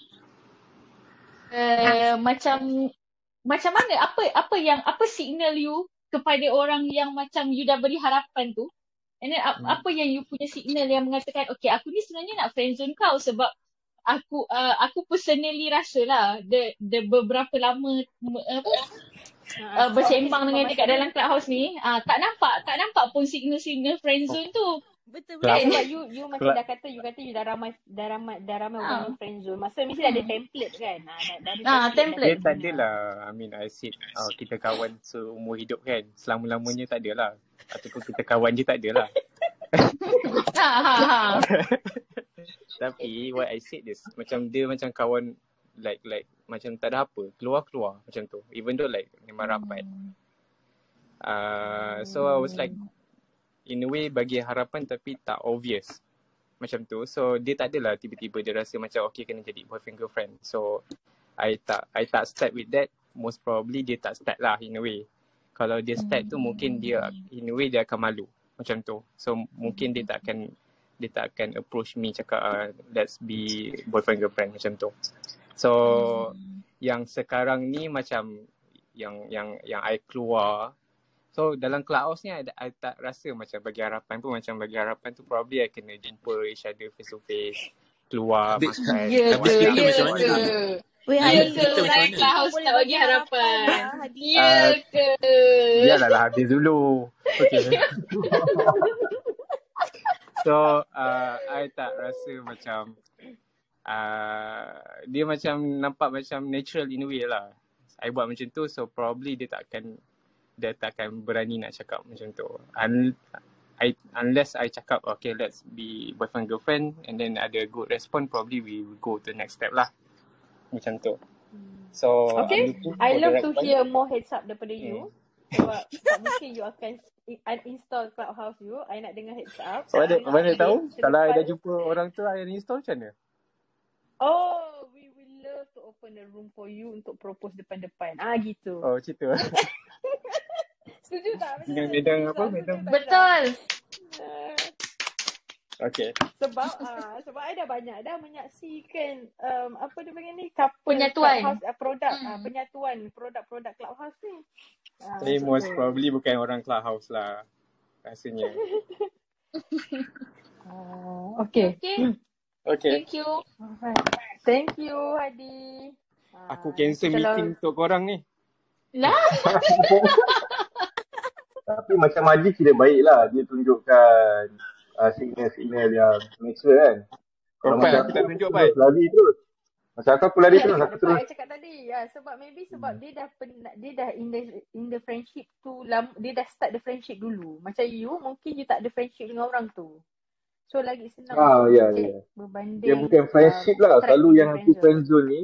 uh, macam macam mana apa apa yang apa signal you kepada orang yang macam you dah beri harapan tu and then
Hmm.
apa yang you punya signal yang mengatakan okay aku ni sebenarnya nak friendzone kau sebab aku uh, aku personally rasa lah the, the beberapa lama apa
Ha,
uh, bersembang dengan dia kat
informasi
dalam clubhouse ni uh, tak nampak tak nampak pun signal-signal friendzone tu
Betul
kan
sebab you you macam
club-
dah kata you kata you dah ramai dah ramai dah ramai orang
Ah.
friend zone. Masa mesti ada
Hmm.
template kan. Ha, dah, dah
Ah,
template
dia tak adalah I mean I said uh, kita kawan seumur hidup kan? Selama-lamanya tak adalah ataupun kita kawan je tak adalah
ha ha ha
tapi what I said is macam dia macam kawan like like macam tak ada apa. Keluar-keluar macam tu. Even though like memang rapat.
Hmm.
uh, so I was like in a way bagi harapan tapi tak obvious macam tu. So dia tak adalah tiba-tiba dia rasa macam okay kena jadi boyfriend girlfriend. So I tak I tak start with that. Most probably dia tak start lah in a way. Kalau dia start tu mungkin dia in a way dia akan malu macam tu. So mungkin dia tak akan dia tak akan approach me cakap uh, let's be boyfriend girlfriend macam tu. So yang sekarang ni macam yang yang yang I keluar So dalam clubhouse ni I, I tak rasa macam bagi harapan pun macam bagi harapan tu probably I kena jumpa each other face to face keluar
Habis-
makan
Ya
Habis
ke,
kita
ya
macam mana
ke?
tu?
Weh,
Ya
Hadi,
ke
kita
orang
mana?
clubhouse tak bagi harapan?
lah.
Ya ke?
biarlah lah habis dulu okay so uh, I tak rasa macam uh, dia macam nampak macam natural in a way lah I buat macam tu so probably dia tak akan dia tak akan berani nak cakap macam tu Un, I, unless I cakap okay let's be boyfriend girlfriend and then ada good response probably we will go to the next step lah macam tu so
Okay, I
the
love to
one
hear more heads up daripada
hmm.
you. Sebab tak mungkin you akan uninstall Clubhouse you. I nak dengar heads up.
Mana,
Dengar
mana tahu
update
kalau I dah jumpa orang tu I install macam mana?
Oh, we will love to open a room for you untuk propose depan-depan. Ah gitu.
Oh cerita.
Setuju tak macam
Dengan
Setuju
apa?
Izam?
Betul.
Okay.
sebab ah sebab I dah banyak dah menyaksikan um, apa dia panggil ni couple
Penyatuan.
clubhouse uh, produk ah
Hmm.
penyatuan produk-produk clubhouse ni. Ah
Tapi
macam
most
tu.
probably bukan orang clubhouse lah. Rasanya.
Ah, okay.
Okay.
Okay.
Thank you.
Alright. Thank you Hadi.
Aku cancel
kalau
meeting untuk korang ni.
Lah.
Tapi macam Haji kira baik lah. Dia tunjukkan uh, signal-signal yang natural kan. Kalau macam
aku
aku,
tak tunjuk,
terus
Pai.
lari terus. Macam aku, aku lari
Ya,
terus. Aku terus.
I cakap tadi. Ya, sebab maybe sebab dia dah pernah, dia dah in the in the friendship tu lam, dia dah start the friendship dulu. Macam you, mungkin you tak ada friendship dengan orang tu. So lagi senang
Ah, ya, ya.
berbanding
Dia bukan
uh,
friendship lah.
track
Selalu yang aku
friendzone.
ni,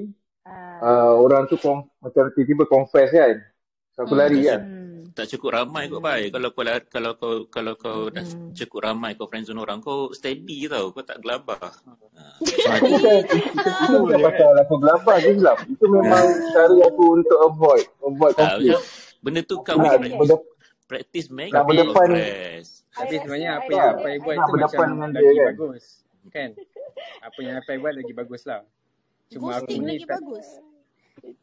Ah.
uh, orang tu kom- macam tiba-tiba confess kan. So aku
Hmm.
lari kan.
Hmm.
Tak cukup ramai kot pai. Kalau kau la- kalau kau kalau kau dah
Hmm.
cukup ramai kau friendzone orang kau steady tau. Kau tak gelabah. Ha.
Aku bukan, itu, itu bukan pasal aku gelabah je Islam. Itu memang cara aku untuk avoid, avoid conflict.
macam benda tu kau
nak
practice, make
nak berdepan,
impress.
Tapi sebenarnya apa yang Pai
I
buat tu macam lagi
kan.
bagus. Kan? Apa yang Pai buat lagi bagus lah. Cuma aku
Ghosting
ni
lagi
tak,
bagus.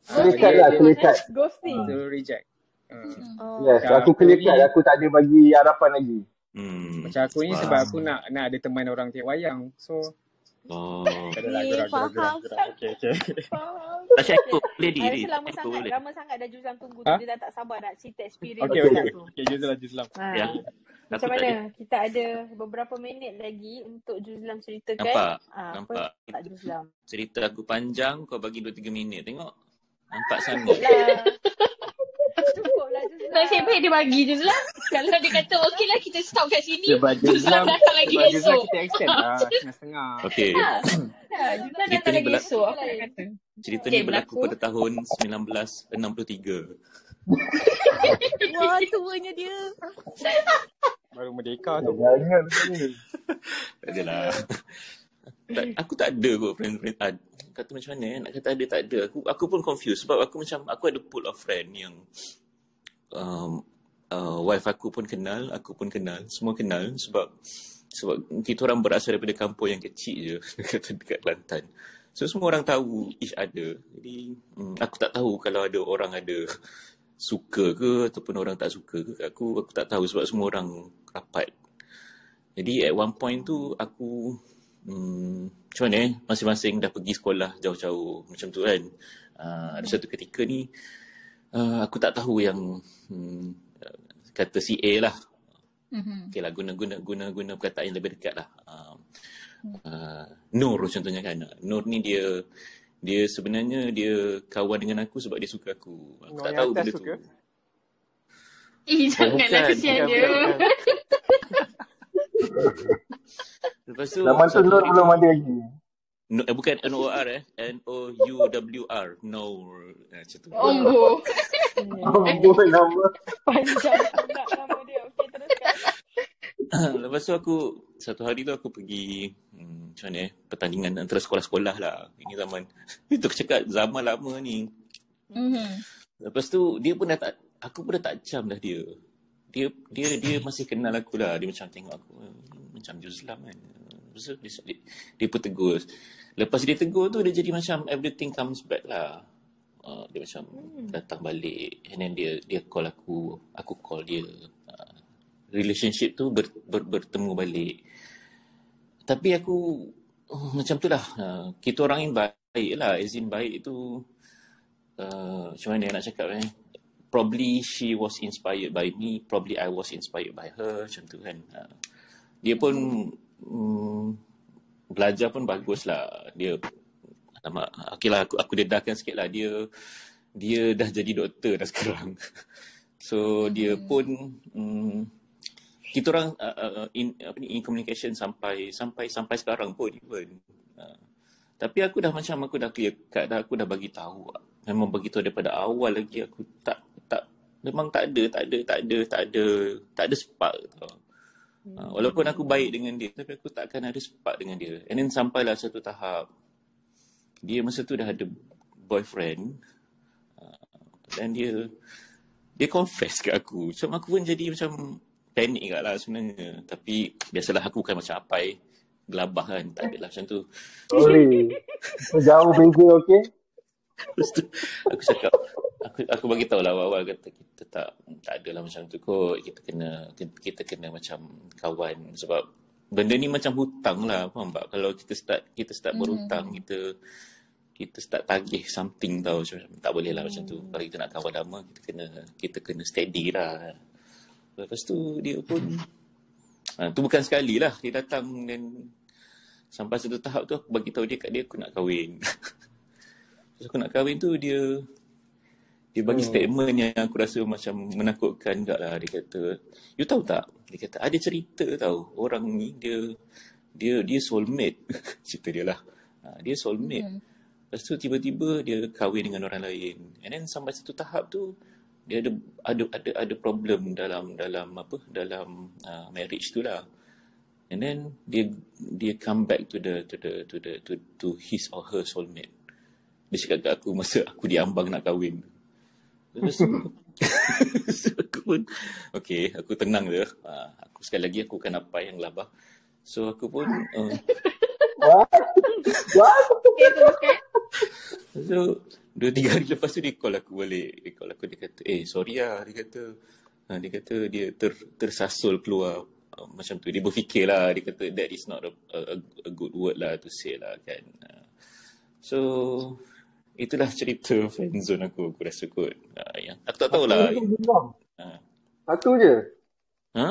ah,
cut
dia,
lah,
dia
clear cut.
ghosting.
so reject.
Hmm.
Oh.
Yes,
macam
aku clear cut. Aku tak ada bagi harapan lagi.
Hmm.
macam aku ni sebab aku nak nak ada teman orang tengok wayang. So,
Oh.
tak adalah
Eh,
gerak, gerak, gerak,
faham.
gerak. Okay, okay.
Faham.
Tasha
Okay.
ikut boleh
I
diri.
rasa lama
Ikut
sangat,
boleh.
lama sangat dah Juzam tunggu tu.
Ha?
Dia dah tak sabar nak cerita experience
Okay, okay.
tu.
Okay, Juzlam, Juzlam.
Ha.
Yang
Macam
tak
mana?
ada.
Kita ada beberapa minit lagi untuk Juzlam ceritakan.
Nampak?
Apa
Nampak?
tak Juzlam?
Cerita aku panjang kau bagi 2 3 minit. Tengok. Nampak sangat.
Cukup lah. Cukup lah
Nasib baik dia bagi je lah. Kalau dia kata okey lah kita stop kat sini.
Sebab
Juzlam datang lagi
sebab Juzlam
esok.
kita extend lah setengah-setengah.
Okey.
Ha. Juzlam
Cerita
datang lagi
berlaku
esok. Apa nak kata?
cerita
Okey,
ni berlaku
berlaku.
pada tahun 1963.
Wah, tuanya dia.
Baru merdeka tu.
Jangan ni.
Tak adalah. Tak, aku tak ada kot friend friend ah, kata macam mana eh? nak kata ada tak ada aku aku pun confused sebab aku macam aku ada pool of friend yang um, uh, wife aku pun kenal aku pun kenal semua kenal sebab sebab kita orang berasal daripada kampung yang kecil je dekat dekat Kelantan. So semua orang tahu each other. Jadi um, aku tak tahu kalau ada orang ada suka ke ataupun orang tak suka ke aku aku tak tahu sebab semua orang rapat. Jadi at one point tu aku hmm, macam mana eh masing-masing dah pergi sekolah jauh-jauh macam tu kan. Uh, ada satu ketika ni aku tak tahu yang hmm, kata si A lah
Mhm.
okay lah guna guna guna guna perkataan yang lebih dekat lah uh, uh, Nur contohnya kan Nur ni dia dia sebenarnya dia kawan dengan aku sebab dia suka aku aku
Nur
tak tahu benda
tu
tu?
Eh,
oh
janganlah
bukan
kesian dia.
bukan, bukan.
lepas tu
Zaman tu Nur belum ada lagi.
No, eh, bukan N-O-R eh. N-O-U-W-R. No. Eh, macam tu.
Ombo.
Oh, boy nama.
Panjang pula nama dia. Okey, teruskan.
Lepas tu aku, satu hari tu aku pergi, hmm, macam mana eh, pertandingan antara sekolah-sekolah lah. Ini zaman, itu aku cakap zaman lama ni.
Mhm.
Lepas tu, dia pun dah tak, aku pun dah tak jam dah dia. Dia dia dia masih kenal aku lah. Dia macam tengok aku, "Hmm, macam Juzlam kan. Lepas tu, dia, dia, dia pun tegur. Lepas dia tegur tu, dia jadi macam everything comes back lah. Uh, dia macam
Hmm.
datang balik. And then dia dia call aku. Aku call dia. Uh, relationship tu ber, ber, bertemu balik. Tapi aku uh, macam tu lah. Uh, kita orang yang baik lah. As in baik tu uh, macam mana nak cakap eh? Probably she was inspired by me. Probably I was inspired by her. Macam tu kan. Uh, dia pun um, belajar pun bagus lah dia Alamak, okay lah aku, aku dedahkan sikit lah. Dia dia dah jadi doktor dah sekarang. So dia pun um, kita orang uh, uh, in apa ni in communication sampai sampai sampai sekarang pun even. Uh, tapi aku dah macam aku dah clear cut dah aku dah bagi tahu. Memang bagi tahu daripada awal lagi aku tak tak memang tak ada tak ada tak ada tak ada tak ada spark tau uh, walaupun aku baik dengan dia tapi aku takkan ada spark dengan dia. And then sampailah satu tahap dia masa tu dah ada boyfriend uh, dan dia dia confess kat aku. Macam aku pun jadi macam panik kat lah sebenarnya. Tapi biasalah aku bukan macam apai gelabah kan. Tak adalah macam tu.
Sorry. Jauh beza, okay?
Lepas tu aku cakap aku aku bagi tahu lah awal-awal kata kita tak tak adalah macam tu kot kita kena kita kena macam kawan sebab benda ni macam hutang lah faham tak kalau kita start kita start berhutang kita kita start tagih something tau macam tak boleh lah macam tu.
Hmm.
Kalau kita nak kawan lama kita kena kita kena steady lah. Lepas tu dia pun ha, tu bukan sekali lah dia datang dan sampai satu tahap tu aku bagi tahu dia kat dia aku nak kahwin. Terus aku nak kahwin tu dia dia bagi
Hmm.
statement yang aku rasa macam menakutkan juga lah. Dia kata, you tahu tak? Dia kata, ada cerita tau. Orang ni dia dia dia soulmate. cerita dia lah. Ha, dia soulmate.
Hmm.
Lepas tu tiba-tiba dia kahwin dengan orang lain. And then sampai satu tahap tu dia ada ada ada ada problem dalam dalam apa dalam uh, marriage tu lah. And then dia dia come back to the to the to the to, to his or her soulmate. Dia cakap kat aku masa aku diambang nak kahwin. Tu so aku pun okay aku tenang je. Uh, aku sekali lagi aku akan apa yang labah. So aku pun uh. So Dua tiga hari lepas tu dia call aku balik. Dia call aku dia kata Eh sorry lah Dia kata. Ha, Dia kata dia ter, tersasul keluar. Uh, Macam tu. Dia berfikir lah. Dia kata that is not a, a, a good word lah to say lah kan. Uh, So Itulah cerita friendzone aku Aku rasa kot uh, yang, Aku tak
Satu
tahulah
ke bilang?
uh,
Satu je?
Ha?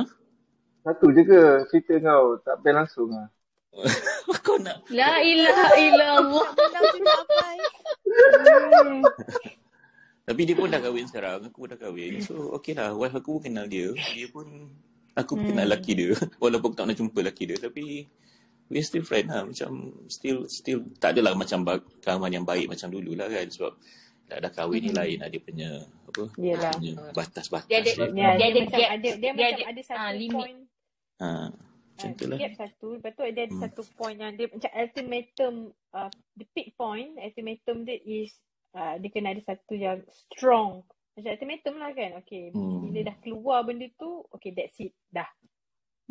Satu je ke cerita kau? Tak plan langsung lah?
Kau nak
La ilaha illallah.
Tapi dia pun dah kahwin sekarang Aku pun dah kahwin So okay lah Wife aku pun kenal dia Dia pun Aku pun kenal
Hmm.
lelaki dia Walaupun aku tak pernah jumpa lelaki dia Tapi We still friend lah Macam Still Still Tak adalah macam Kawan yang baik Macam dulu lah kan Sebab Dah, dah kahwin ni
Hmm.
lain Dia punya Apa
Yelah.
Dia punya batas-batas
Dia ada
dia.
Dia
dia
ada
macam
gap.
ada dia
Dia
macam
ada
ada
ah
satu
limit.
point
ha, Macam
uh,
tu lah
gap satu lepas tu dia ada
hmm.
satu point yang dia macam ultimatum uh, the peak point ultimatum dia is uh, dia kena ada satu yang strong macam ultimatum lah kan okay
Hmm.
bila dah keluar benda tu okay that's it dah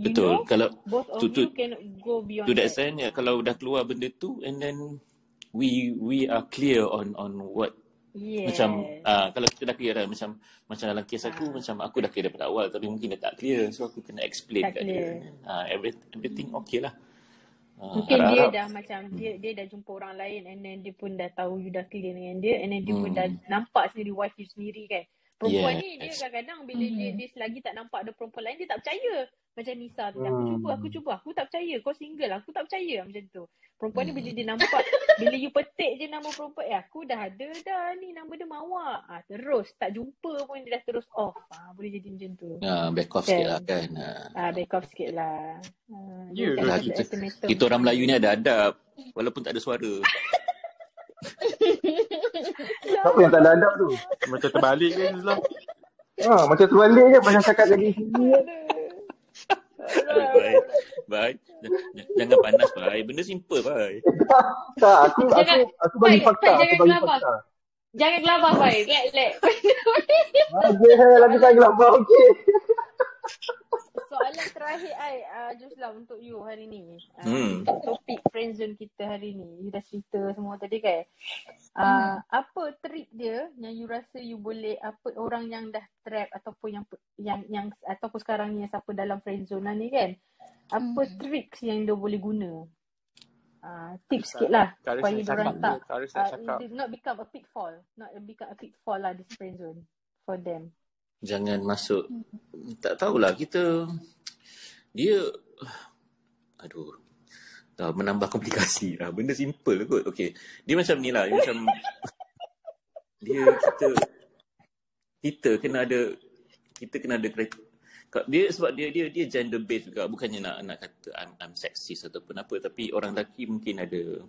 you
Betul
know
Kalau
both of
tu,
you cannot go beyond
To that
that
extent ya, Kalau dah keluar benda tu And then We We are clear on On what macam
yes
uh, kalau kita dah clear dah macam macam dalam kes aku
Ah.
macam aku dah clear daripada awal tapi mungkin dia tak clear so aku kena explain
tak
kat dia
clear
uh, every, everything okay lah uh,
Mungkin dia
harap-harap
dah macam
hmm.
dia dia dah jumpa orang lain and then dia pun dah tahu you dah clear dengan dia and then dia pun dah
hmm.
nampak sendiri wife you sendiri kan. Perempuan ni dia kadang-kadang bila dia
Hmm.
dia selagi tak nampak ada perempuan lain dia tak percaya. Macam Nisa tu aku cuba aku
Hmm.
cuba aku tak percaya kau single aku tak percaya macam tu. Perempuan ni bila
hmm.
dia nampak bila you petik je nama perempuan eh aku dah ada dah ni nama dia Mawar. Ah terus tak jumpa pun dia dah terus off. Ah boleh jadi macam tu.
uh, back off sikit lah
Kan?
kan uh,
Ah back off sikit lah. Ah, dia
Ya
Yalah kita kita orang Melayu ni ada adab walaupun tak ada suara
Siapa yang tak ada adab tu?
Macam terbalik ke Islam?
Ha, macam terbalik je macam cakap sendiri kan.
Baik, baik. Baik. Jangan panas, baik. Benda simple, baik.
Tak, aku aku aku bagi fakta, aku
jangan
bagi fakta.
Jangan gelabah Pai. Let let.
Dia lagi tak gelabah okey.
Soalan terakhir ai uh, Juzla untuk you hari ni. Uh,
Hmm.
topik friendzone kita hari ni. You dah cerita semua tadi kan.
Hmm.
Uh, apa trik dia yang you rasa you boleh apa orang yang dah trap ataupun yang yang yang ataupun sekarang ni yang siapa dalam friendzone ni kan. Apa
Hmm.
tricks yang dia boleh guna? Uh, tips
Tak,
sikit lah supaya diorang tak uh, it not become a pitfall. Not become a pitfall lah this friendzone for them.
Jangan masuk. Tak tahulah, kita... Dia... Aduh. Dah menambah komplikasi lah. Benda simple kot. Okay. Dia macam ni lah. Dia macam... Dia, kita... Kita kena ada... Kita kena ada. Dia sebab dia dia dia gender based juga bukannya nak nak kata I'm I'm sexist ataupun apa tapi orang lelaki mungkin ada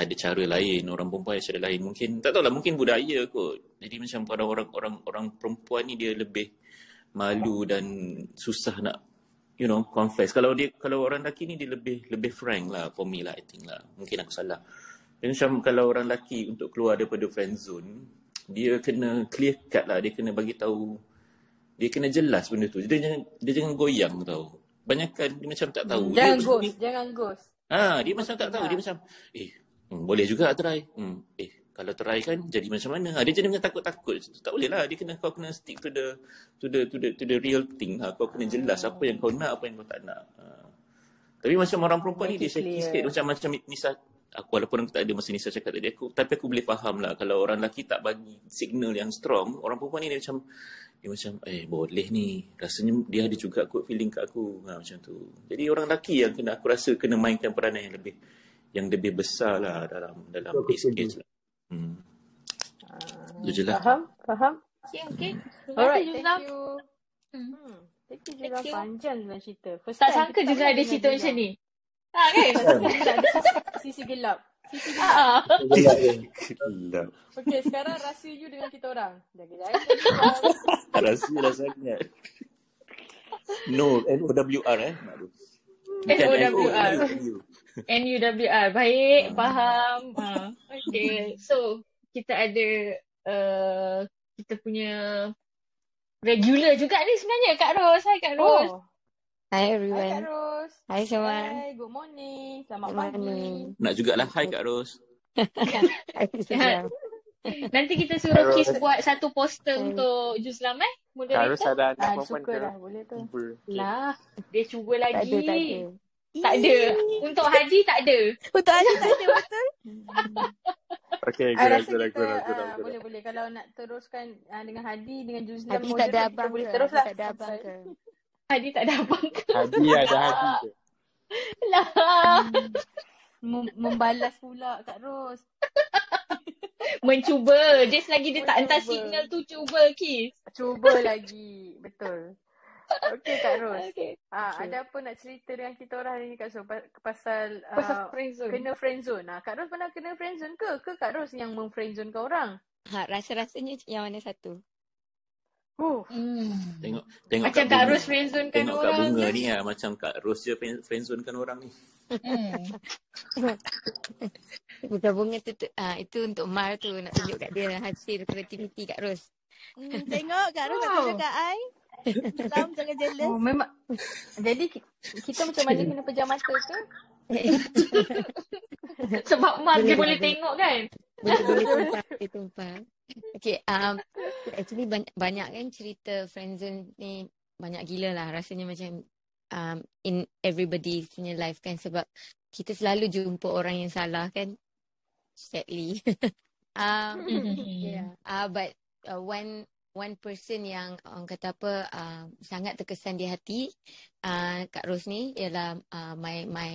ada cara lain orang perempuan ada cara lain. Mungkin tak tahulah mungkin budaya kot. Jadi macam pada orang orang orang perempuan ni dia lebih malu dan susah nak you know confess. Kalau dia kalau orang lelaki ni dia lebih lebih frank lah for me lah I think lah. Mungkin aku salah. Dan macam kalau orang lelaki untuk keluar daripada friend zone dia kena clear cut lah. Dia kena bagi tahu dia kena jelas benda tu. Dia jangan dia jangan goyang tau. Banyakkan dia macam tak tahu. Dia
Jangan
macam
ghost, jangan ghost.
Ha, dia macam tak tahu. Dia macam, eh, hmm, boleh juga try. Hmm, eh, kalau try kan jadi macam mana? Ha, dia jadi macam takut-takut. Tak boleh lah. Dia kena, kau kena stick to the, to the, to the, to the real thing lah. Kau kena jelas apa yang kau nak, apa yang kau tak nak. Ha. Tapi macam orang perempuan ni,
Make
dia
it
shaky sikit. Macam, macam Nisa, aku walaupun aku tak ada masa ni saya cakap tadi aku tapi aku boleh faham lah kalau orang lelaki tak bagi signal yang strong orang perempuan ni dia macam dia macam eh boleh ni rasanya dia ada juga kot feeling kat aku ha, macam tu jadi orang lelaki yang kena aku rasa kena mainkan peranan yang lebih yang lebih besar lah dalam dalam
Aku
this case lah hmm.
Ah,
Itu je lah.
Faham? Faham?
Okay, okay. Terima
Alright, thank you.
Hmm.
Hmm. Thank you,
Thank you.
Panjang Juzam cerita. First
Tak sangka
pernah
ada cerita macam ni. Tak kan?
Sisi, sisi gelap. Sisi gelap.
Gelap je.
Gelap.
Okay, sekarang rahsia you dengan kita orang. Jaga jaga Juzam.
rahsia lah sangat no N-O-W-R eh
N-O-W-R. N-U-W-R. Baik, faham. Ah, okay. So, kita ada uh, kita punya regular juga ni sebenarnya Kak Ros. Hai Kak Ros.
Oh,
Hi
hai Kak
everyone.
Ros.
Hi semua.
Hai, good morning. Selamat
Good
pagi.
morning.
nak jugalah hai Kak Ros
Hi.
Nanti kita suruh
Kak
Kis
Ros.
buat satu poster
Hai.
untuk Juzlam eh, moderator.
ada anak
Ah,
perempuan
suka
ke?
lah. Boleh tu.
Cuba.
Lah, dia cuba
Tak ada, tak ada.
Lagi. Tak ada. Untuk Hadi tak ada.
Untuk Adi tak ada betul.
Okay,
I
gerak,
rasa
gerak,
kita
gerak, gerak,
uh,
gerak.
boleh boleh kalau nak teruskan uh, dengan Hadi dengan Juzlam
Hadi tak ada abang
boleh terus
Hadi
lah
tak ada abang ke?
Hadi tak ada abang ke?
Hadi ada hadi ke?
Lah.
Mem- membalas pula Kak Ros.
Mencuba. Dia selagi dia tak hantar
Mencuba.
signal tu, cuba Kis.
Cuba lagi. Betul. Okey Kak Ros.
Okay.
Ah,
Okay.
ada apa nak cerita dengan kita orang hari ni Kak Ros Pa- pasal
Pasal
uh,
friendzone.
kena friendzone. Ah, Kak Ros pernah kena friendzone ke? Ke Kak Ros yang memfriendzone kau orang?
Ha, rasa-rasanya yang mana satu?
Huh.
Hmm.
tengok tengok
Macam
Kak
Kak Ros friendzone kan
tengok Kak
orang
Bunga
kan?
ni lah macam Kak Ros je friend- friendzone kan orang ni
Hmm.
Bukan bunga tu, tu ah, itu untuk Mar tu nak tunjuk kat dia hasil kreativiti Kak Ros.
Hmm, tengok Kak Ros nak tunjuk
Wow.
kat I. Lam jangan jealous.
Oh, memang. Jadi ki- kita macam mana kena pejam mata ke?
Sebab Mar dia
boleh
tengok kan?
Boleh boleh tumpah, boleh tumpah. Okay, um, actually banyak, banyak kan cerita friendzone ni banyak gila lah. Rasanya macam um, in everybody punya life kan sebab kita selalu jumpa orang yang salah kan. Sadly. um, yeah. Uh, but uh, one one person yang orang kata apa uh, sangat terkesan di hati uh, Kak Ros ni ialah uh, my my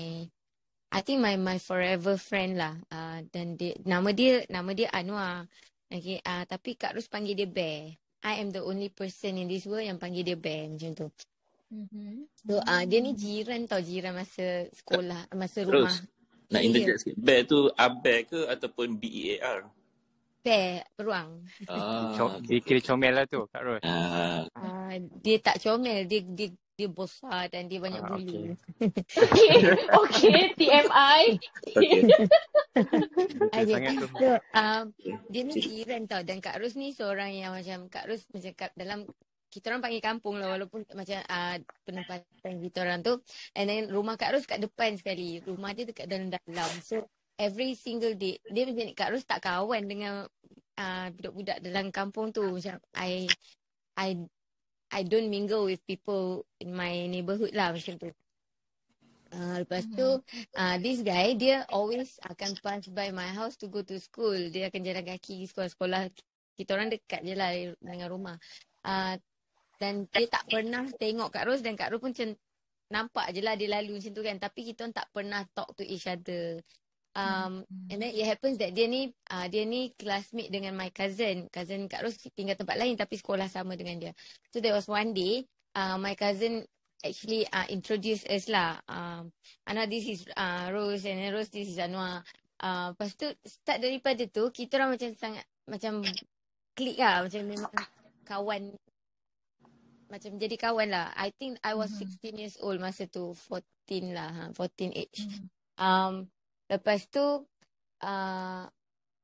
I think my my forever friend lah. Uh, dan dia nama dia nama dia Anwar. Okay, uh, tapi Kak Ros panggil dia Bear. I am the only person in this world yang panggil dia Bear macam tu.
Mhm.
So uh, dia ni jiran tau jiran masa sekolah masa rumah.
Terus nak
Ya, ya.
interject sikit bear tu abear ke ataupun B-E-A-R
Bear beruang.
ah
Com-
okay,
dia
okay.
kira comel lah tu, Kak Ros.
ah
Uh, dia tak comel, dia dia dia besar dan dia banyak
Ah,
bulu.
Okay, okay, TMI.
okay
sangat
jadi
tu.
so, um, dia ni
okay
jiran tau dan Kak Ros ni seorang yang macam Kak Ros macam kat dalam kita orang panggil kampung lah walaupun macam uh, penempatan kita orang tu and then rumah Kak Ros kat depan sekali rumah dia dekat dalam-dalam so every single day dia macam ni Kak Ros tak kawan dengan uh, budak-budak dalam kampung tu macam I I I don't mingle with people in my neighborhood lah macam tu Uh, lepas tu uh, this guy dia always akan pass by my house to go to school. Dia akan jalan kaki sekolah-sekolah. Kita orang dekat je lah dengan rumah. Uh, dan dia tak pernah tengok Kak Ros dan Kak Ros pun macam nampak je lah dia lalu macam tu kan. Tapi kita orang tak pernah talk to each other. Um, and then it happens that dia ni uh, dia ni classmate dengan my cousin. Cousin Kak Ros tinggal tempat lain tapi sekolah sama dengan dia. So there was one day uh, my cousin actually uh, introduce us lah. Um, Ana this is uh, Rose and then Rose this is Anwar. Uh, lepas tu start daripada tu kita orang macam sangat macam klik lah macam memang kawan macam jadi kawan lah. I think I was 16 years old masa tu 14 lah, ha, 14 age. Um, lepas tu uh,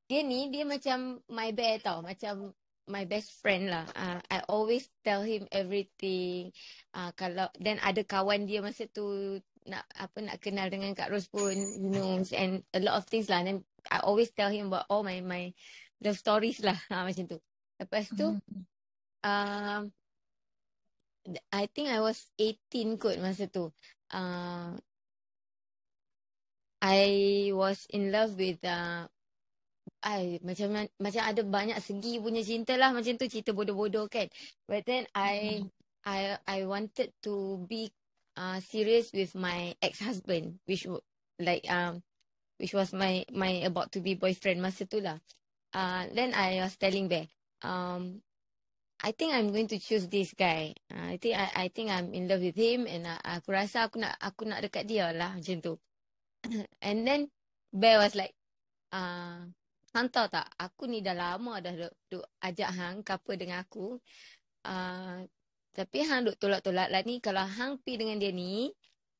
dia ni dia macam my bear tau, macam my best friend lah. Uh, I always tell him everything. Uh, kalau dan ada kawan dia masa tu nak apa nak kenal dengan Kak Ros pun you know and a lot of things lah. Then I always tell him about all my my love stories lah ha, macam tu. Lepas tu um, I think I was 18 kot masa tu. Uh, I was in love with uh, I macam macam ada banyak segi punya cinta lah macam tu cerita bodoh-bodoh kan. But then I I I wanted to be uh, serious with my ex-husband which like um which was my my about to be boyfriend masa tu lah. Uh, then I was telling Bear, um, I think I'm going to choose this guy. Uh, I think I I think I'm in love with him and uh, aku rasa aku nak aku nak dekat dia lah macam tu. and then Bear was like, uh, Hang tahu tak, aku ni dah lama dah duk, duk ajak Hang couple dengan aku. Uh, tapi Hang duk tolak-tolak lah ni. Kalau Hang pi dengan dia ni,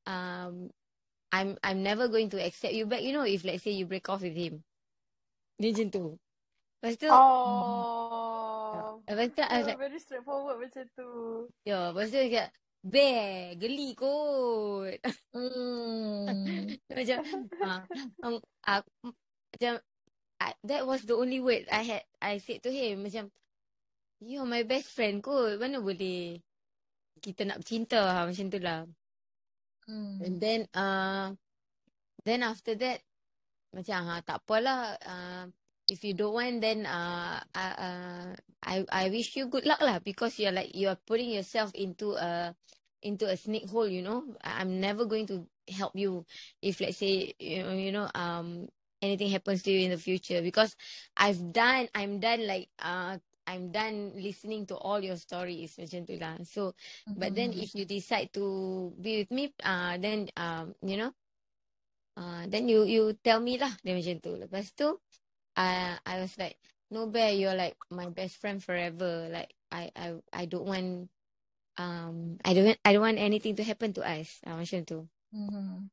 um, I'm I'm never going to accept you back. You know, if let's say you break off with him. Dia macam tu. Lepas tu,
Oh.
lepas tu I was like,
very straightforward macam tu.
ya, lepas tu dia cakap, Bear, geli kot.
Hmm.
macam, uh, um, aku, macam, I, that was the only word I had, I said to him, macam, you're my best friend kot, mana boleh kita nak bercinta ha, macam tu lah.
Hmm.
And then, uh, then after that, macam ha, tak apalah, uh, if you don't want, then uh, uh, uh, I I wish you good luck lah because you're like you are putting yourself into a into a snake hole, you know. I'm never going to help you if let's say you know, you know um anything happens to you in the future because I've done I'm done like uh I'm done listening to all your stories macam tu lah. So but then
Mhm.
if you decide to be with me uh then um you know uh then you you tell me lah dia macam tu. Lepas tu uh, I was like no bear you're like my best friend forever like I I I don't want um I don't want I don't want anything to happen to us. I macam tu.
Mhm.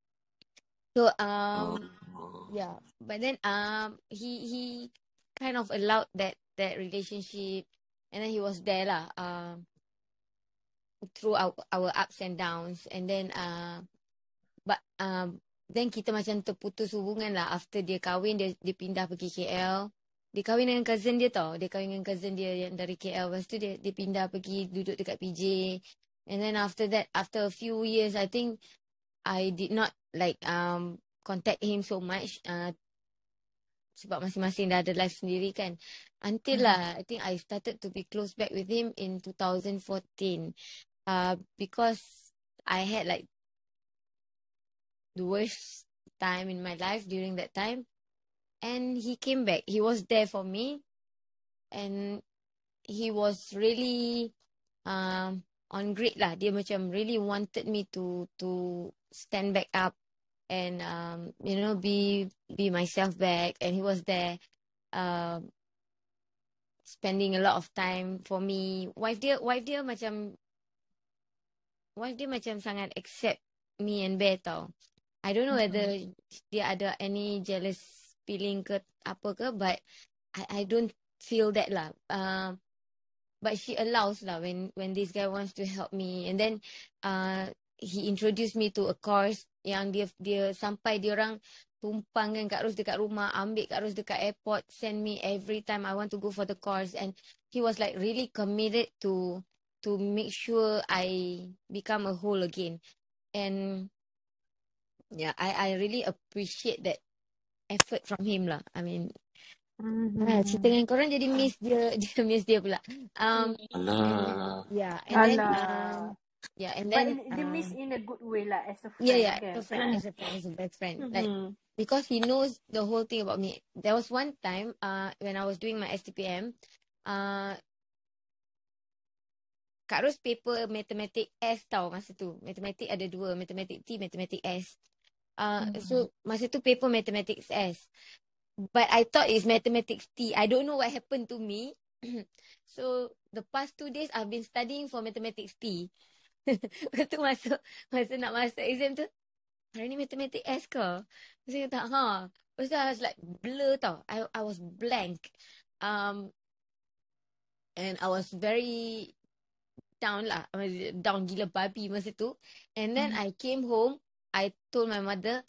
So
Oh.
um yeah, but then um he he kind of allowed that that relationship, and then he was there lah. Um, through our our ups and downs, and then uh, but um then kita macam terputus hubungan lah after dia kahwin dia dia pindah pergi KL. Dia kahwin dengan cousin dia tau. Dia kahwin dengan cousin dia yang dari KL. Lepas tu dia dia pindah pergi duduk dekat PJ. And then after that, after a few years, I think I did not like um contact him so much uh, sebab masing-masing dah ada life sendiri kan. Until
Mhm.
lah, I think I started to be close back with him in 2014. Uh, because I had like the worst time in my life during that time. And he came back. He was there for me. And he was really um on great lah. Dia macam really wanted me to to stand back up and um you know be be myself back and he was there um spending a lot of time for me. Wife dia wife dia macam wife dia macam sangat accept me and Bear tau. I don't know whether
Mhm.
dia ada any jealous feeling ke apa ke but I I don't feel that lah. Um but she allows lah when when this guy wants to help me and then uh he introduced me to a course yang dia dia sampai dia orang tumpang kan Kak Ros dekat rumah ambil Kak Ros dekat airport send me every time I want to go for the course and he was like really committed to to make sure I become a whole again and yeah I I really appreciate that effort from him lah I mean Ah, cerita dengan korang jadi miss dia, dia miss dia pula. Um, and
Alah.
yeah, and then, um,
Alah.
yeah, and
But
then,
in, they miss
um,
in a good way lah as a
yeah,
friend
yeah,
kan.
as a friend, as a friend, as a best friend. Like,
Mhm.
because he knows the whole thing about me. There was one time, uh, when I was doing my STPM, uh, Kak Ros paper matematik S tau masa tu. Matematik ada dua, matematik T, matematik S. Uh,
Mhm.
so masa tu paper mathematics S. But I thought it's mathematics T. I don't know what happened to me. so the past two days I've been studying for mathematics T. Lepas tu masuk, masa nak masuk exam tu, hari ni matematik S ke? Lepas tu saya kata, ha. Lepas tu I was like blur tau. I I was blank. Um, and I was very down lah. I was down gila babi masa tu. And then
Mhm.
I came home, I told my mother,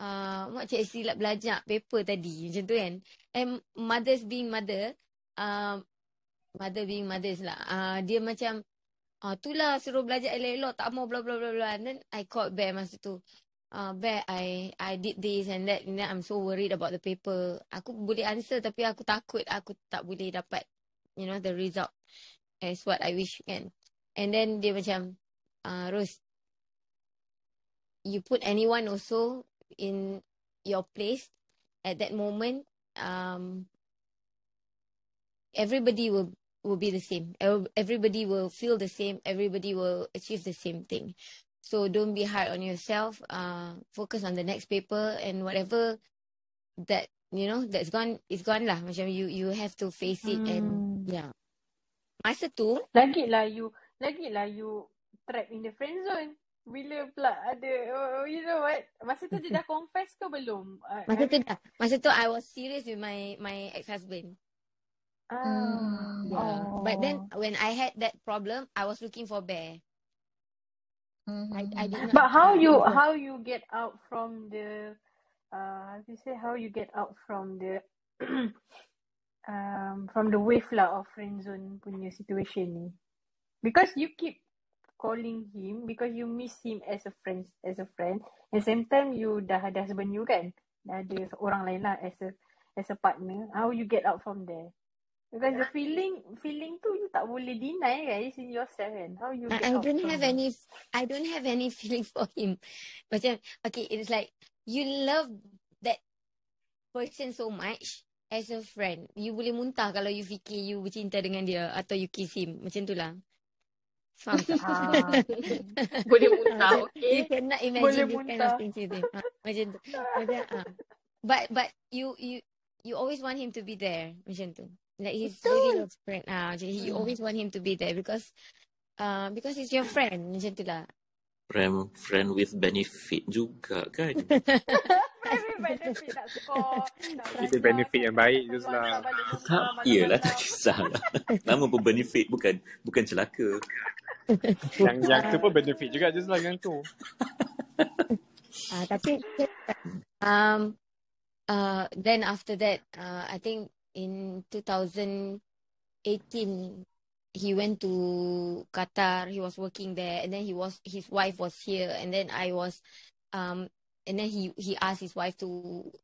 uh, mak cik silap belajar paper tadi. Macam tu kan. And mothers being mother, um, mother being mothers lah. Uh, dia macam, ah, tu lah suruh belajar elok-elok, tak mau bla bla bla bla. And then I called Bear masa tu. uh, Bear, I I did this and that and then I'm so worried about the paper. Aku boleh answer tapi aku takut aku tak boleh dapat you know the result as what I wish kan. And then dia macam uh, Rose, you put anyone also in your place at that moment, um, everybody will will be the same. Everybody will feel the same. Everybody will achieve the same thing. So don't be hard on yourself. Uh, focus on the next paper and whatever that you know that's gone is gone lah. Macam you you have to face it and
Hmm.
yeah. Masa tu,
Lagilah you, lagilah you trapped in the friend zone. Bila pula ada, oh, you know what? Masa tu dia dah confess ke belum? Uh,
masa tu
you,
dah. Masa tu I was serious with my my ex-husband.
ah,
Yeah. But then
Oh.
when I had that problem, I was looking for Bear. I I did not
But how you how you get out from the uh how to say how you get out from the um from the wave lah of friend zone punya situation ni? Because you keep calling him because you miss him as a friend as a friend. The same time you dah ada husband you kan? Dah ada orang lain lah as a as a partner. How you get out from there? Because the feeling feeling tu you tak boleh deny kan? It's in yourself kan? How you get
I, I
out
don't have any I don't have any feeling for him. Macam okay, it's like you love that person so much as a friend. You boleh muntah kalau you fikir you bercinta dengan dia atau you kiss him. Macam tu lah.
Ah,
Boleh muntah,
Macam you
okay?
cannot
boleh
imagine this kind of
muntah.
things you think. Ah, macam tu. Macam ah. But but you you you always want him to be there. Macam tu. Like he's really
Betul.
your friend. Ah, macam you
Hmm.
always want him to be there because uh, because he's your friend. Macam tu lah.
Friend, friend with benefit juga kan?
Benefit nak score, nak
Kita benefit yang baik je
keluar
lah.
tak
iyalah tak
malam-malam.
kisahlah. Nama pun benefit bukan bukan celaka.
Yang yang tu pun benefit juga je lah yang tu.
ah, tapi um uh then after that uh I think in 2018 he went to Qatar. He was working there, and then he was his wife was here, and then I was, um, and then he he asked his wife to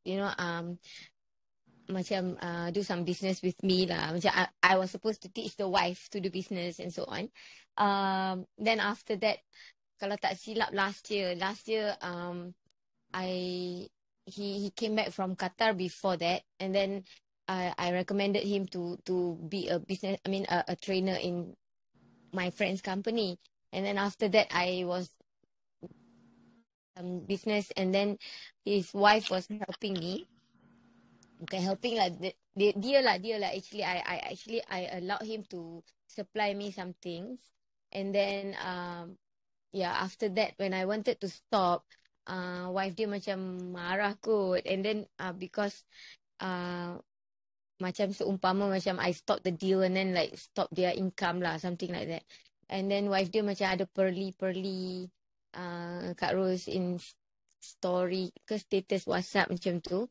you know um macam uh, do some business with me lah. Macam I, I was supposed to teach the wife to do business and so on. Um, then after that, kalau tak silap last year, last year um I he he came back from Qatar before that, and then I I recommended him to to be a business. I mean a, a trainer in my friend's company, and then after that I was um business, and then his wife was helping me. Okay, helping. Dia, dia, dia lah, dia lah. Actually, I I actually I allowed him to supply me some things, and then um yeah after that when I wanted to stop, uh wife dia macam marah kot, and then uh because uh macam seumpama macam I stop the deal and then like stop their income lah something like that. And then wife dia macam ada pearly pearly uh, Kak Rose in story ke status WhatsApp macam tu.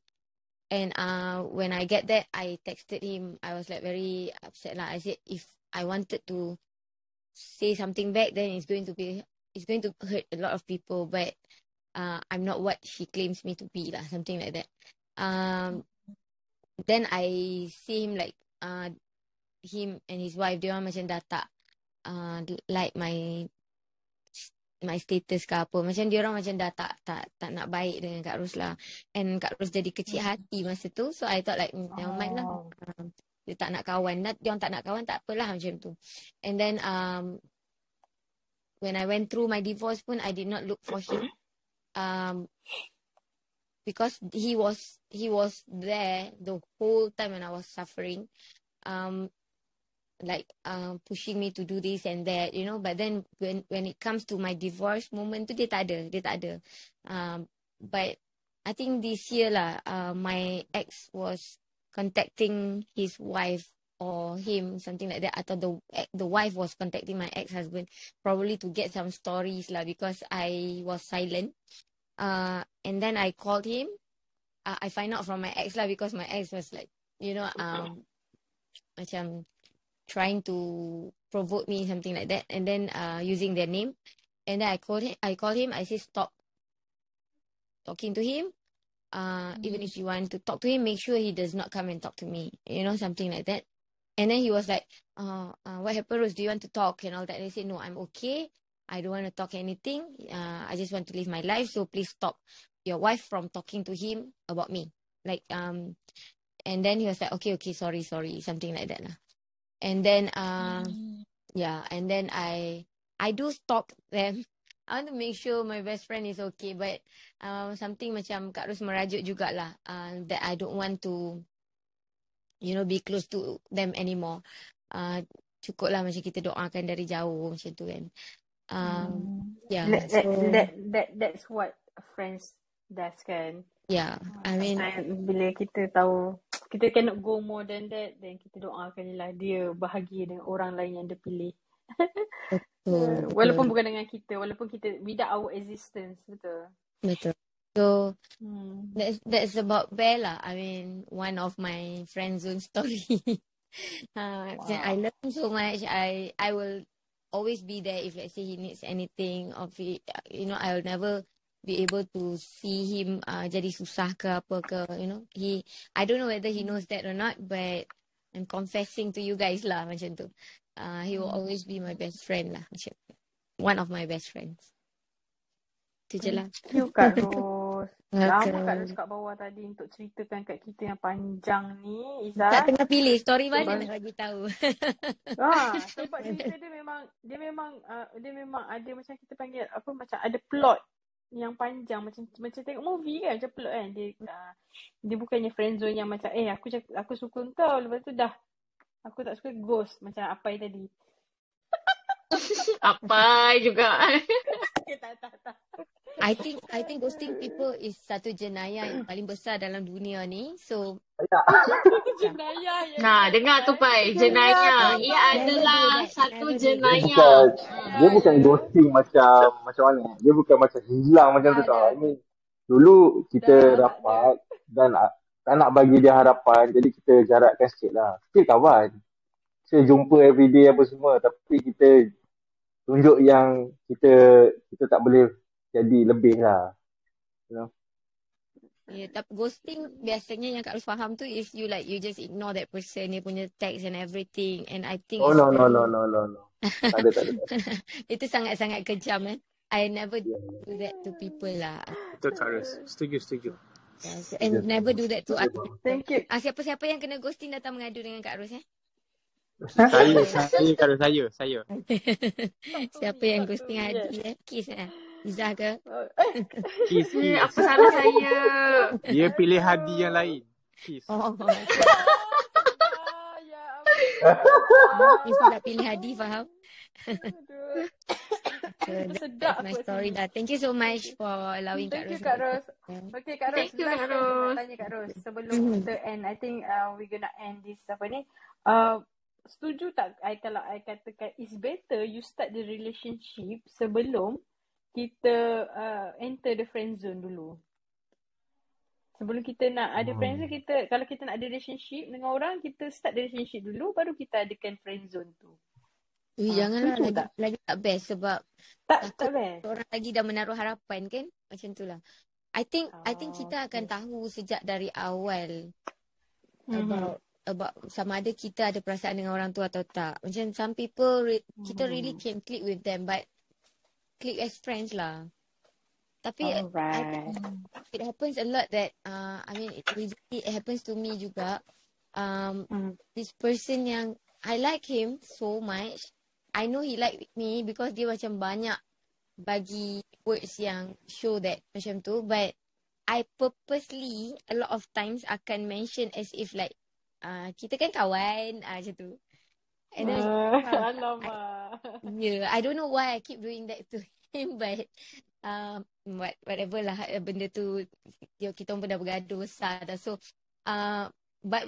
And uh, when I get that, I texted him. I was like very upset lah. I said if I wanted to say something back, then it's going to be it's going to hurt a lot of people. But uh, I'm not what she claims me to be lah, something like that. Um, then I see him like uh, him and his wife. Dia orang macam dah tak uh, like my my status ke apa. Macam dia orang macam dah tak tak tak nak baik dengan Kak Ros lah. And Kak Ros jadi kecil hati masa tu. So I thought like never mind lah.
Oh.
Um, dia tak nak kawan. Dia orang tak nak kawan tak apalah macam tu. And then um when I went through my divorce pun I did not look for him. Um because he was he was there the whole time when I was suffering. Um like um pushing me to do this and that you know. But then when when it comes to my divorce moment dia tak ada dia tak ada. Um but I think this year lah uh, my ex was contacting his wife or him something like that. Atau the the wife was contacting my ex-husband probably to get some stories lah because I was silent. Uh and then I called him uh, I find out from my ex lah because my ex was like you know um macam trying to provoke me something like that and then uh using their name and then I called him I called him I say stop talking to him. Uh, even if you want to talk to him, make sure he does not come and talk to me. You know, something like that. And then he was like, uh, uh, what happened, Rose? Do you want to talk and all that? And I said, no, I'm okay. I don't want to talk anything. Uh, I just want to live my life. So please stop your wife from talking to him about me. Like, um, and then he was like, okay, okay, sorry, sorry, something like that. Lah. And then, uh, yeah, and then I, I do stalk them. I want to make sure my best friend is okay. But uh, something macam Kak Ros merajuk jugalah. Uh, that I don't want to, you know, be close to them anymore. Uh, cukup lah macam kita doakan dari jauh macam tu kan. Um, yeah,
That, that,
so
that, that, that's what friends does kan.
yeah, I mean,
bila kita tahu kita cannot go more than that, then kita doakan lah dia bahagia dengan orang lain yang dia pilih.
betul,
walaupun
betul,
bukan dengan kita, walaupun kita without our existence, betul.
betul. So
Hmm.
that's that's about Bella. I mean, one of my friend zone story. uh, macam I love him so much. I I will always be there if let's say he needs anything of it. You know, I'll never be able to see him uh, jadi susah ke apa ke. You know, he I don't know whether he knows that or not, but I'm confessing to you guys lah macam tu. Uh, he will always be my best friend lah macam tu. One of my best friends. Tu je lah.
Thank you Kak Ros. Lama Kak
Welcome.
Ros kat bawah tadi untuk ceritakan kat kita yang panjang ni, Izzah.
Tak tengah pilih story mana
Sebab
nak bagi tahu.
Ah, sebab cerita dia memang dia memang uh, dia memang ada macam kita panggil apa macam ada plot yang panjang. Macam macam tengok movie kan macam plot kan. Dia uh, dia bukannya friend zone yang macam eh aku aku suka kau. Lepas tu dah aku tak suka ghost. Macam apa tadi.
Apa juga.
Okay, tak tak tak.
I think I think ghosting people is satu jenayah yang paling besar dalam dunia ni. So
Jenayah ya.
Nah, dengar tu Pai. Jenayah. Ia adalah satu
Dia
jenayah.
bukan dia bukan ghosting macam macam mana. Dia bukan macam hilang macam tu tau. Ini dulu kita rapat dan tak nak bagi dia harapan jadi kita jarakkan sikit lah. Still kawan. Kita jumpa everyday apa semua tapi kita tunjuk yang kita kita tak boleh jadi lebih lah. You know?
yeah, tapi ghosting biasanya yang Kak Ros faham tu is you like you just ignore that person dia punya text and everything and I think
Oh no no
very
no no no no. Tak ada tak ada.
itu sangat-sangat kejam eh. I never do that to people lah.
Betul Kak Ros. Setuju, setuju.
Yes, and never do that to other people.
Thank you.
Ah, siapa-siapa yang kena ghosting datang mengadu dengan Kak Ros eh.
Saya, saya Kak Ros, saya, saya.
Siapa yang ghosting Adi eh? Kiss eh? Izzah ke?
Kiss,
Eh,
kiss.
apa salah saya?
Dia pilih hadi yang lain. Kiss.
Oh,
ya
Izzah dah pilih Hadi faham? So that,
Sedap
that's my story
sini.
dah. Thank you so much for allowing
Thank
Kak
you
Ros.
Kak
untuk
Ros.
kongsikan.
Okay Kak Ros,
Thank you
last
Kak Ros.
tanya Kak Ros sebelum kita end. I think uh, we gonna end this apa ni. Uh, setuju tak I kalau I katakan it's better you start the relationship sebelum kita uh, enter the friend zone dulu. Sebelum kita nak ada friend zone, kita kalau kita nak ada relationship dengan orang, kita start the relationship dulu baru kita adakan friend zone tu.
Ui,
Ah,
janganlah lagi,
tak?
lagi tak best sebab
Tak tak best.
orang lagi dah menaruh harapan kan? Macam tu lah. I think I think
Oh,
kita akan
okay.
tahu sejak dari awal
Mhm.
about about sama ada kita ada perasaan dengan orang tu atau tak. Macam some people re- kita really
Hmm.
can click with them but click as friends lah. Tapi I
Alright.
think it happens a lot that uh, I mean it, it happens to me juga. Um,
Hmm.
this person yang I like him so much. I know he like me because dia macam banyak bagi words yang show that macam tu. But I purposely a lot of times akan mention as if like uh, kita kan kawan uh, macam tu. And then
Uh,
macam, I,
alamak.
yeah, I don't know why I keep doing that to him but um, what, whatever lah eh, benda tu dia, kita pun dah bergaduh besar dah. So uh, but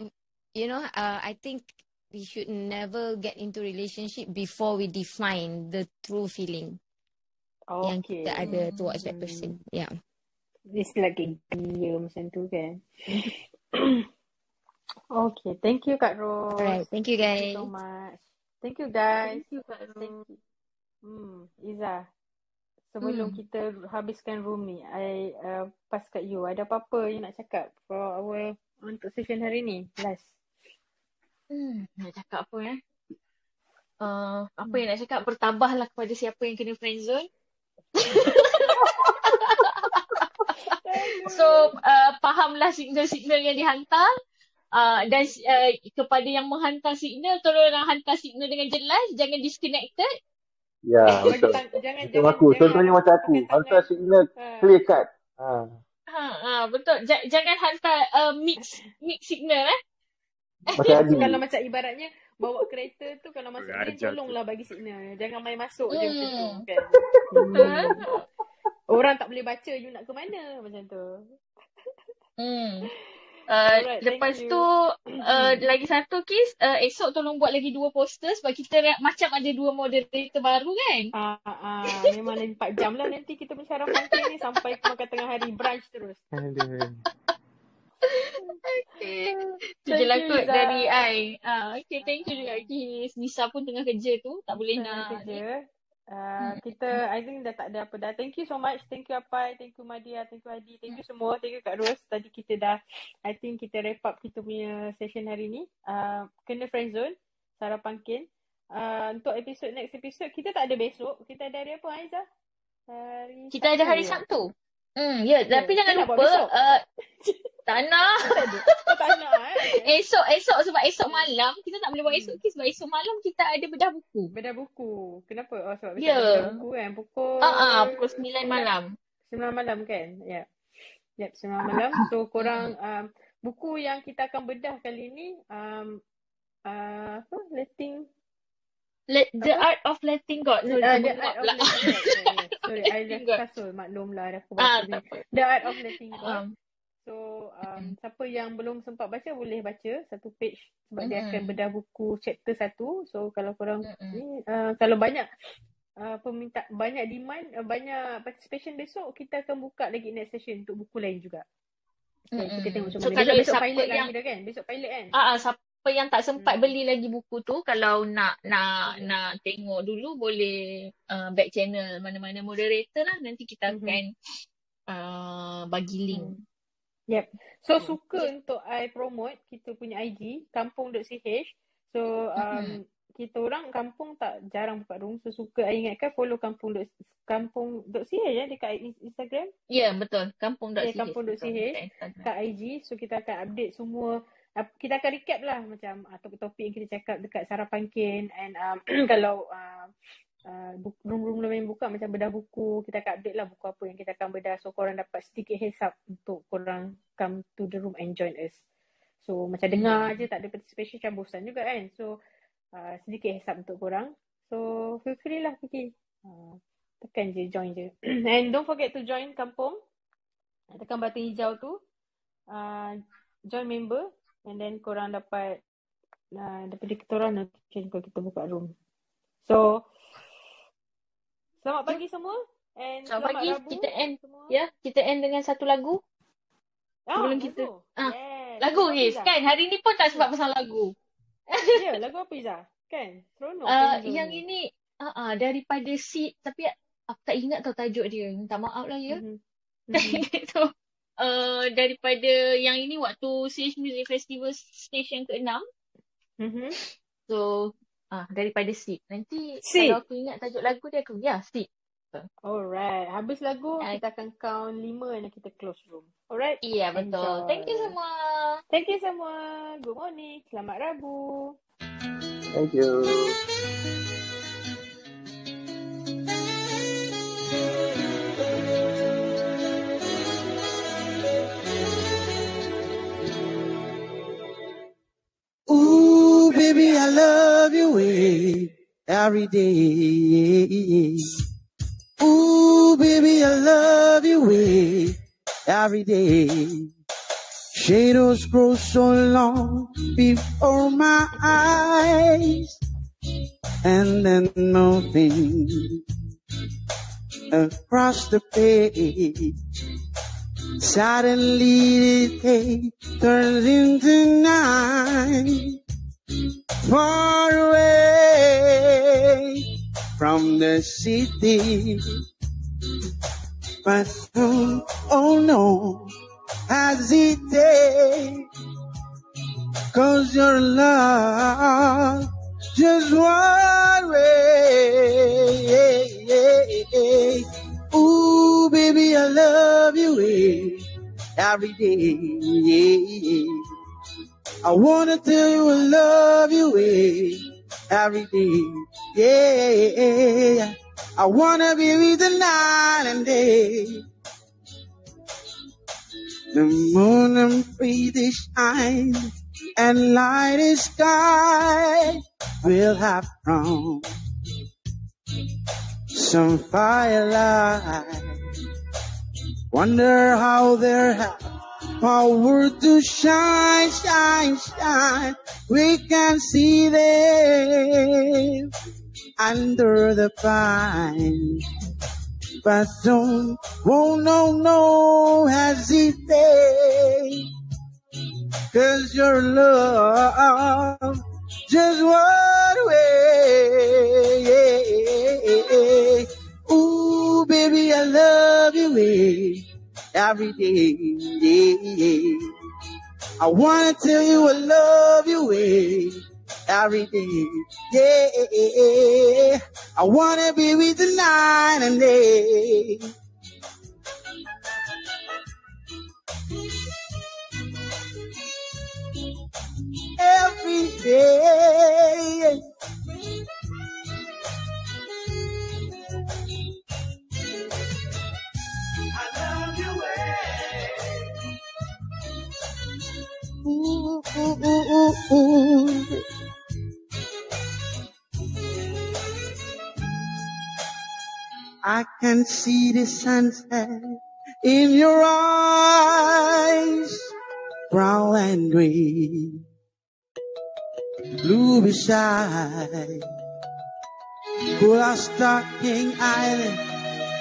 you know uh, I think we should never get into relationship before we define the true feeling yang
Okay.
kita ada towards that
Hmm.
person. Yeah.
It's like a dia macam tu kan. okay, thank you Kak Ros.
Alright, thank you
Thank you
guys.
so much. Thank you guys.
Thank you Kak
Thank you. Hmm, Iza. sebelum
Hmm.
kita habiskan room ni, I uh, pass kat you. Ada apa-apa you nak cakap for our untuk session hari ni? Last.
Hmm, nak cakap apa eh? Uh, apa
Hmm.
yang nak cakap? Bertabahlah kepada siapa yang kena friendzone. so, uh, fahamlah signal-signal yang dihantar. Uh, dan uh, kepada yang menghantar signal, tolonglah hantar signal dengan jelas. Jangan disconnected.
Ya, betul.
jangan jangan
aku.
jangan
Contohnya macam aku. Hantar signal
Ha.
clear cut. Ha.
Ha, ha betul. J- jangan hantar uh, mix mix signal eh.
Macam
So,
Adi.
kalau macam ibaratnya bawa kereta tu kalau masuk
tu.
tolonglah bagi signal. Jangan main masuk je macam tu
Hmm.
kan. Hmm. Orang tak boleh baca you nak ke mana macam tu.
Hmm. Uh,
Alright,
lepas tu uh, lagi satu kes uh, esok tolong buat lagi dua poster sebab kita macam ada dua moderator baru kan.
Ah, ah, ah. memang lagi 4 jam lah nanti kita bersyarah funky ni sampai ke makan tengah hari brunch terus.
Okay. Tu je lah kot dari I. Uh, okay, thank you juga Kis. Nisa pun tengah kerja tu. Tak boleh
Tengah
nak
kerja. Uh,
Hmm.
kita I think dah tak ada apa dah. Thank you so much. Thank you Apai, thank you Madia, thank you Adi, thank you semua. Thank you Kak Ros. Tadi kita dah I think kita wrap up kita punya session hari ni. Uh, kena friendzone, Sarah Pangkin. Uh, untuk episod next episode kita tak ada besok. Kita ada hari apa Aiza? Hari
Kita ada hari
ya?
Sabtu. Hmm, ya.
Ya,
Tapi
kita
jangan
buat
lupa. Uh, tak nak.
Tak nak eh.
Esok, esok sebab esok malam. Kita tak boleh buat esok Kis sebab esok malam kita ada bedah buku.
Bedah buku. Kenapa? Oh sebab
Ya.
ada bedah buku kan. Pukul
Ah, ah, pukul 9 malam.
9 malam kan? Ya. Yep, 9 malam. So korang um, buku yang kita akan bedah kali ni um, uh, apa? Letting
Let, the
Apa?
art of letting God. Sorry,
uh, The Art of
pula.
Letting God. Yeah, yeah. Sorry, I
God.
kasut. Maklumlah dah aku
Ah,
baca. The Art of Letting God.
Um,
So um, siapa yang belum sempat baca boleh baca satu page sebab dia akan bedah buku chapter satu. So kalau korang
Mm-mm.
ni uh, kalau banyak uh, peminta banyak demand uh, banyak participation besok kita akan buka lagi next session untuk buku lain juga. So kita tengok macam
So
mana. Besok besok
siapa
pilot lah
yang
kira kan? Besok pilot kan?
ah, ah, siapa yang tak sempat
Hmm.
beli lagi buku tu kalau nak nak
Hmm.
nak tengok dulu boleh uh, back channel mana-mana moderator lah nanti kita
Mhm.
akan uh, bagi link.
Hmm. Yep. So
Hmm.
suka untuk I promote kita punya IG kampung.ch. So um,
Mhm.
kita orang kampung tak jarang buka room. So suka I ingatkan follow kampung kampung.ch ya dekat in- Instagram.
Ya, betul. Kampung.ch.
Ya kampung.ch kat IG. So kita akan update semua kita akan recap lah macam uh, topik-topik yang kita cakap dekat Sarah Pangkin and um, kalau uh, uh, room-room lain buka macam bedah buku kita akan update lah buku apa yang kita akan bedah. So korang dapat sedikit heads up untuk korang come to the room and join us. So macam dengar je tak ada participation macam bosan juga kan? So uh, sedikit heads up untuk korang. So feel free lah pergi uh, tekan je join je. And don't forget to join kampung. Tekan button hijau tu. Uh, join member. And then korang dapat uh, daripada kita orang kalau kita buka room. So Selamat pagi semua and
Selamat
selamat
pagi.
Rabu
Kita end.
semua.
Ya, kita end dengan satu lagu.
Ah,
Sebelum
lagu.
kita ah,
Yes.
lagu yes
Izzah?
kan hari ni pun tak sebab pasal lagu.
Ya, lagu apa Izzah? Kan? Seronok
Uh, yang
ni.
ini uh, uh, daripada Seed tapi aku tak ingat tau tajuk dia. Minta maaf lah ya.
Mhm. Mhm.
ingat tu. Uh, daripada yang ini waktu CH Music Festival stage yang ke-6.
Mhm.
So ah daripada Seed. Nanti
Seed.
kalau aku ingat tajuk lagu dia aku ya Seed.
Alright. Habis lagu
Ah,
kita akan count lima and then kita close room. Alright?
Iya betul. Thank you
Enjoy.
semua.
Thank you semua. Good morning. Selamat Rabu.
Thank you.
Baby, I love you every day. Ooh, baby, I love you every day. Shadows grow so long before my eyes, and then moving across the page. Suddenly the day turns into night, far away from the city. But soon, oh no, hesitate. Cause your love just one way. Ooh, baby, I love you every day. I wanna tell you I love you every day. Yeah, I wanna be with you night and day. The moon and free they shine and light the sky will have from some firelight. Wonder how they power to shine, shine, shine. We can see them under the pine. But don't, won't no, no hesitate. Cause your love just one way. Ooh, baby, I love you eh, every day. I wanna tell you I love you every day. Yeah, I wanna be with you night and day. Every day. I can see the sunset in your eyes, brown and gray, blue beside, King Island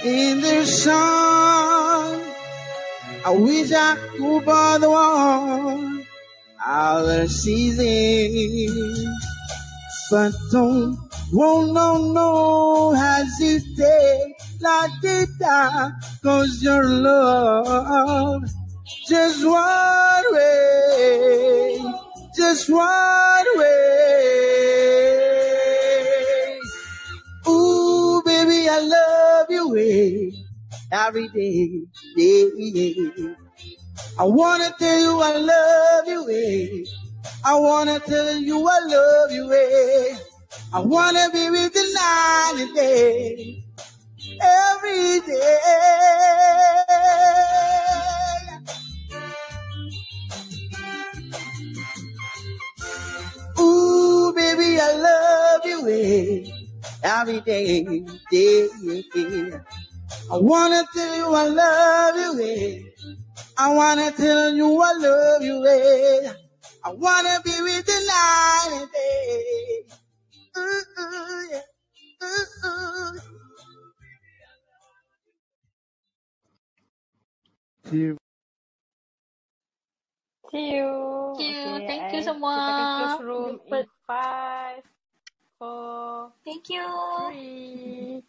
in the sun. I wish I could buy the one other season, but don't, won't no, no hesitate like it does, cause your love just one way, just one way. Ooh, baby, I love you eh, every day. Yeah, yeah. I wanna tell you I love you eh. I wanna tell you I love you eh. I wanna be with you night and day, every day. Ooh, baby, I love you eh, every day, day, yeah. I wanna tell you I love you eh. I wanna tell you I love you eh. I wanna be with you night and day. Ooh, ooh, yeah. Ooh, ooh. See you.
See you.
Thank you.
Okay,
Thank you
I,
semua.
kita akan close room
Jumpa.
five, four,
Thank you.
three,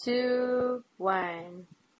two, one.